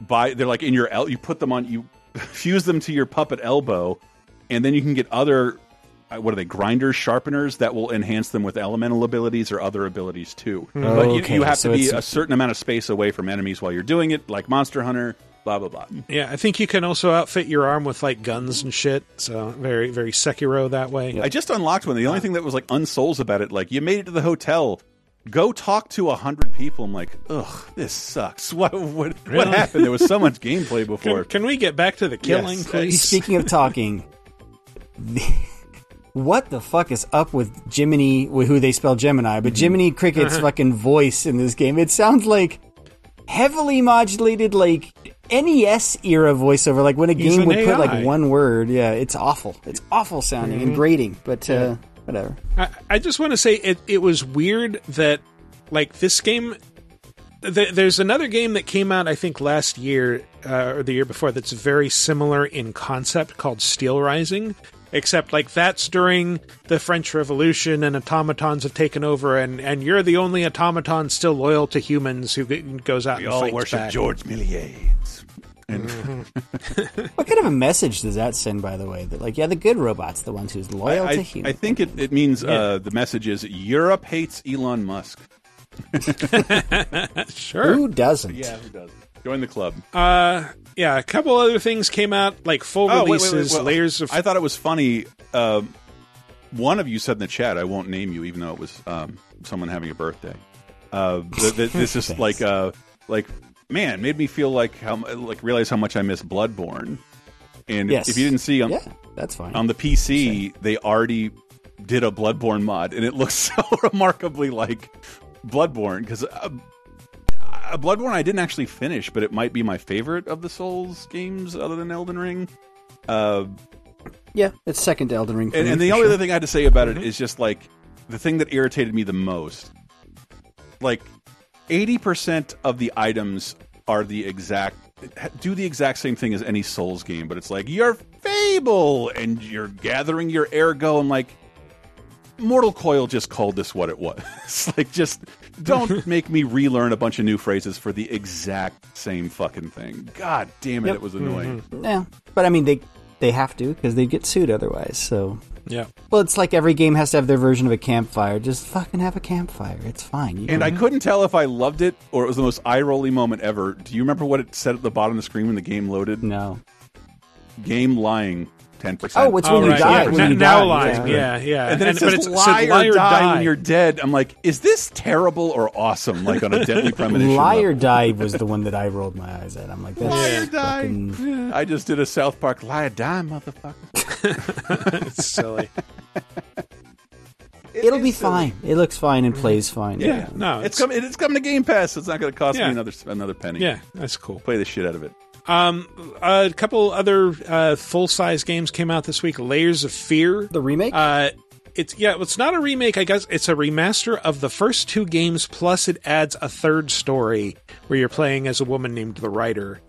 buy. They're like in your el- you put them on you [laughs] fuse them to your puppet elbow, and then you can get other. uh, What are they? Grinders, sharpeners that will enhance them with elemental abilities or other abilities too. Hmm. But you, you have so to be a certain amount of space away from enemies while you're doing it, like Monster Hunter. Blah blah blah. yeah i think you can also outfit your arm with like guns and shit so very very sekiro that way I just unlocked one. The only thing that was like unsouls about it, like you made it to the hotel. Go talk to a hundred people. I'm like, ugh, this sucks. [laughs] What what, what Really? happened? There was so much gameplay [laughs] before. can, can we get back to the killing Yes. please Speaking of talking, the- [laughs] what the fuck is up with Jiminy, with who they spell Gemini, but Jiminy Cricket's Uh-huh. fucking voice in this game? It sounds like heavily modulated, like NES era voiceover, like when a He's game an would put like one word. Yeah, it's awful. It's awful sounding and Mhm. grating, but uh, whatever. I, I just want to say it, it was weird that like this game th- there's another game that came out i think last year uh, or the year before that's very similar in concept called steel rising except like that's during the french revolution and automatons have taken over and, and you're the only automaton still loyal to humans who g- goes out We and all fights worship back. George Milliers. And [laughs] What kind of a message does that send, by the way? That like, yeah, the good robots, the ones who's loyal I, to I, humans. I think it, it means Yeah. uh, the message is Europe hates Elon Musk. [laughs] sure Who doesn't? Yeah, who doesn't? Join the club. uh yeah a couple other things came out like full Oh, wait, wait, releases wait, well, layers of I thought it was funny. Um, one of you said in the chat, I won't name you, even though it was um, someone having a birthday. Uh, th- th- this is [laughs] like, uh, like, man, made me feel like how, like, realize how much I miss Bloodborne. And Yes. if you didn't see on, Yeah, that's fine. on the PC, they already did a Bloodborne mod, and it looks [laughs] so remarkably like Bloodborne because. Uh, uh, Bloodborne, I didn't actually finish, but it might be my favorite of the Souls games, other than Elden Ring. Uh, yeah, it's second to Elden Ring. for and, me, and the for only sure. other thing I had to say about it is just like the thing that irritated me the most. Like, eighty percent of the items are the exact do the exact same thing as any Souls game, but it's like you're Fable and you're gathering your ergo. I'm like, Mortal Coil just called this what it was. [laughs] like, just don't [laughs] make me relearn a bunch of new phrases for the exact same fucking thing. God damn it, Yep. it was annoying. Mm-hmm. Yeah, but I mean they they have to because they'd get sued otherwise. So Yeah. Well, it's like every game has to have their version of a campfire. Just fucking have a campfire. It's fine. You And can- I couldn't tell if I loved it or it was the most eye rolly moment ever. Do you remember what it said at the bottom of the screen when the game loaded? No. Game lying. Ten percent. Oh, it's when oh, you die- when Now- you now die, lying. yeah. Yeah, yeah. And then And- it but says it's- lie, said or, lie or die, die. when you're dead. I'm like, is this terrible or awesome? Like on a deadly [laughs] premonition. Liar level. die was the one that I rolled my eyes at. I'm like, that's Liar die. fucking- I just did a South Park lie or die, motherfucker. [laughs] it's silly. It'll be fine. It looks fine and plays fine. Yeah, no, it's coming. It's coming to Game Pass. It's not going to cost Yeah. me another another penny. Yeah, that's cool. Play the shit out of it. Um, a couple other uh, full size games came out this week. Layers of Fear, the remake. Uh, it's yeah, it's not a remake. I guess it's a remaster of the first two games. Plus, it adds a third story where you're playing as a woman named the Writer.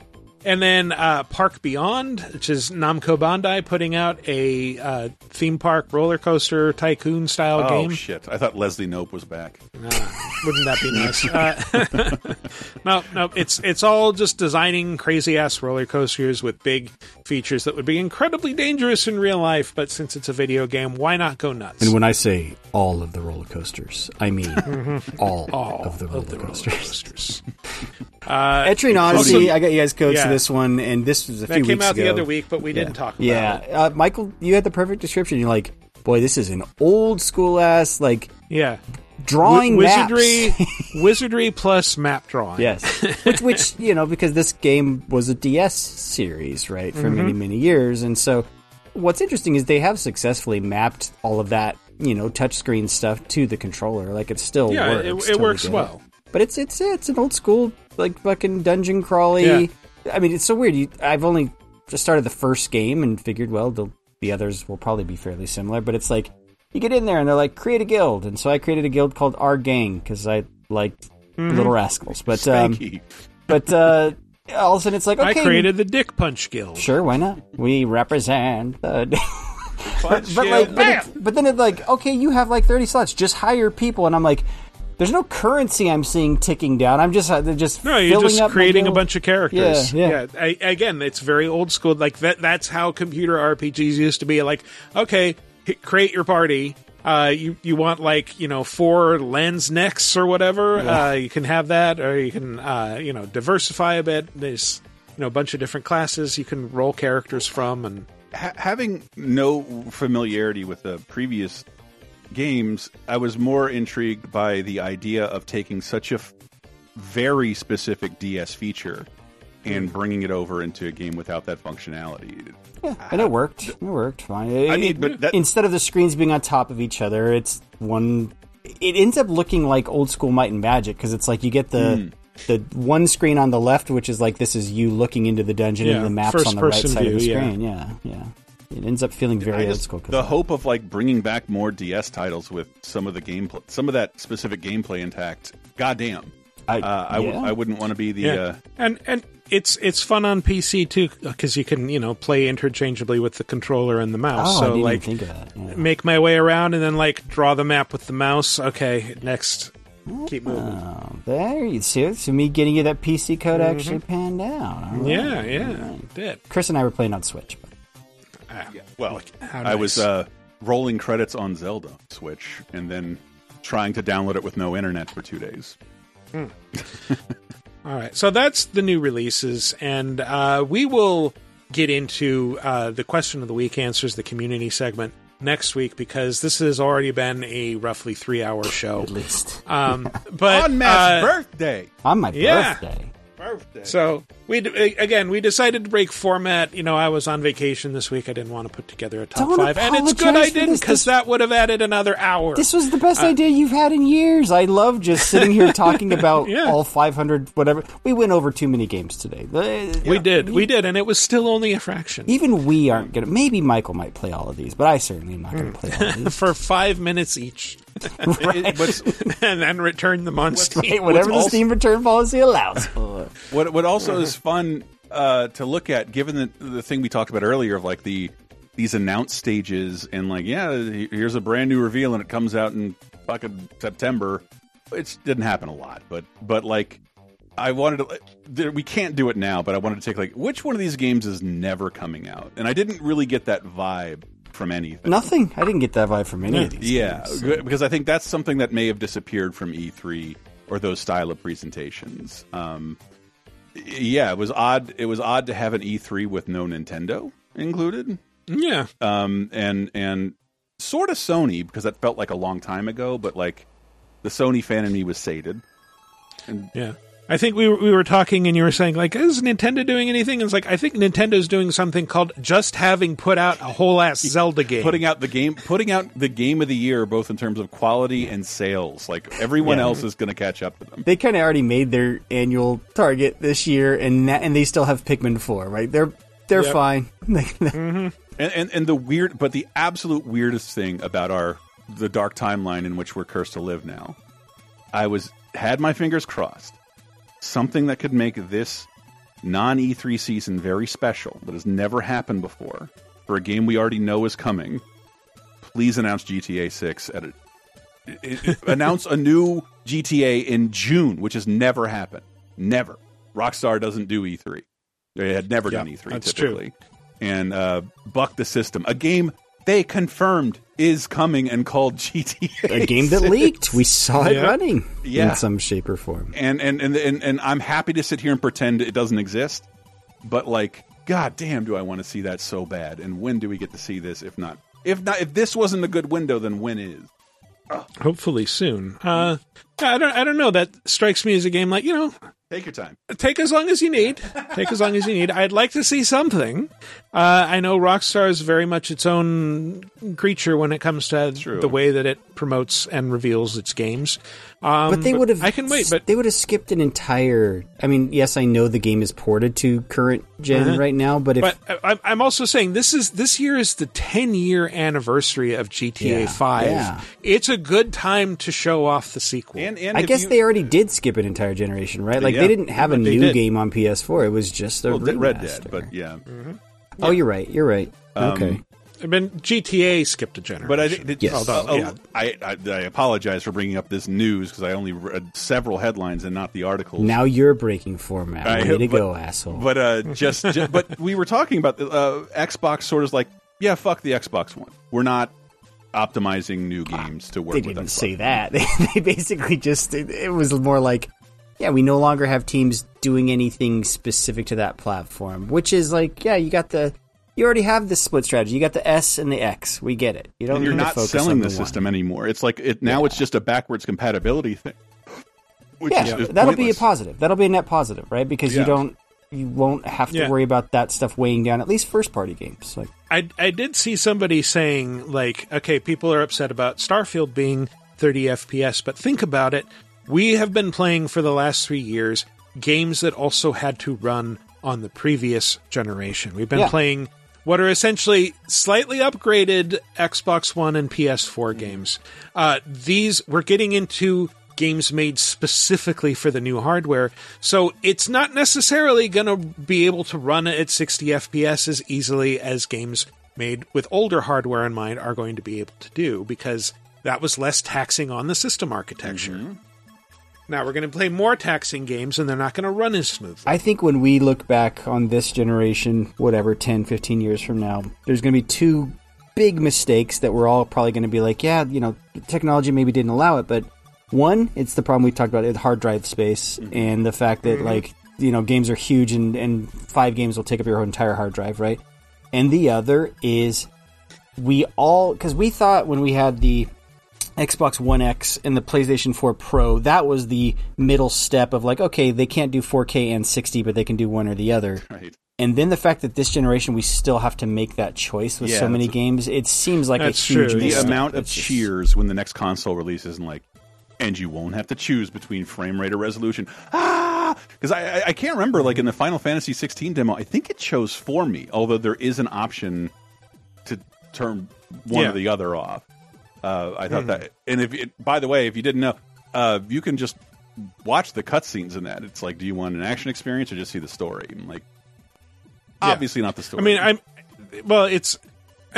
And then uh, Park Beyond, which is Namco Bandai putting out a uh, theme park roller coaster tycoon style oh game. shit! I thought Leslie Knope was back. Wouldn't that be nice? Uh, [laughs] no, no, it's it's all just designing crazy ass roller coasters with big features that would be incredibly dangerous in real life. But since it's a video game, why not go nuts? And when I say all of the roller coasters, I mean [laughs] all, All of the roller of the roller coasters. [laughs] Uh, Etrian Odyssey, I got you guys codes Yeah. This one, and this was a That few came weeks out the other week, but we didn't talk about yeah. it. Uh, Michael, you had the perfect description. You're like, boy, this is an old school ass like yeah drawing Wi- maps. wizardry, [laughs] wizardry plus map drawing. Yes, [laughs] which which you know because this game was a DS series, right, for Mhm. many many years, and so what's interesting is they have successfully mapped all of that you know touchscreen stuff to the controller. Like it still Yeah, works. it- it works well. But it's it's it's an old school like fucking dungeon crawly. I mean, it's so weird. You, I've only just started the first game and figured, well, the, the others will probably be fairly similar. But it's like you get in there and they're like, create a guild, and so I created a guild called Our Gang because I liked Mhm. Little Rascals. But [laughs] um, but uh, all of a sudden it's like, I created the Dick Punch Guild. Sure, why not? We represent the. [laughs] but, but like, but, but then it's like, okay, you have like thirty slots. Just hire people, and I'm like, there's no currency I'm seeing ticking down. I'm just uh, they're just No, you're filling just up creating a bunch of characters. Yeah, yeah. I, again, it's very old school. Like that. That's how computer RPGs used to be. Like, okay, h- create your party. Uh, you you want like you know four Landsknechts or whatever. Yeah. Uh, you can have that, or you can uh, you know diversify a bit. There's you know a bunch of different classes you can roll characters from, and having no familiarity with the previous games, I was more intrigued by the idea of taking such a f- very specific DS feature and bringing it over into a game without that functionality. Yeah, and it worked. It worked fine. I mean, but that- instead of the screens being on top of each other, it's one. It ends up looking like old school Might and Magic because it's like you get the Hmm. the one screen on the left, which is like this is you looking into the dungeon, Yeah, and the maps on the right first-person side of the view, yeah. screen. Yeah, yeah. It ends up feeling very I old just- school. 'cause the hope of like bringing back more DS titles with some of the gameplay, some of that specific gameplay intact. Goddamn, I uh, I, w- yeah. I wouldn't want to be the. yeah, Uh, and and it's it's fun on PC too because you can you know play interchangeably with the controller and the mouse. Oh, I so didn't even like think of that, yeah. make my way around and then like draw the map with the mouse. Okay, next, keep moving. Oh, there you see it. So me getting you that PC code Mhm. actually panned out. All right. Yeah, yeah, All right. it did. Chris and I were playing on Switch. But well, how I was uh, rolling credits on Zelda Switch and then trying to download it with no internet for two days. Hmm. [laughs] All right, so that's the new releases, and uh, we will get into uh, the question of the week answers the community segment next week because this has already been a roughly three hour show at least. Um, [laughs] but on Matt's uh, birthday. On my Yeah. birthday. Birthday. So we again we decided to break format. You know, I was on vacation this week. I didn't want to put together a top Don't five, and it's good I didn't because that would have added another hour. This was the best Uh, idea you've had in years. I love just sitting here talking about [laughs] Yeah. all 500 whatever. We went over too many games today. The- We did, we did, and it was still only a fraction. Even we aren't going to. Maybe Michael might play all of these, but I certainly am not going to play all of [laughs] these. for five minutes each, [laughs] Right. [laughs] and then return them on Steam. Right, whatever the also- Steam return policy allows. [laughs] What what also is fun uh, to look at, given the the thing we talked about earlier of like the these announced stages and like yeah, here's a brand new reveal and it comes out in fucking September. It didn't happen a lot, but but like I wanted to. We can't do it now, but I wanted to take like which one of these games is never coming out, and I didn't really get that vibe from anything. Nothing. I didn't get that vibe from any of these. Yeah, games. good- because I think that's something that may have disappeared from E3 or those style of presentations. Um, yeah, it was odd. It was odd to have an E3 with no Nintendo included. Yeah, um, and and sort of Sony because that felt like a long time ago, but like the Sony fan in me was sated. And Yeah. I think we were, we were talking and you were saying like is Nintendo doing anything? It's like I think Nintendo's doing something called just having put out a whole ass Zelda game. putting out the game, putting out the game of the year, both in terms of quality and sales. Like everyone Yeah. else is going to catch up to them. They kind of already made their annual target this year, and that, and they still have Pikmin four. Right? They're they're Yep. fine. [laughs] Mm-hmm. and, and and the weird, but the absolute weirdest thing about our the dark timeline in which we're cursed to live now, I was had my fingers crossed. Something that could make this non E3 season very special that has never happened before for a game we already know is coming. Please announce GTA 6 at a, [laughs] announce a new GTA in June, which has never happened. Never. Rockstar doesn't do E3. They had never done E3 that's true. typically. And uh, buck the system. A game they confirmed is coming and called GTA. a game that leaked. We saw it Yeah. running Yeah. in some shape or form. And and, and and and I'm happy to sit here and pretend it doesn't exist. But like, god damn, do I want to see that so bad? And when do we get to see this? If not, if not, if this wasn't a good window, then when is? Hopefully soon. Uh, I don't. I don't know. That strikes me as a game like you know. Take your time. Take as long as you need. Take as long as you need. I'd like to see something. Uh, I know Rockstar is very much its own creature when it comes to the way that it promotes and reveals its games. Um, but they would have. I can wait, but they would have skipped an entire. I mean, yes, I know the game is ported to current gen Uh-huh. right now, but if but I- I'm- I'm also saying this is this year is the 10 year anniversary of GTA Yeah, 5. yeah. It's a good time to show off the sequel. And, and I guess you- they already did skip an entire generation, right? Like Yeah. they didn't have a new did. game on PS4. It was just a well, Red. Dead, but yeah. Oh, you're right. You're right. Um, okay. I mean, GTA skipped a generation. But I think that- Yes. uh, Although, yeah. I, I I apologize for bringing up this news because I only read several headlines and not the articles. Now you're breaking format. I- Way to but- go, asshole. But uh, just, ju- but we were talking about the uh, Xbox. Sort of like, yeah, fuck the Xbox One. We're not optimizing new games to work they didn't Xbox say that. They, [laughs] they basically just it, it was more like, yeah, we no longer have teams doing anything specific to that platform, which is like, yeah, you got the you already have the split strategy. You got the S and the X. We get it. You don't and you're need to not focus selling on the, the one. system anymore. It's like it now. It's just a backwards compatibility thing. [laughs] Which yeah, is, is that'll be a positive. That'll be a net positive, right? Because Yeah. you don't you won't have to Yeah. worry about that stuff weighing down at least first party games. Like I, I did see somebody saying, like, okay, people are upset about Starfield being 30 FPS, but think about it. We have been playing for the last three years games that also had to run on the previous generation. We've been Yeah. playing what are essentially slightly upgraded Xbox One and PS4 games. Uh, these, we're getting into games made specifically for the new hardware. So it's not necessarily going to be able to run at 60 FPS as easily as games made with older hardware in mind are going to be able to do because that was less taxing on the system architecture. Now we're going to play more taxing games and they're not going to run as smoothly. I think when we look back on this generation, whatever, 10, 15 years from now, there's going to be two big mistakes that we're all probably going to be like, yeah, you know, technology maybe didn't allow it. But one, it's the problem we talked about, hard drive space and the fact that, Mhm. like, you know, games are huge and, and five games will take up your entire hard drive, right? And the other is we all, because we thought when we had the Xbox One X and the PlayStation 4 Pro, that was the middle step of like, okay, they can't do 4K and 60, but they can do one or the other. [laughs] Right. And then the fact that this generation we still have to make that choice with Yeah, so many a- games, it seems like That's a huge true. The amount of It's just- cheers when the next console releases and like, and you won't have to choose between frame rate or resolution. Ah, because I, I I can't remember like in the Final Fantasy 16 demo, I think it chose for me. Although there is an option to turn one Yeah. or the other off. Uh, I thought Mhm. that, and if it, by the way, if you didn't know, uh, you can just watch the cutscenes in that. It's like, do you want an action experience or just see the story? And like, obviously not the story. I mean, I'm well. It's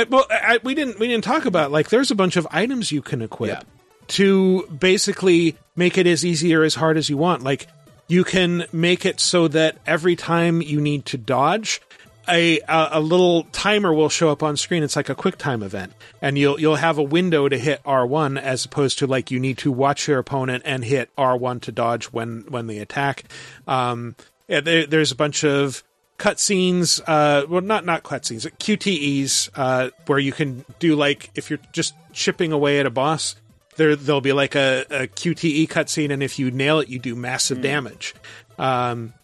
well. I, we didn't we didn't talk about like there's a bunch of items you can equip to basically make it as easy or as hard as you want. Like you can make it so that every time you need to dodge, a, a a little timer will show up on screen. It's like a quick time event, and you'll you'll have a window to hit R one as opposed to like you need to watch your opponent and hit R one to dodge when when they attack. Um, yeah, there, there's a bunch of cutscenes. Uh, well, not not cutscenes, QTEs, uh, where you can do like if you're just chipping away at a boss. There, there'll be like a, a QTE cutscene, and if you nail it, you do massive damage. Um,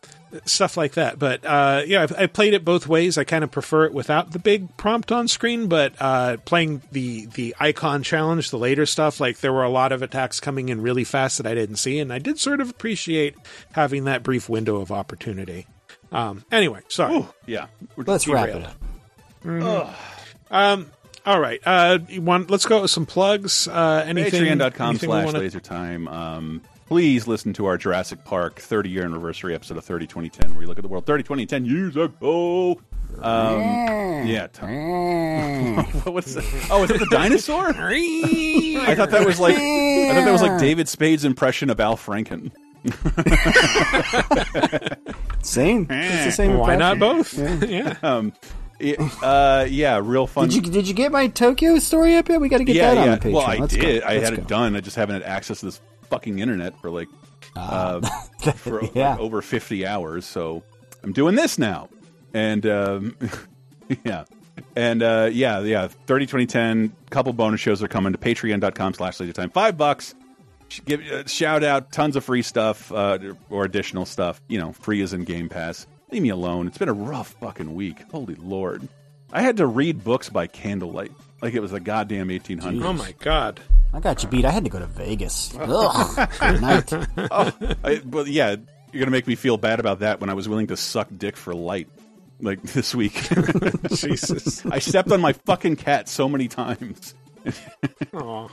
stuff like that. But uh, yeah, I've, I played it both ways. I kind of prefer it without the big prompt on screen, but uh, playing the the icon challenge, the later stuff, like there were a lot of attacks coming in really fast that I didn't see, and I did sort of appreciate having that brief window of opportunity. Um, anyway, sorry. yeah, Let's wrap it derailed. up. Mhm. Um, all right. Uh, you want? Let's go with some plugs. Uh, anything? Patreon.com anything we slash wanna- laser time. Um, please listen to our Jurassic Park 30 year anniversary episode of 30 2010, where we look at the world 30 20 10 years ago. Um, yeah. [laughs] What was that? Oh, is it the dinosaur? [laughs] I thought that was like I thought that was like David Spade's impression of Al Franken. [laughs] Same. It's the same. Why not both? yeah. Um, yeah, uh, yeah, real fun. Did you did you get my Tokyo story up yet? We got to get yeah, that on the Patreon. Well, I Let's did. Go. I Let's had go. it done. I just haven't had access to this fucking internet for like uh, [laughs] for, for Yeah. over fifty hours. So I'm doing this now, and um, [laughs] yeah, and uh, yeah, yeah. 30, 2010, couple bonus shows are coming to Patreon.com slash Laser Time. Five bucks. Give uh, shout out, tons of free stuff uh, or additional stuff. You know, free as in Game Pass. Leave me alone. It's been a rough fucking week. Holy lord, I had to read books by candlelight like it was the goddamn 1800s. Oh my god. I got you beat. I had to go to Vegas. [laughs] Ugh, good night. [laughs] oh, I, but yeah, you're gonna make me feel bad about that when I was willing to suck dick for light, like [laughs] this week. Jesus, I stepped on my fucking cat so many times, Aw.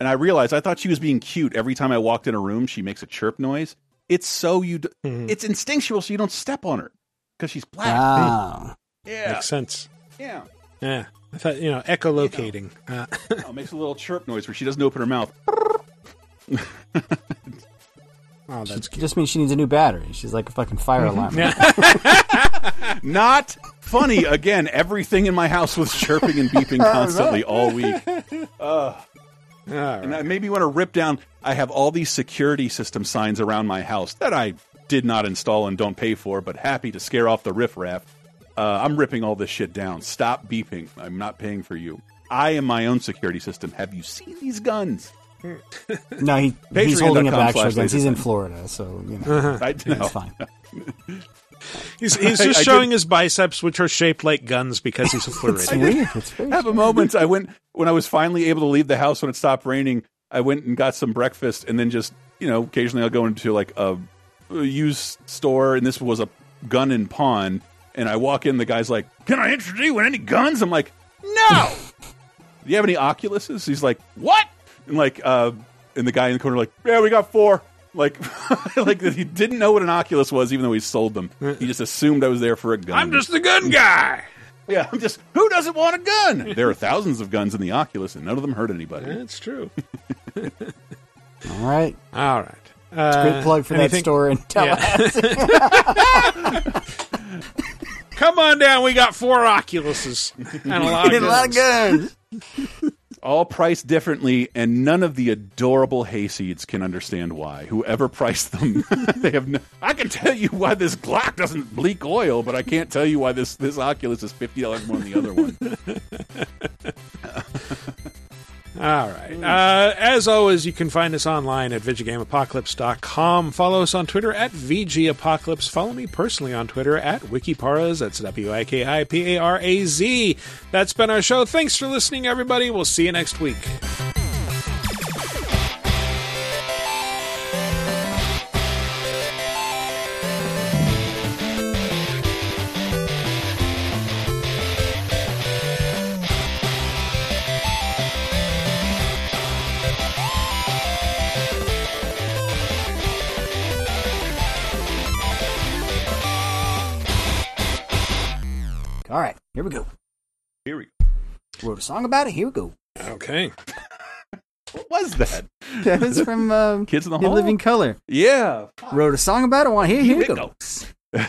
and I realized I thought she was being cute. Every time I walked in a room, she makes a chirp noise. It's so you, d- it's instinctual, so you don't step on her because she's black. Ah. Yeah, Makes sense. yeah. Yeah. I thought you know echolocating. Uh, Oh, it makes a little chirp noise where she doesn't open her mouth. [laughs] oh, that's It just means she needs a new battery. She's like a fucking fire alarm. [laughs] Not funny. Again, everything in my house was chirping and beeping [laughs] constantly all week. Uh, and I maybe want to rip down. I have all these security system signs around my house that I did not install and don't pay for, but happy to scare off the riffraff. Uh, I'm ripping all this shit down. Stop beeping. I'm not paying for you. I am my own security system. Have you seen these guns? No, he, [laughs] he's holding up Patreon.com actual guns. He's in. Florida, so you know Uh-huh. [laughs] I it's fine. [laughs] he's he's just I showing did- his biceps, which are shaped like guns, because he's a Floridian. weird. It's have a moment. I went when I was finally able to leave the house when it stopped raining. I went and got some breakfast, and then just you know, occasionally I'll go into like a, a used store, and this was a gun and pawn. And I walk in, the guy's like, "Can I interest you in any guns?" I'm like, "No." [laughs] Do you have any Oculuses? He's like, "What?" And like, uh, and the guy in the corner like, "Yeah, we got four. Like, [laughs] like he didn't know what an Oculus was, even though he sold them. He just assumed I was there for a gun. I'm just the gun guy. Yeah, I'm just who doesn't want a gun? There are thousands of guns in the Oculus, and none of them hurt anybody. That's true. [laughs] All right. All right. It's a great Uh, plug for anything- that store in Tallahassee. Come on down. We got four Oculuses and a lot of And [laughs] a lot of guns. guns. [laughs] All priced differently, and none of the adorable hayseeds can understand why. Whoever priced them, [laughs] they have. No, I can tell you why this Glock doesn't leak oil, but I can't tell you why this this Oculus is fifty dollars more than the other one. All right. Uh, as always, you can find us online at VideoGameApocalypse.com. Follow us on Twitter at VGApocalypse. Follow me personally on Twitter at Wikiparaz. That's W I K I P A R A Z. That's been our show. Thanks for listening, everybody. We'll see you next week. Here we go. Here we Wrote a song about it. Here we go. Okay. [laughs] What was that? That was from um, Kids in the Hall? Living Color. Yeah. Wrote a song about it. Well, here, here, Here we go. [laughs]